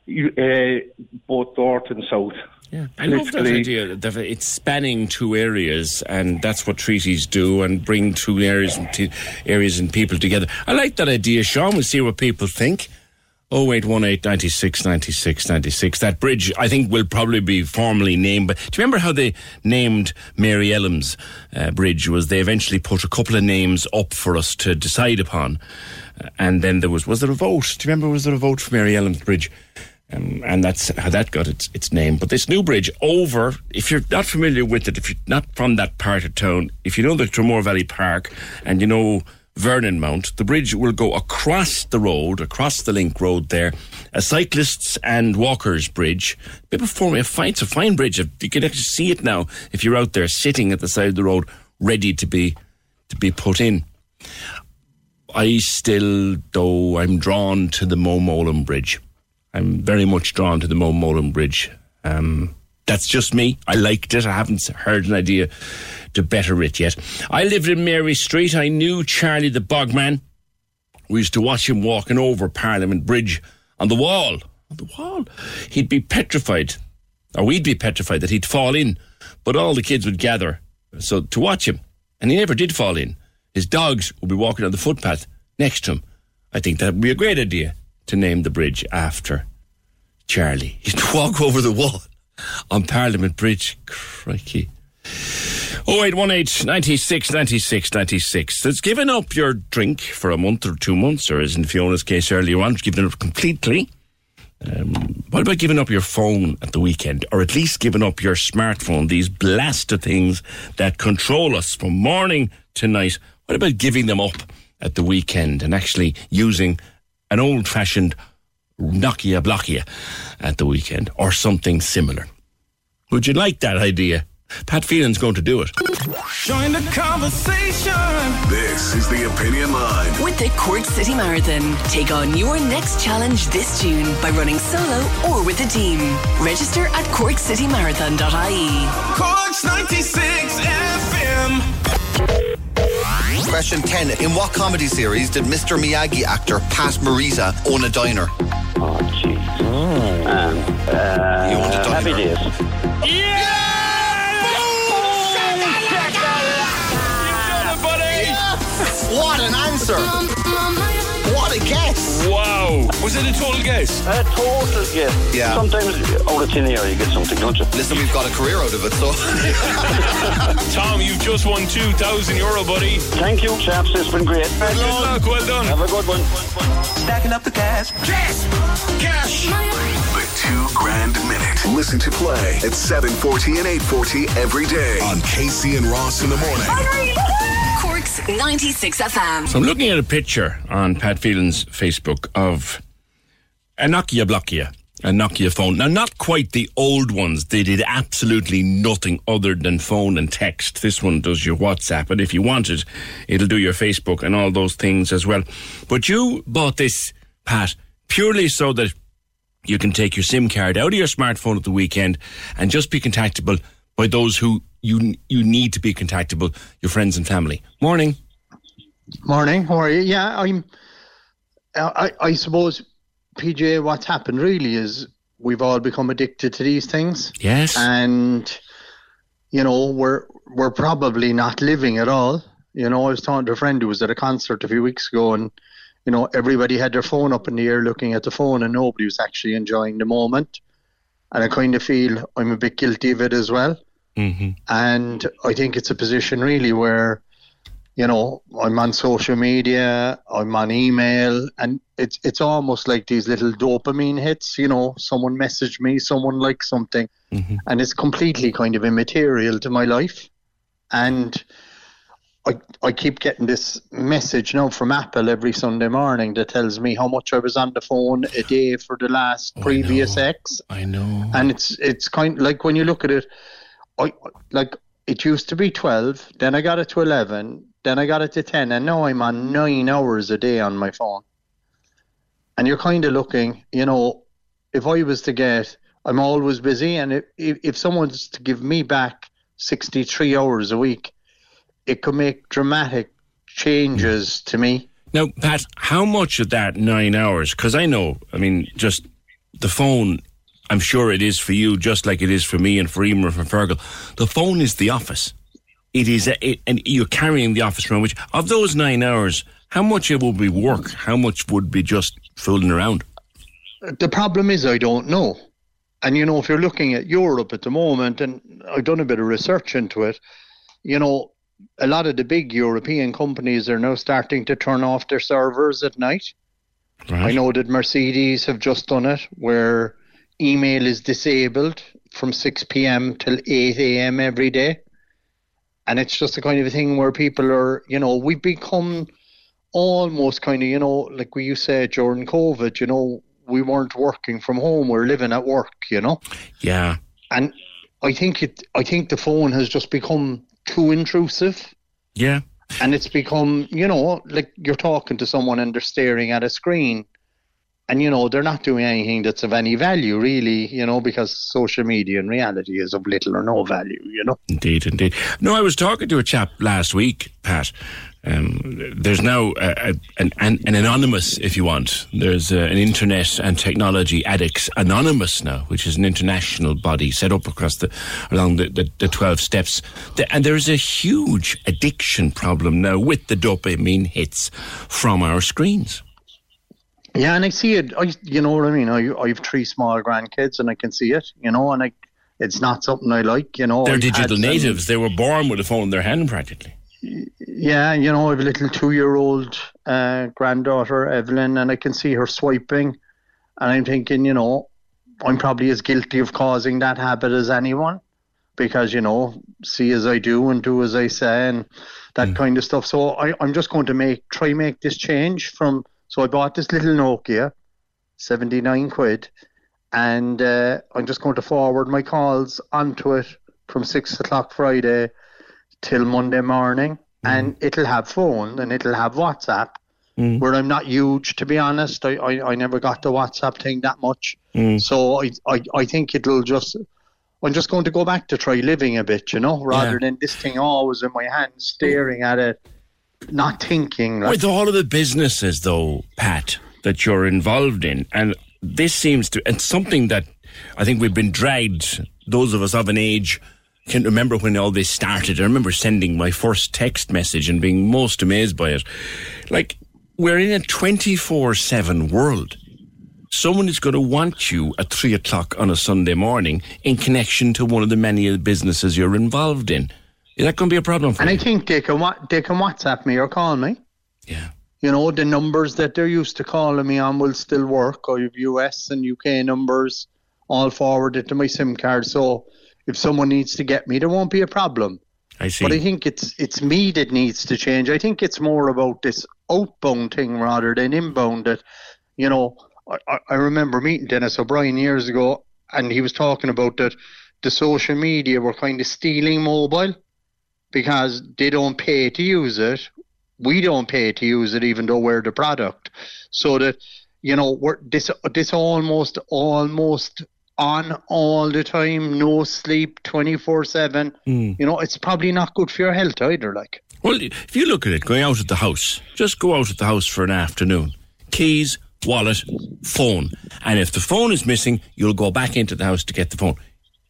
you, uh, both north and south. Yeah, I love that idea. That it's spanning two areas, and that's what treaties do, and bring two areas and t- areas and people together. I like that idea, Sean. We'll see what people think. 0818 96 96 96. That bridge, I think, will probably be formally named. But do you remember how they named Mary Elmes uh, bridge? Was they eventually put a couple of names up for us to decide upon, uh, and then there was was there a vote? Do you remember was there a vote for Mary Elmes bridge? Um, and that's how that got its its name. But this new bridge over, if you're not familiar with it, if you're not from that part of town, if you know the Tramore Valley Park and you know Vernon Mount, the bridge will go across the road, across the link road there, a cyclists and walkers bridge. Bit before fine, it's a fine bridge. You can actually see it now if you're out there sitting at the side of the road, ready to be to be put in. I still, though, I'm drawn to the Mo Mowlam Bridge. I'm very much drawn to the Mo Mowlam Bridge. Um, that's just me. I liked it. I haven't heard an idea to better it yet. I lived in Mary Street. I knew Charlie the Bogman. We used to watch him walking over Parliament Bridge on the wall. On the wall. He'd be petrified, or we'd be petrified that he'd fall in, but all the kids would gather so to watch him, and he never did fall in. His dogs would be walking on the footpath next to him. I think that would be a great idea to name the bridge after Charlie. He'd walk over the wall on Parliament Bridge. Crikey. 0818 96 96 96. Has given up your drink for a month or two months, or as in Fiona's case earlier on, given it up completely. Um, what about giving up your phone at the weekend, or at least giving up your smartphone? These blasted things that control us from morning to night. What about giving them up at the weekend and actually using an old-fashioned Nokia Blockia at the weekend, or something similar? Would you like that idea? Pat Phelan's going to do it. Join the conversation. This is the Opinion Line. With the Cork City Marathon, take on your next challenge this June by running solo or with a team. Register at corkcitymarathon.ie. Cork's 96 FM. Question 10. In what comedy series did Mr. Miyagi actor Pat Morita own a diner? Oh, jeez. Um, uh, He owned a Happy diner. Days. What an answer! What a guess! Wow. Was it a total guess? A total guess. Yeah. Sometimes out of thin air you get something, don't you? Listen, we've got a career out of it, so. Tom, you've just won 2,000 euro, buddy. Thank you, chaps. It's been great. Good luck. Well done. Have a good one. Stacking up the cash. Cash. Cash. The two grand minute. Listen to play at 740 and 840 every day on KC and Ross in the morning. Cork's 96 FM. So I'm looking at a picture on Pat Phelan's Facebook of a Nokia Blockia, a Nokia phone. Now, not quite the old ones. They did absolutely nothing other than phone and text. This one does your WhatsApp, and if you want it, it'll do your Facebook and all those things as well. But you bought this, Pat, purely so that you can take your SIM card out of your smartphone at the weekend and just be contactable by those who you you need to be contactable, your friends and family. Morning. Morning, how are you? Yeah, I'm. I, I suppose, PJ, what's happened really is we've all become addicted to these things. Yes. And, you know, we're we're probably not living at all. You know, I was talking to a friend who was at a concert a few weeks ago, and you know, everybody had their phone up in the air looking at the phone, and nobody was actually enjoying the moment. And I kind of feel I'm a bit guilty of it as well. Mm-hmm. And I think it's a position really where, you know, I'm on social media, I'm on email, and it's it's almost like these little dopamine hits. You know, someone messaged me, someone liked something, and it's completely kind of immaterial to my life. And I I keep getting this message now from Apple every Sunday morning that tells me how much I was on the phone a day for the last previous X. I know. And it's it's kind like when you look at it, I like it used to be twelve, then I got it to eleven, then I got it to ten, and now I'm on nine hours a day on my phone. And you're kind of looking, you know, if I was to get, I'm always busy, and if if, if someone's to give me back sixty three hours a week, it could make dramatic changes to me. Now, Pat, how much of that nine hours? Because I know, I mean, just the phone, I'm sure it is for you, just like it is for me and for Emer and for Fergal. The phone is the office. It is, a, it, and you're carrying the office around. Which of those nine hours, how much it would be work? How much would be just fooling around? The problem is, I don't know. And you know, if you're looking at Europe at the moment, and I've done a bit of research into it, you know, a lot of the big European companies are now starting to turn off their servers at night. I know that Mercedes have just done it, where email is disabled from 6 p.m. till 8 a.m. every day. And it's just a kind of a thing where people are, you know, we've become almost kind of, you know, like we used to say during COVID, you know, we weren't working from home, we we're living at work, you know. Yeah. And I think it, I think the phone has just become too intrusive. Yeah. And it's become, you know, like you're talking to someone and they're staring at a screen. And, you know, they're not doing anything that's of any value, really, you know, because social media in reality is of little or no value, you know. Indeed, indeed. No, I was talking to a chap last week, Pat. Um, there's now a, a, an, an, an anonymous, if you want. There's uh, an Internet and Technology Addicts Anonymous now, which is an international body set up across the along the, the, the 12 steps. The, and there's a huge addiction problem now with the dopamine hits from our screens. Yeah, and I see it. I, you know what I mean. I, I have three small grandkids, and I can see it. You know, and I, it's not something I like. You know, They're I've digital natives. They were born with a phone in their hand, practically. Yeah, you know, I have a little two-year-old uh, granddaughter, Evelyn, and I can see her swiping, and I'm thinking, you know, I'm probably as guilty of causing that habit as anyone, because you know, see as I do and do as I say, and that kind of stuff. So I, I'm just going to make try make this change from. So I bought this little Nokia, seventy nine quid, and uh, I'm just going to forward my calls onto it from six o'clock Friday till Monday morning, mm-hmm. and it'll have phone and it'll have WhatsApp. Mm. Where I'm not huge, to be honest, I, I, I never got the WhatsApp thing that much. Mm. So I, I I think it'll just. I'm just going to go back to try living a bit, you know, rather Yeah. than this thing always in my hand, staring at it, not thinking. Like, With all of the businesses, though, Pat, that you're involved in, and this seems to, and something that I think we've been dragged, those of us of an age can remember when all this started. I remember sending my first text message and being most amazed by it. Like, we're in a 24 7 world. Someone is going to want you at three o'clock on a Sunday morning in connection to one of the many businesses you're involved in. Is that going to be a problem for and you? I think they can wa- they can WhatsApp me or call me. Yeah. You know, the numbers that they're used to calling me on will still work. I have US and UK numbers all forwarded to my SIM card. So if someone needs to get me, there won't be a problem. I see. But I think it's it's me that needs to change. I think it's more about this outbound thing rather than inbound. That you know, I- I remember meeting Denis O'Brien years ago, and he was talking about that the social media were kind of stealing mobile because they don't pay to use it. We don't pay to use it, even though we're the product. So that you know, we're this this almost almost on all the time, no sleep, twenty four seven. Hmm. You know, it's probably not good for your health either. Like, Well, if you look at it, going out at the house, just go out at the house for an afternoon. Keys, wallet, phone. And if the phone is missing, you'll go back into the house to get the phone.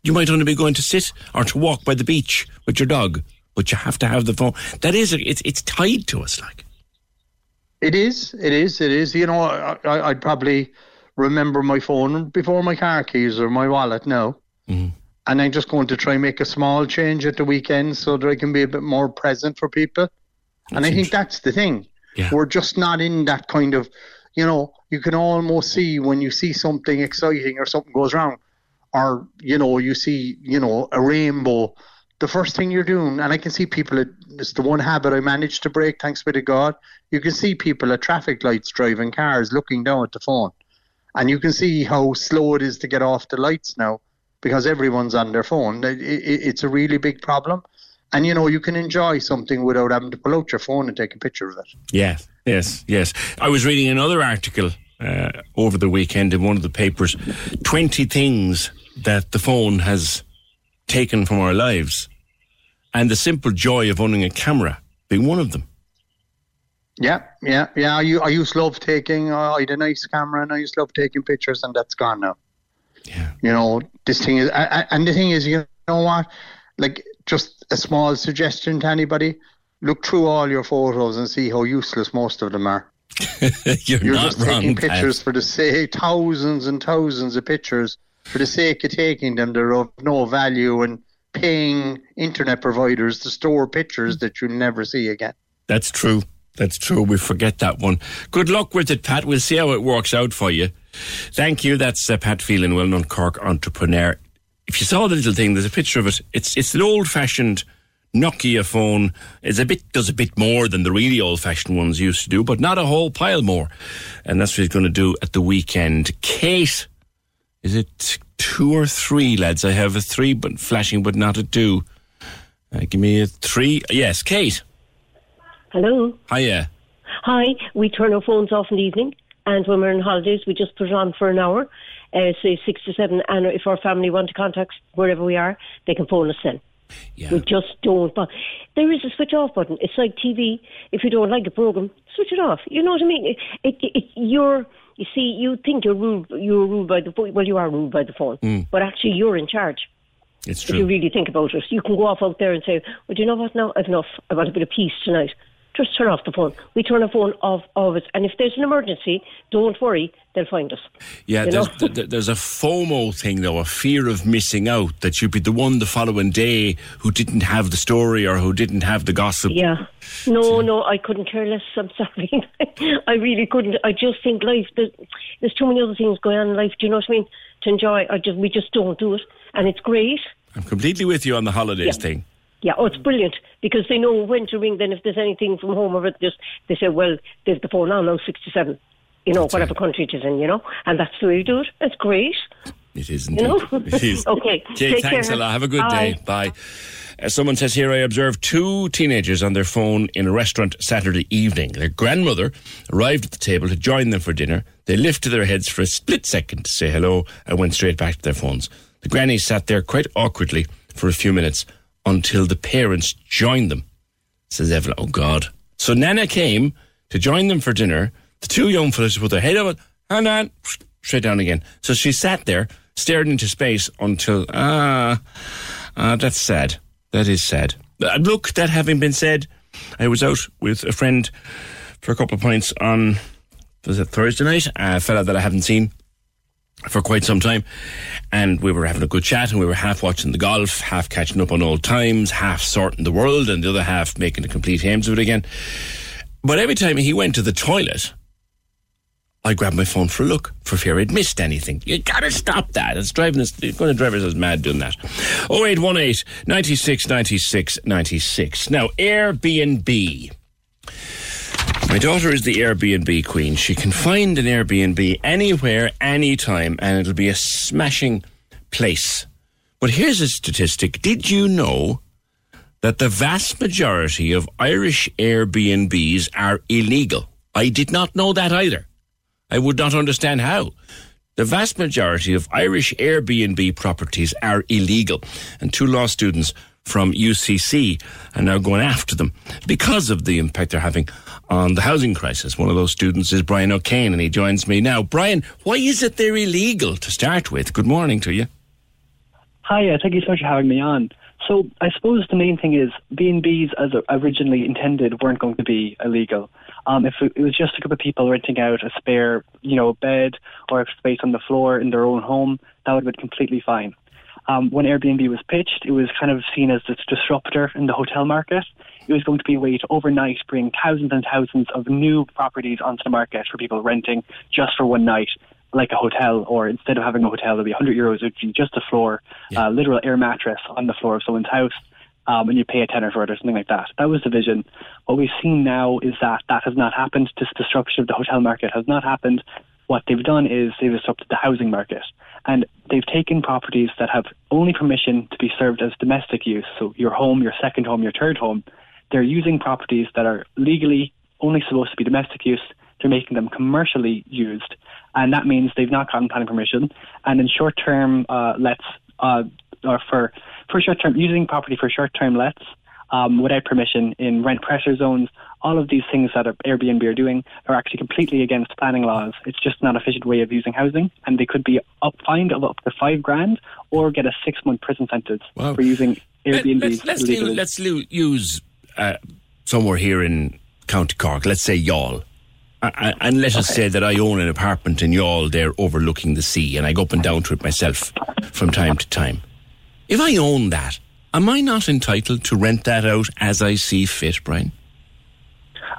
You might only be going to sit or to walk by the beach with your dog, but you have to have the phone. That is, it's, it's tied to us, like. it is, it is, it is. You know, I, I'd probably remember my phone before my car keys or my wallet now. Mm-hmm. And I'm just going to try and make a small change at the weekend so that I can be a bit more present for people. and I think that's the thing. We're just not in that kind of, you know, you can almost see when you see something exciting or something goes wrong, or, you know, you see, you know, a rainbow. The first thing you're doing, and I can see people, at, it's the one habit I managed to break, thanks be to God. You can see people at traffic lights driving cars looking down at the phone. And you can see how slow it is to get off the lights now because everyone's on their phone. It, it, it's a really big problem. And you know, you can enjoy something without having to pull out your phone and take a picture of it. Yes, yes, yes. I was reading another article uh, over the weekend in one of the papers 20 things that the phone has taken from our lives, and the simple joy of owning a camera being one of them. Yeah, yeah, yeah. I, I used to love taking. Uh, I had a nice camera, and I used to love taking pictures, and that's gone now. Yeah. You know, this thing is, a- a- and the thing is, you know what? Like, just a small suggestion to anybody: look through all your photos and see how useless most of them are. You're, You're just taking wrong, Pat. pictures for the sake, thousands and thousands of pictures for the sake of taking them. They're of no value, and paying internet providers to store pictures that you'll never see again. That's true. That's true. We forget that one. Good luck with it, Pat. We'll see how it works out for you. Thank you. That's uh, Pat Phelan, well-known Cork entrepreneur. If you saw the little thing, there's a picture of it. It's it's an old-fashioned Nokia phone. It's a bit does a bit more than the really old-fashioned ones used to do, but not a whole pile more. And that's what he's going to do at the weekend. Kate, is it two or three, lads? I have a three, but flashing, but not a two. Uh, give me a three. Yes, Kate. Hello. Hiya. Hi. We turn our phones off in the evening, and when we're on holidays, we just put it on for an hour, uh, say six to seven. And if our family want to contact wherever we are, they can phone us then. We just don't. But there is a switch off button. It's like TV. If you don't like a program, switch it off. You know what I mean? It, it, it, you're. You see, you think you're ruled. You're ruled by the phone. Well, you are ruled by the phone, Mm. but actually, you're in charge. It's true. If you really think about it, you can go off out there and say, "Well, do you know what? Now I've enough. I want a bit of peace tonight." Just turn off the phone. We turn the phone off always, and if there's an emergency, don't worry, they'll find us. Yeah, You there's, th- th- there's a FOMO thing, though, a fear of missing out, that you'd be the one the following day who didn't have the story or who didn't have the gossip. Yeah. No, no, I couldn't care less. I'm sorry. I really couldn't. I just think life, there's, there's too many other things going on in life, do you know what I mean? To enjoy. I just, we just don't do it. And it's great. I'm completely with you on the holidays Yeah. thing. Yeah, oh, it's brilliant because they know when to ring. Then if there's anything from home or just they say, well, there's the phone on now, sixty-seven. You know, whatever country it is in, you know, and that's the way you do it. It's great. It is You indeed. know? It is. Okay, Kate, take thanks care. a lot. Have a good Bye. day. Bye. Uh, someone says here, I observed two teenagers on their phone in a restaurant Saturday evening. Their grandmother arrived at the table to join them for dinner. They lifted their heads for a split second to say hello and went straight back to their phones. The grannies sat there quite awkwardly for a few minutes until the parents joined them. Says Evelyn, oh God. So Nana came to join them for dinner. The two young fellas put their head up and on, straight down again. So she sat there, stared into space until, ah, ah, that's sad. That is sad. Uh, look, that having been said, I was out with a friend for a couple of pints on, was it Thursday night? A fella that I haven't seen for quite some time. And we were having a good chat and we were half watching the golf, half catching up on old times, half sorting the world, and the other half making a complete hames of it again. But every time he went to the toilet, I grabbed my phone for a look for fear I'd missed anything. You gotta stop that. It's driving us, it's going to drive us as mad doing that. 0818 96 96 96. Now, Airbnb. My daughter is the Airbnb queen. She can find an Airbnb anywhere, anytime, and it'll be a smashing place. But here's a statistic. Did you know that the vast majority of Irish Airbnbs are illegal? I did not know that either. I would not understand how. The vast majority of Irish Airbnb properties are illegal, and two law students from UCC are now going after them because of the impact they're having on the housing crisis. One of those students is Brian O'Kane, and he joins me now. Brian, why is it they're illegal to start with? Good morning to you. Hi, uh, thank you so much for having me on. So I suppose the main thing is B&Bs as originally intended weren't going to be illegal. Um, if it was just a couple of people renting out a spare, you know, bed or a space on the floor in their own home, that would have been completely fine. Um, when Airbnb was pitched, it was kind of seen as this disruptor in the hotel market. It was going to be a way to overnight bring thousands and thousands of new properties onto the market for people renting just for one night, like a hotel. Or instead of having a hotel, it'd be 100 euros, it'd be just a floor, uh, literal air mattress on the floor of someone's house, um, and you pay a tenner for it or something like that. That was the vision. What we've seen now is that that has not happened. This disruption of the hotel market has not happened. What they've done is they've disrupted the housing market. And they've taken properties that have only permission to be served as domestic use, so your home, your second home, your third home. They're using properties that are legally only supposed to be domestic use. They're making them commercially used. And that means they've not gotten planning permission. And in short term uh, lets, uh, or for, for short term, using property for short term lets, um, without permission in rent pressure zones. All of these things that Airbnb are doing are actually completely against planning laws. It's just not an efficient way of using housing, and they could be up fined of up to five grand or get a six month prison sentence Wow. for using Airbnb. Let's, let's, illegally. let's use uh, somewhere here in County Cork, let's say Youghal. I- I- And let us say that I own an apartment in Youghal there overlooking the sea and I go up and down to it myself from time to time. If I own that, am I not entitled to rent that out as I see fit, Brian?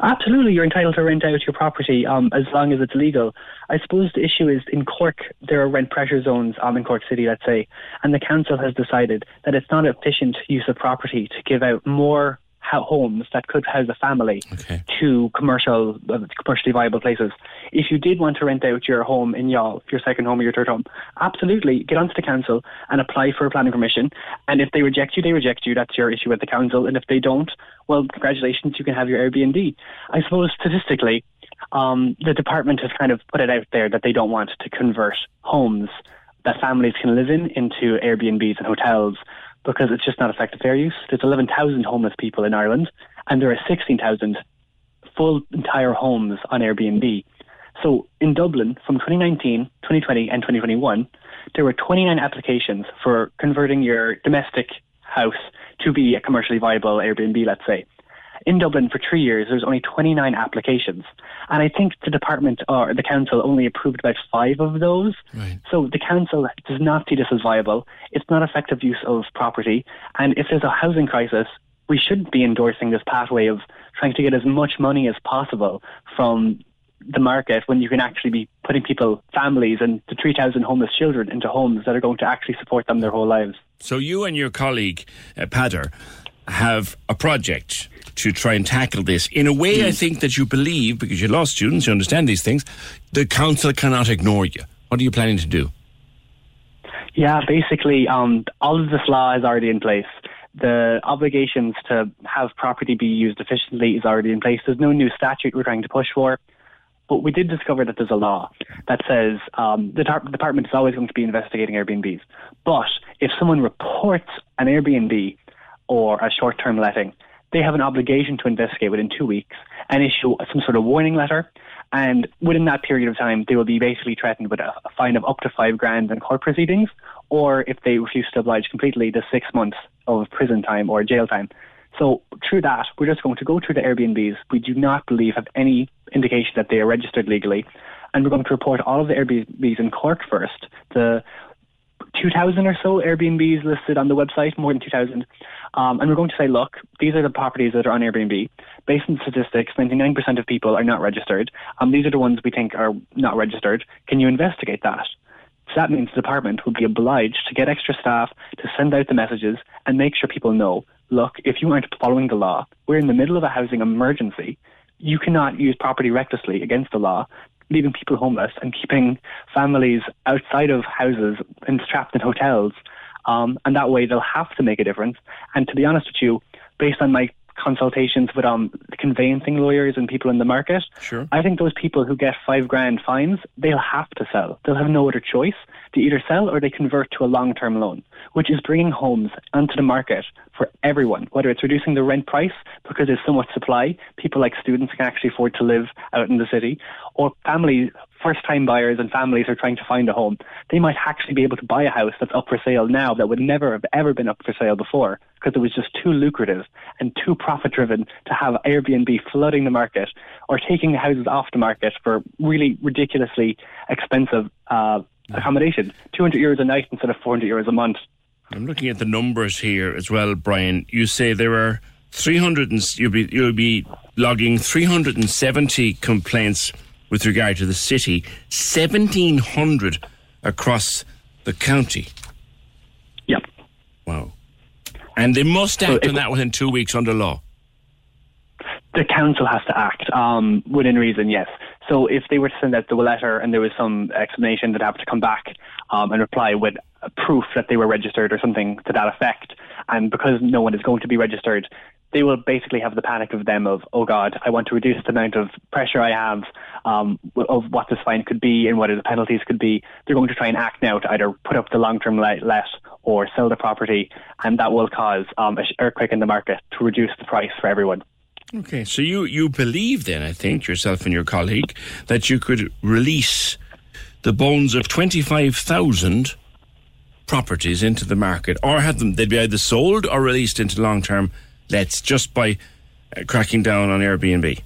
Absolutely, you're entitled to rent out your property um, as long as it's legal. I suppose the issue is in Cork, there are rent pressure zones um, in Cork City, let's say, and the council has decided that it's not efficient use of property to give out more ho- homes that could house a family to commercial, uh, commercially viable places. If you did want to rent out your home in Youghal, your second home or your third home, absolutely get onto the council and apply for a planning permission. And if they reject you, they reject you. That's your issue with the council. And if they don't, well, congratulations, you can have your Airbnb. I suppose statistically, um, the department has kind of put it out there that they don't want to convert homes that families can live in into Airbnbs and hotels because it's just not effective fair use. There's 11,000 homeless people in Ireland, and there are 16,000 full entire homes on Airbnb. So in Dublin, from 2019, 2020, and 2021, there were 29 applications for converting your domestic house to be a commercially viable Airbnb, let's say. In Dublin, for three years, there's only 29 applications. And I think the department or the council only approved about five of those. So the council does not see this as viable. It's not effective use of property. And if there's a housing crisis, we shouldn't be endorsing this pathway of trying to get as much money as possible from the market when you can actually be putting people, families, and the 3,000 homeless children into homes that are going to actually support them their whole lives. So you and your colleague, uh, Pader, have a project to try and tackle this in a way I think that you believe, because you're law students, you understand these things, the council cannot ignore you. What are you planning to do? Yeah, basically, um, all of this law is already in place. The obligations to have property be used efficiently is already in place. There's no new statute we're trying to push for. But we did discover that there's a law that says um, the tar- department is always going to be investigating Airbnbs. But if someone reports an Airbnb or a short term letting, they have an obligation to investigate within two weeks and issue some sort of warning letter. And within that period of time, they will be basically threatened with a, fine of up to five grand in court proceedings, or if they refuse to oblige completely, the six months of prison time or jail time. So through that, we're just going to go through the Airbnbs. We do not believe have any indication that they are registered legally, and we're going to report all of the Airbnbs in Cork first. The 2,000 or so Airbnbs listed on the website, more than 2,000. Um, and we're going to say, look, these are the properties that are on Airbnb. Based on statistics, 99% of people are not registered. Um, these are the ones we think are not registered. Can you investigate that? So that means the department would be obliged to get extra staff to send out the messages and make sure people know, look, if you aren't following the law, we're in the middle of a housing emergency. You cannot use property recklessly against the law, leaving people homeless and keeping families outside of houses and trapped in hotels. Um, and that way they'll have to make a difference. And to be honest with you, based on my consultations with um, conveyancing lawyers and people in the market, Sure. I think those people who get five grand fines, they'll have to sell. They'll have no other choice. They either sell or they convert to a long term loan, which is bringing homes onto the market for everyone, whether it's reducing the rent price because there's so much supply, people like students can actually afford to live out in the city, or families, first time buyers and families are trying to find a home. They might actually be able to buy a house that's up for sale now that would never have ever been up for sale before because it was just too lucrative and too profit driven to have Airbnb flooding the market or taking the houses off the market for really ridiculously expensive uh, accommodation, 200 euros a night instead of 400 euros a month. I'm looking at the numbers here as well, Brian. You say there are 300 and you'll be you'll be logging 370 complaints with regard to the city, 1700 across the county. Yep. Wow. And they must act on that within two weeks under law. The council has to act um, within reason, yes. So if they were to send out the letter and there was some explanation, they'd have to come back um, and reply with proof that they were registered or something to that effect. And because no one is going to be registered, they will basically have the panic of them of, oh God, I want to reduce the amount of pressure I have um, of what this fine could be and what the penalties could be. They're going to try and act now to either put up the long-term let, let or sell the property, and that will cause um, an earthquake in the market to reduce the price for everyone. Okay, so you, you believe then, I think, yourself and your colleague, that you could release the bones of 25,000 properties into the market, or have them, they'd be either sold or released into long term lets just by uh, cracking down on Airbnb.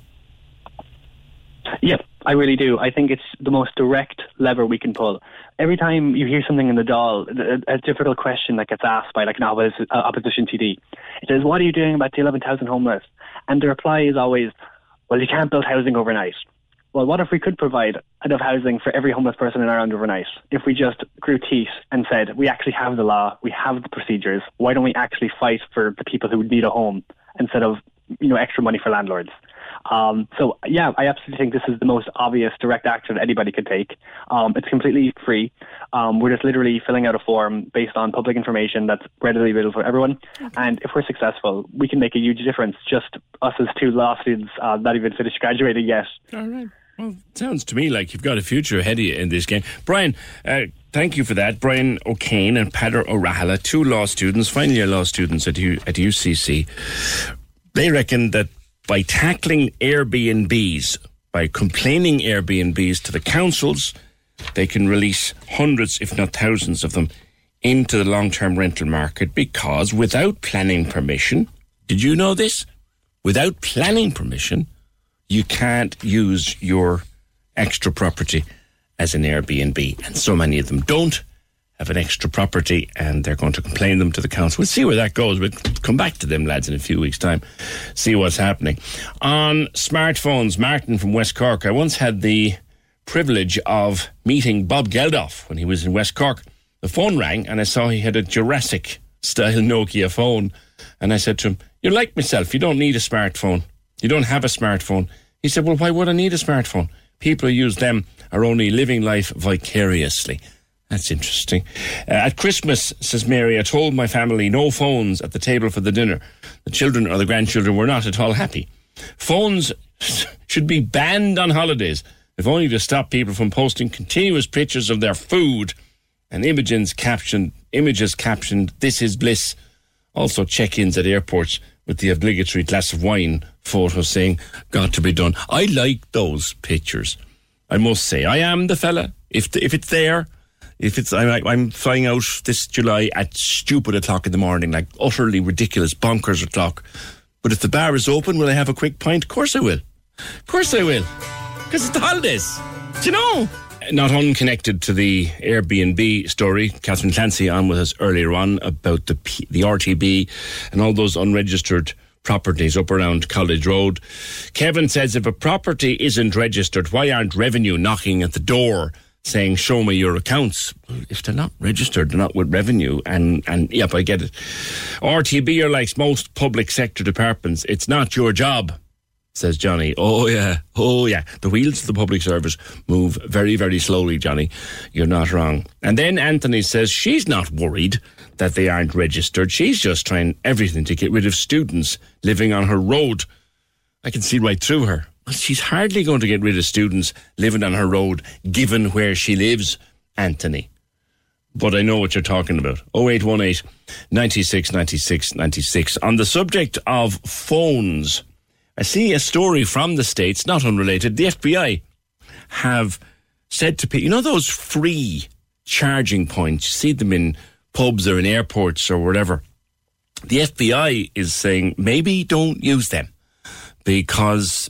Yep, I really do. I think it's the most direct lever we can pull. Every time you hear something in the Dáil, a, a difficult question that gets asked by like an opposition, uh, opposition TD, it says, "What are you doing about the 11,000 homeless?" And the reply is always, "Well, you can't build housing overnight." Well, what if we could provide enough housing for every homeless person in Ireland overnight? If we just grew teeth and said, we actually have the law, we have the procedures, why don't we actually fight for the people who would need a home instead of, you know, extra money for landlords? Um, so yeah, I absolutely think this is the most obvious direct action anybody could take. Um, it's completely free. Um, we're just literally filling out a form based on public information that's readily available for everyone. And if we're successful, we can make a huge difference. Just us as two law students, uh, not even finished graduating yet. All right. Well, sounds to me like you've got a future ahead of you in this game. Brian, uh, thank you for that. Brian O'Kane and Peadar O'Rahala, two law students, final year law students at, U- at UCC. They reckon that by tackling Airbnbs, by complaining Airbnbs to the councils, they can release hundreds, if not thousands of them, into the long term rental market because without planning permission, did you know this? Without planning permission, you can't use your extra property as an Airbnb. And so many of them don't have an extra property and they're going to complain them to the council. We'll see where that goes. We'll come back to them, lads, in a few weeks' time, see what's happening. On smartphones, Martin from West Cork, I once had the privilege of meeting Bob Geldof when he was in West Cork. The phone rang and I saw he had a Jurassic style Nokia phone. And I said to him, You're like myself, you don't need a smartphone. You don't have a smartphone. He said, Well, why would I need a smartphone? People who use them are only living life vicariously. That's interesting. Uh, at Christmas, says Mary, I told my family no phones at the table for the dinner. The children or the grandchildren were not at all happy. Phones should be banned on holidays, if only to stop people from posting continuous pictures of their food and images captioned, images captioned, this is bliss. Also check-ins at airports with the obligatory glass of wine photo saying, got to be done. I like those pictures. I must say, I am the fella. If, the, if it's there, if it's I'm, I'm flying out this July at stupid o'clock in the morning, like utterly ridiculous, bonkers o'clock. But if the bar is open, will I have a quick pint? Of course I will. Of course I will. Because it's the holidays. Do you know? Not unconnected to the Airbnb story, Catherine Clancy on with us earlier on about the P- the RTB and all those unregistered properties up around College Road. Kevin says if a property isn't registered, why aren't revenue knocking at the door saying, show me your accounts? If they're not registered, they're not with revenue. And, and yep, I get it. RTB are like most public sector departments. It's not your job. Says Johnny. Oh yeah, oh yeah. The wheels of the public service move very, very slowly, Johnny. You're not wrong. And then Anthony says she's not worried that they aren't registered. She's just trying everything to get rid of students living on her road. I can see right through her. Well, she's hardly going to get rid of students living on her road, given where she lives, Anthony. But I know what you're talking about. 0818 96 96 96. On the subject of phones, I see a story from the States, not unrelated. The FBI have said to people, you know, those free charging points, you see them in pubs or in airports or whatever. The FBI is saying maybe don't use them because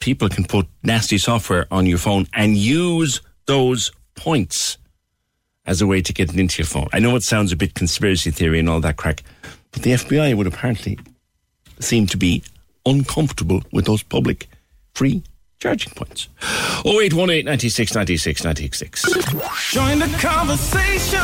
people can put nasty software on your phone and use those points as a way to get into your phone. I know it sounds a bit conspiracy theory and all that crack, but the FBI would apparently seem to be uncomfortable with those public free charging points. 0818 96 96 96. Join the conversation.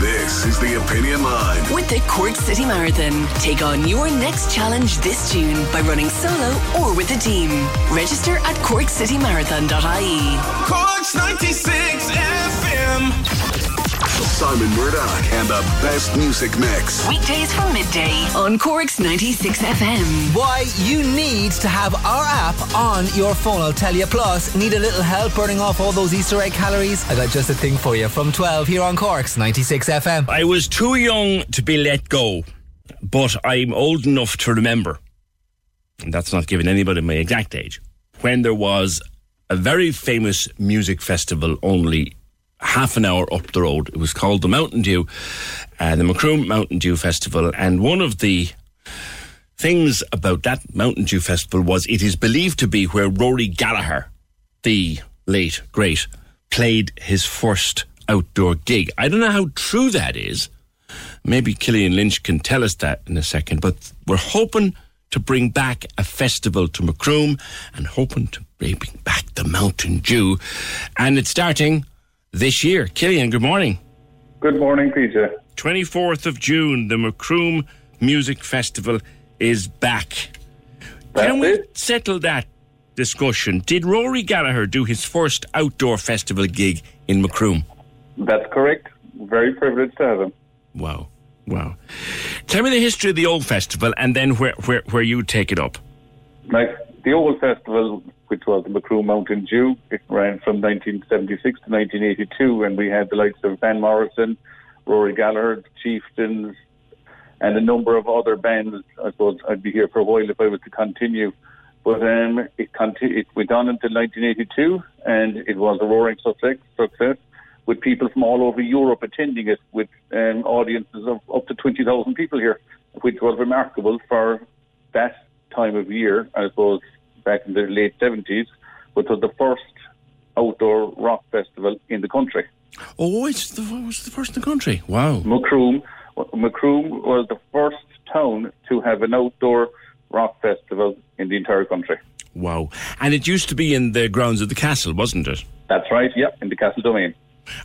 This is the Opinion Line. With the Cork City Marathon, take on your next challenge this June by running solo or with a team. Register at corkcitymarathon.ie. Corks 96 FM. Simon Murdoch and the best music mix. Weekdays from midday on Cork's 96 FM. Why you need to have our app on your phone. I'll tell you. Plus, need a little help burning off all those Easter egg calories? I got just a thing for you from 12 here on Cork's 96 FM. I was too young to be let go, but I'm old enough to remember, and that's not giving anybody my exact age, when there was a very famous music festival only half an hour up the road. It was called the Mountain Dew, uh, the Macroom Mountain Dew Festival, and one of the things about that Mountain Dew Festival was it is believed to be where Rory Gallagher, the late great, played his first outdoor gig. I don't know how true that is. Maybe Killian Lynch can tell us that in a second, but we're hoping to bring back a festival to Macroom and hoping to bring back the Mountain Dew. And it's starting this year. Killian, good morning. Good morning, PJ. 24th of June, the Macroom Music Festival is back. Can we settle that discussion? Did Rory Gallagher do his first outdoor festival gig in Macroom? That's correct. Very privileged to have him. Wow. Wow. Tell me the history of the old festival and then where, where, where you take it up. Like the old festival, which was the Macroom Mountain Dew, it ran from 1976 to 1982, and we had the likes of Van Morrison, Rory Gallagher, Chieftains, and a number of other bands. I suppose I'd be here for a while if I was to continue. But um, it, it went on until 1982, and it was a roaring success, success with people from all over Europe attending it, with um, audiences of up to 20,000 people here, which was remarkable for that time of year, I suppose, back in the late 70s, which was the first outdoor rock festival in the country. Oh, it's the, it was the first in the country. Wow. Macroom, Macroom was the first town to have an outdoor rock festival in the entire country. Wow. And it used to be in the grounds of the castle, wasn't it? That's right, yeah, in the castle domain.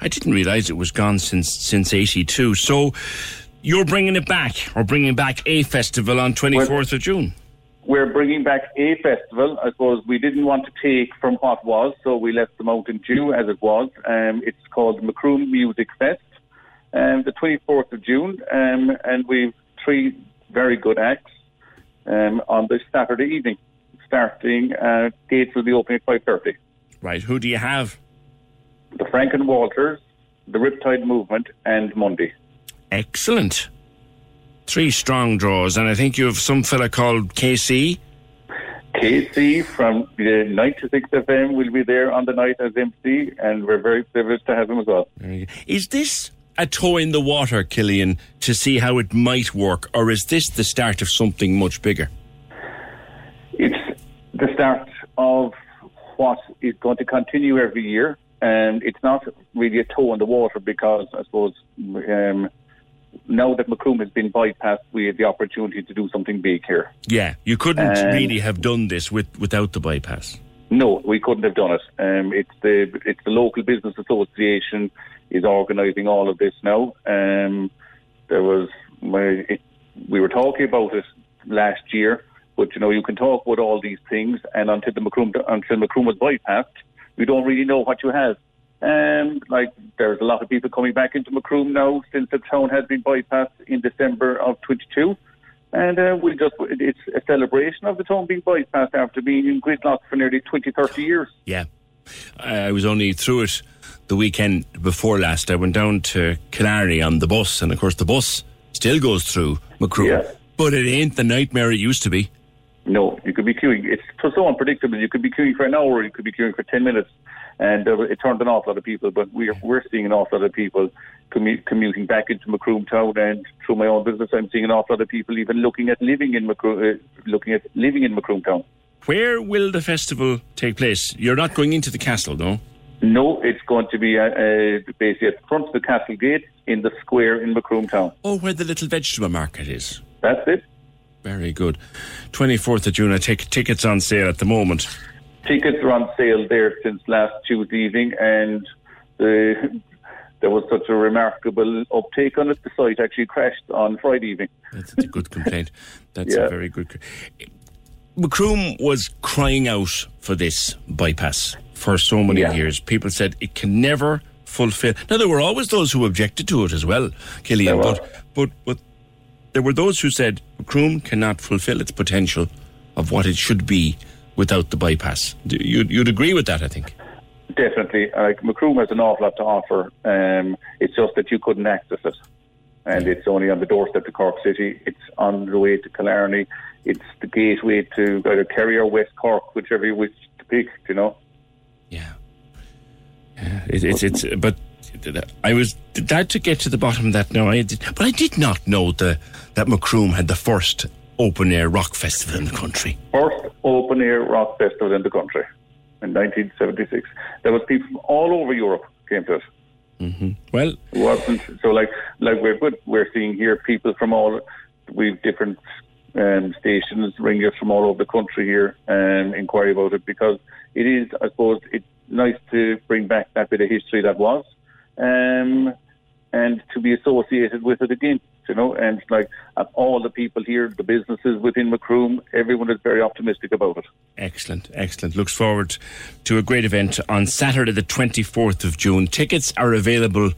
I didn't realise it was gone since since '82. So you're bringing it back, or bringing back a festival on 24th of June. We're bringing back a festival. I suppose we didn't want to take from what was, so we left the Mountain Dew as it was. Um, it's called Macroom Music Fest, um, the 24th of June, um, and we've three very good acts um, on this Saturday evening. Starting, uh, gates will be opening at 5:30. Right. Who do you have? the Frank and Walters, the Riptide Movement, and Monday. Excellent. Three strong draws, and I think you have some fella called KC. KC from the 96 FM will be there on the night as MC, and we're very privileged to have him as well. Is this a toe in the water, Killian, to see how it might work, or is this the start of something much bigger? It's the start of what is going to continue every year. And it's not really a toe in the water because I suppose um, now that Macroom has been bypassed, we had the opportunity to do something big here. Yeah, you couldn't Um, really have done this with without the bypass. No, we couldn't have done it. Um, it's the it's the local business association is organising all of this now. Um, there was my, it, we were talking about it last year, but you know you can talk about all these things, and until the Macroom until Macroom was bypassed, we don't really know what you have. Um, like there's a lot of people coming back into Macroom now since the town has been bypassed in December of 22. And uh, we just, it's a celebration of the town being bypassed after being in gridlock for nearly 20, 30 years. Yeah. I was only through it the weekend before last. I went down to Canary on the bus, and of course, the bus still goes through Macroom. But it ain't the nightmare it used to be. No, you could be queuing. It's so unpredictable. You could be queuing for an hour, you could be queuing for 10 minutes. And uh, it turned an awful lot of people, but we're, we're seeing an awful lot of people commu- commuting back into Macroom town. And through my own business, I'm seeing an awful lot of people even looking at living in Macroom, uh, looking at living in Macroom town. Where will the festival take place? You're not going into the castle, no? No, it's going to be uh, uh, basically at the front of the castle gate in the square in Macroom town. Oh, where the little vegetable market is. That's it. Very good. 24th of June, I take tickets on sale at the moment. Tickets are on sale there since last Tuesday evening, and the, there was such a remarkable uptake on it. The site actually crashed on Friday evening. That's a good complaint. That's Yeah. a very good. Macroom was crying out for this bypass for so many years. People said it can never fulfill. Now there were always those who objected to it as well, Killian, but but but there were those who said Macroom cannot fulfill its potential of what it should be without the bypass. Do You, you'd agree with that, I think. Definitely. Like Macroom has an awful lot to offer. Um, it's just that you couldn't access it. And it's only on the doorstep to Cork City. It's on the way to Killarney. It's the gateway to either Kerry or West Cork, whichever you wish to pick, you know. Yeah. yeah it, it's it's but I was glad to get to the bottom of that now. I did, but I did not know the that Macroom had the first open air rock festival in the country. First open air rock festival in the country in 1976. There was people from all over Europe came to it. Mm-hmm. Well, It wasn't so like like we're good. We're seeing here people from all we've different um, stations ring us from all over the country here and inquire about it because it is, I suppose, it's nice to bring back that bit of history that was, um, and to be associated with it again. You know, and like uh, all the people here, the businesses within Macroom, everyone is very optimistic about it. Excellent, excellent. Looks forward to a great event on Saturday, the twenty fourth of June. Tickets are available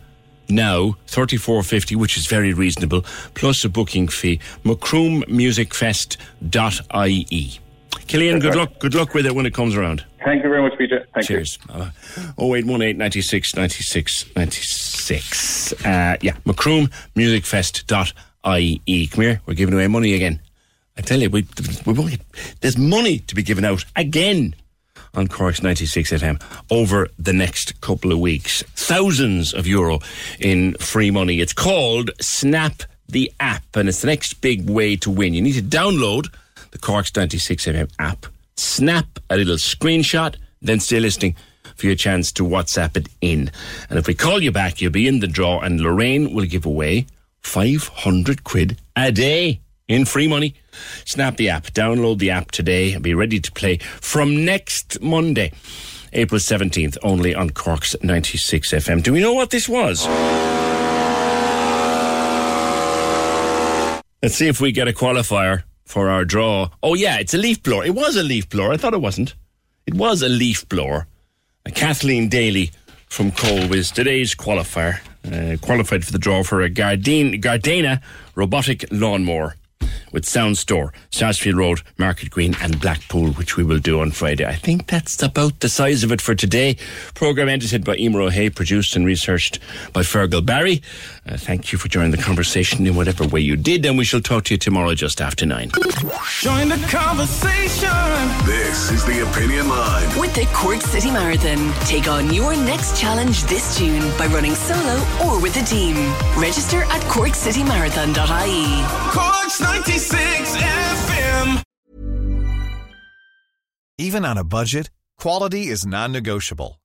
now, thirty four fifty, which is very reasonable, plus a booking fee. MacroomMusicFest.ie. Killian, good luck. Good luck with it when it comes around. Thank you very much, Peter. Thank Cheers. Uh, 0818 96 96 96. Uh, yeah, MacroomMusicFest.ie. Come here, we're giving away money again. I tell you, we, we there's money to be given out again on Cork's 96 FM over the next couple of weeks. Thousands of euro in free money. It's called Snap the App, and it's the next big way to win. You need to download the Cork's 96 FM app, snap a little screenshot, then stay listening for your chance to WhatsApp it in. And if we call you back, you'll be in the draw, and Lorraine will give away 500 quid a day in free money. Snap the app, download the app today, and be ready to play from next Monday. April 17th, only on Cork's 96 FM. Do we know what this was? Let's see if we get a qualifier for our draw. Oh, yeah, it's a leaf blower. It was a leaf blower. I thought it wasn't. It was a leaf blower. Kathleen Daly from Colwiz, today's qualifier, uh, qualified for the draw for a Gardena, Gardena robotic lawnmower with Sound Store, Sarsfield Road, Market Green, and Blackpool, which we will do on Friday. I think that's about the size of it for today. Program edited by Emer O'Hay, produced and researched by Fergal Barry. Uh, thank you for joining the conversation in whatever way you did, and we shall talk to you tomorrow just after nine. Join the conversation. This is the Opinion Line. With the Cork City Marathon, take on your next challenge this June by running solo or with a team. Register at corkcitymarathon.ie. Cork's 96 FM. Even on a budget, quality is non-negotiable.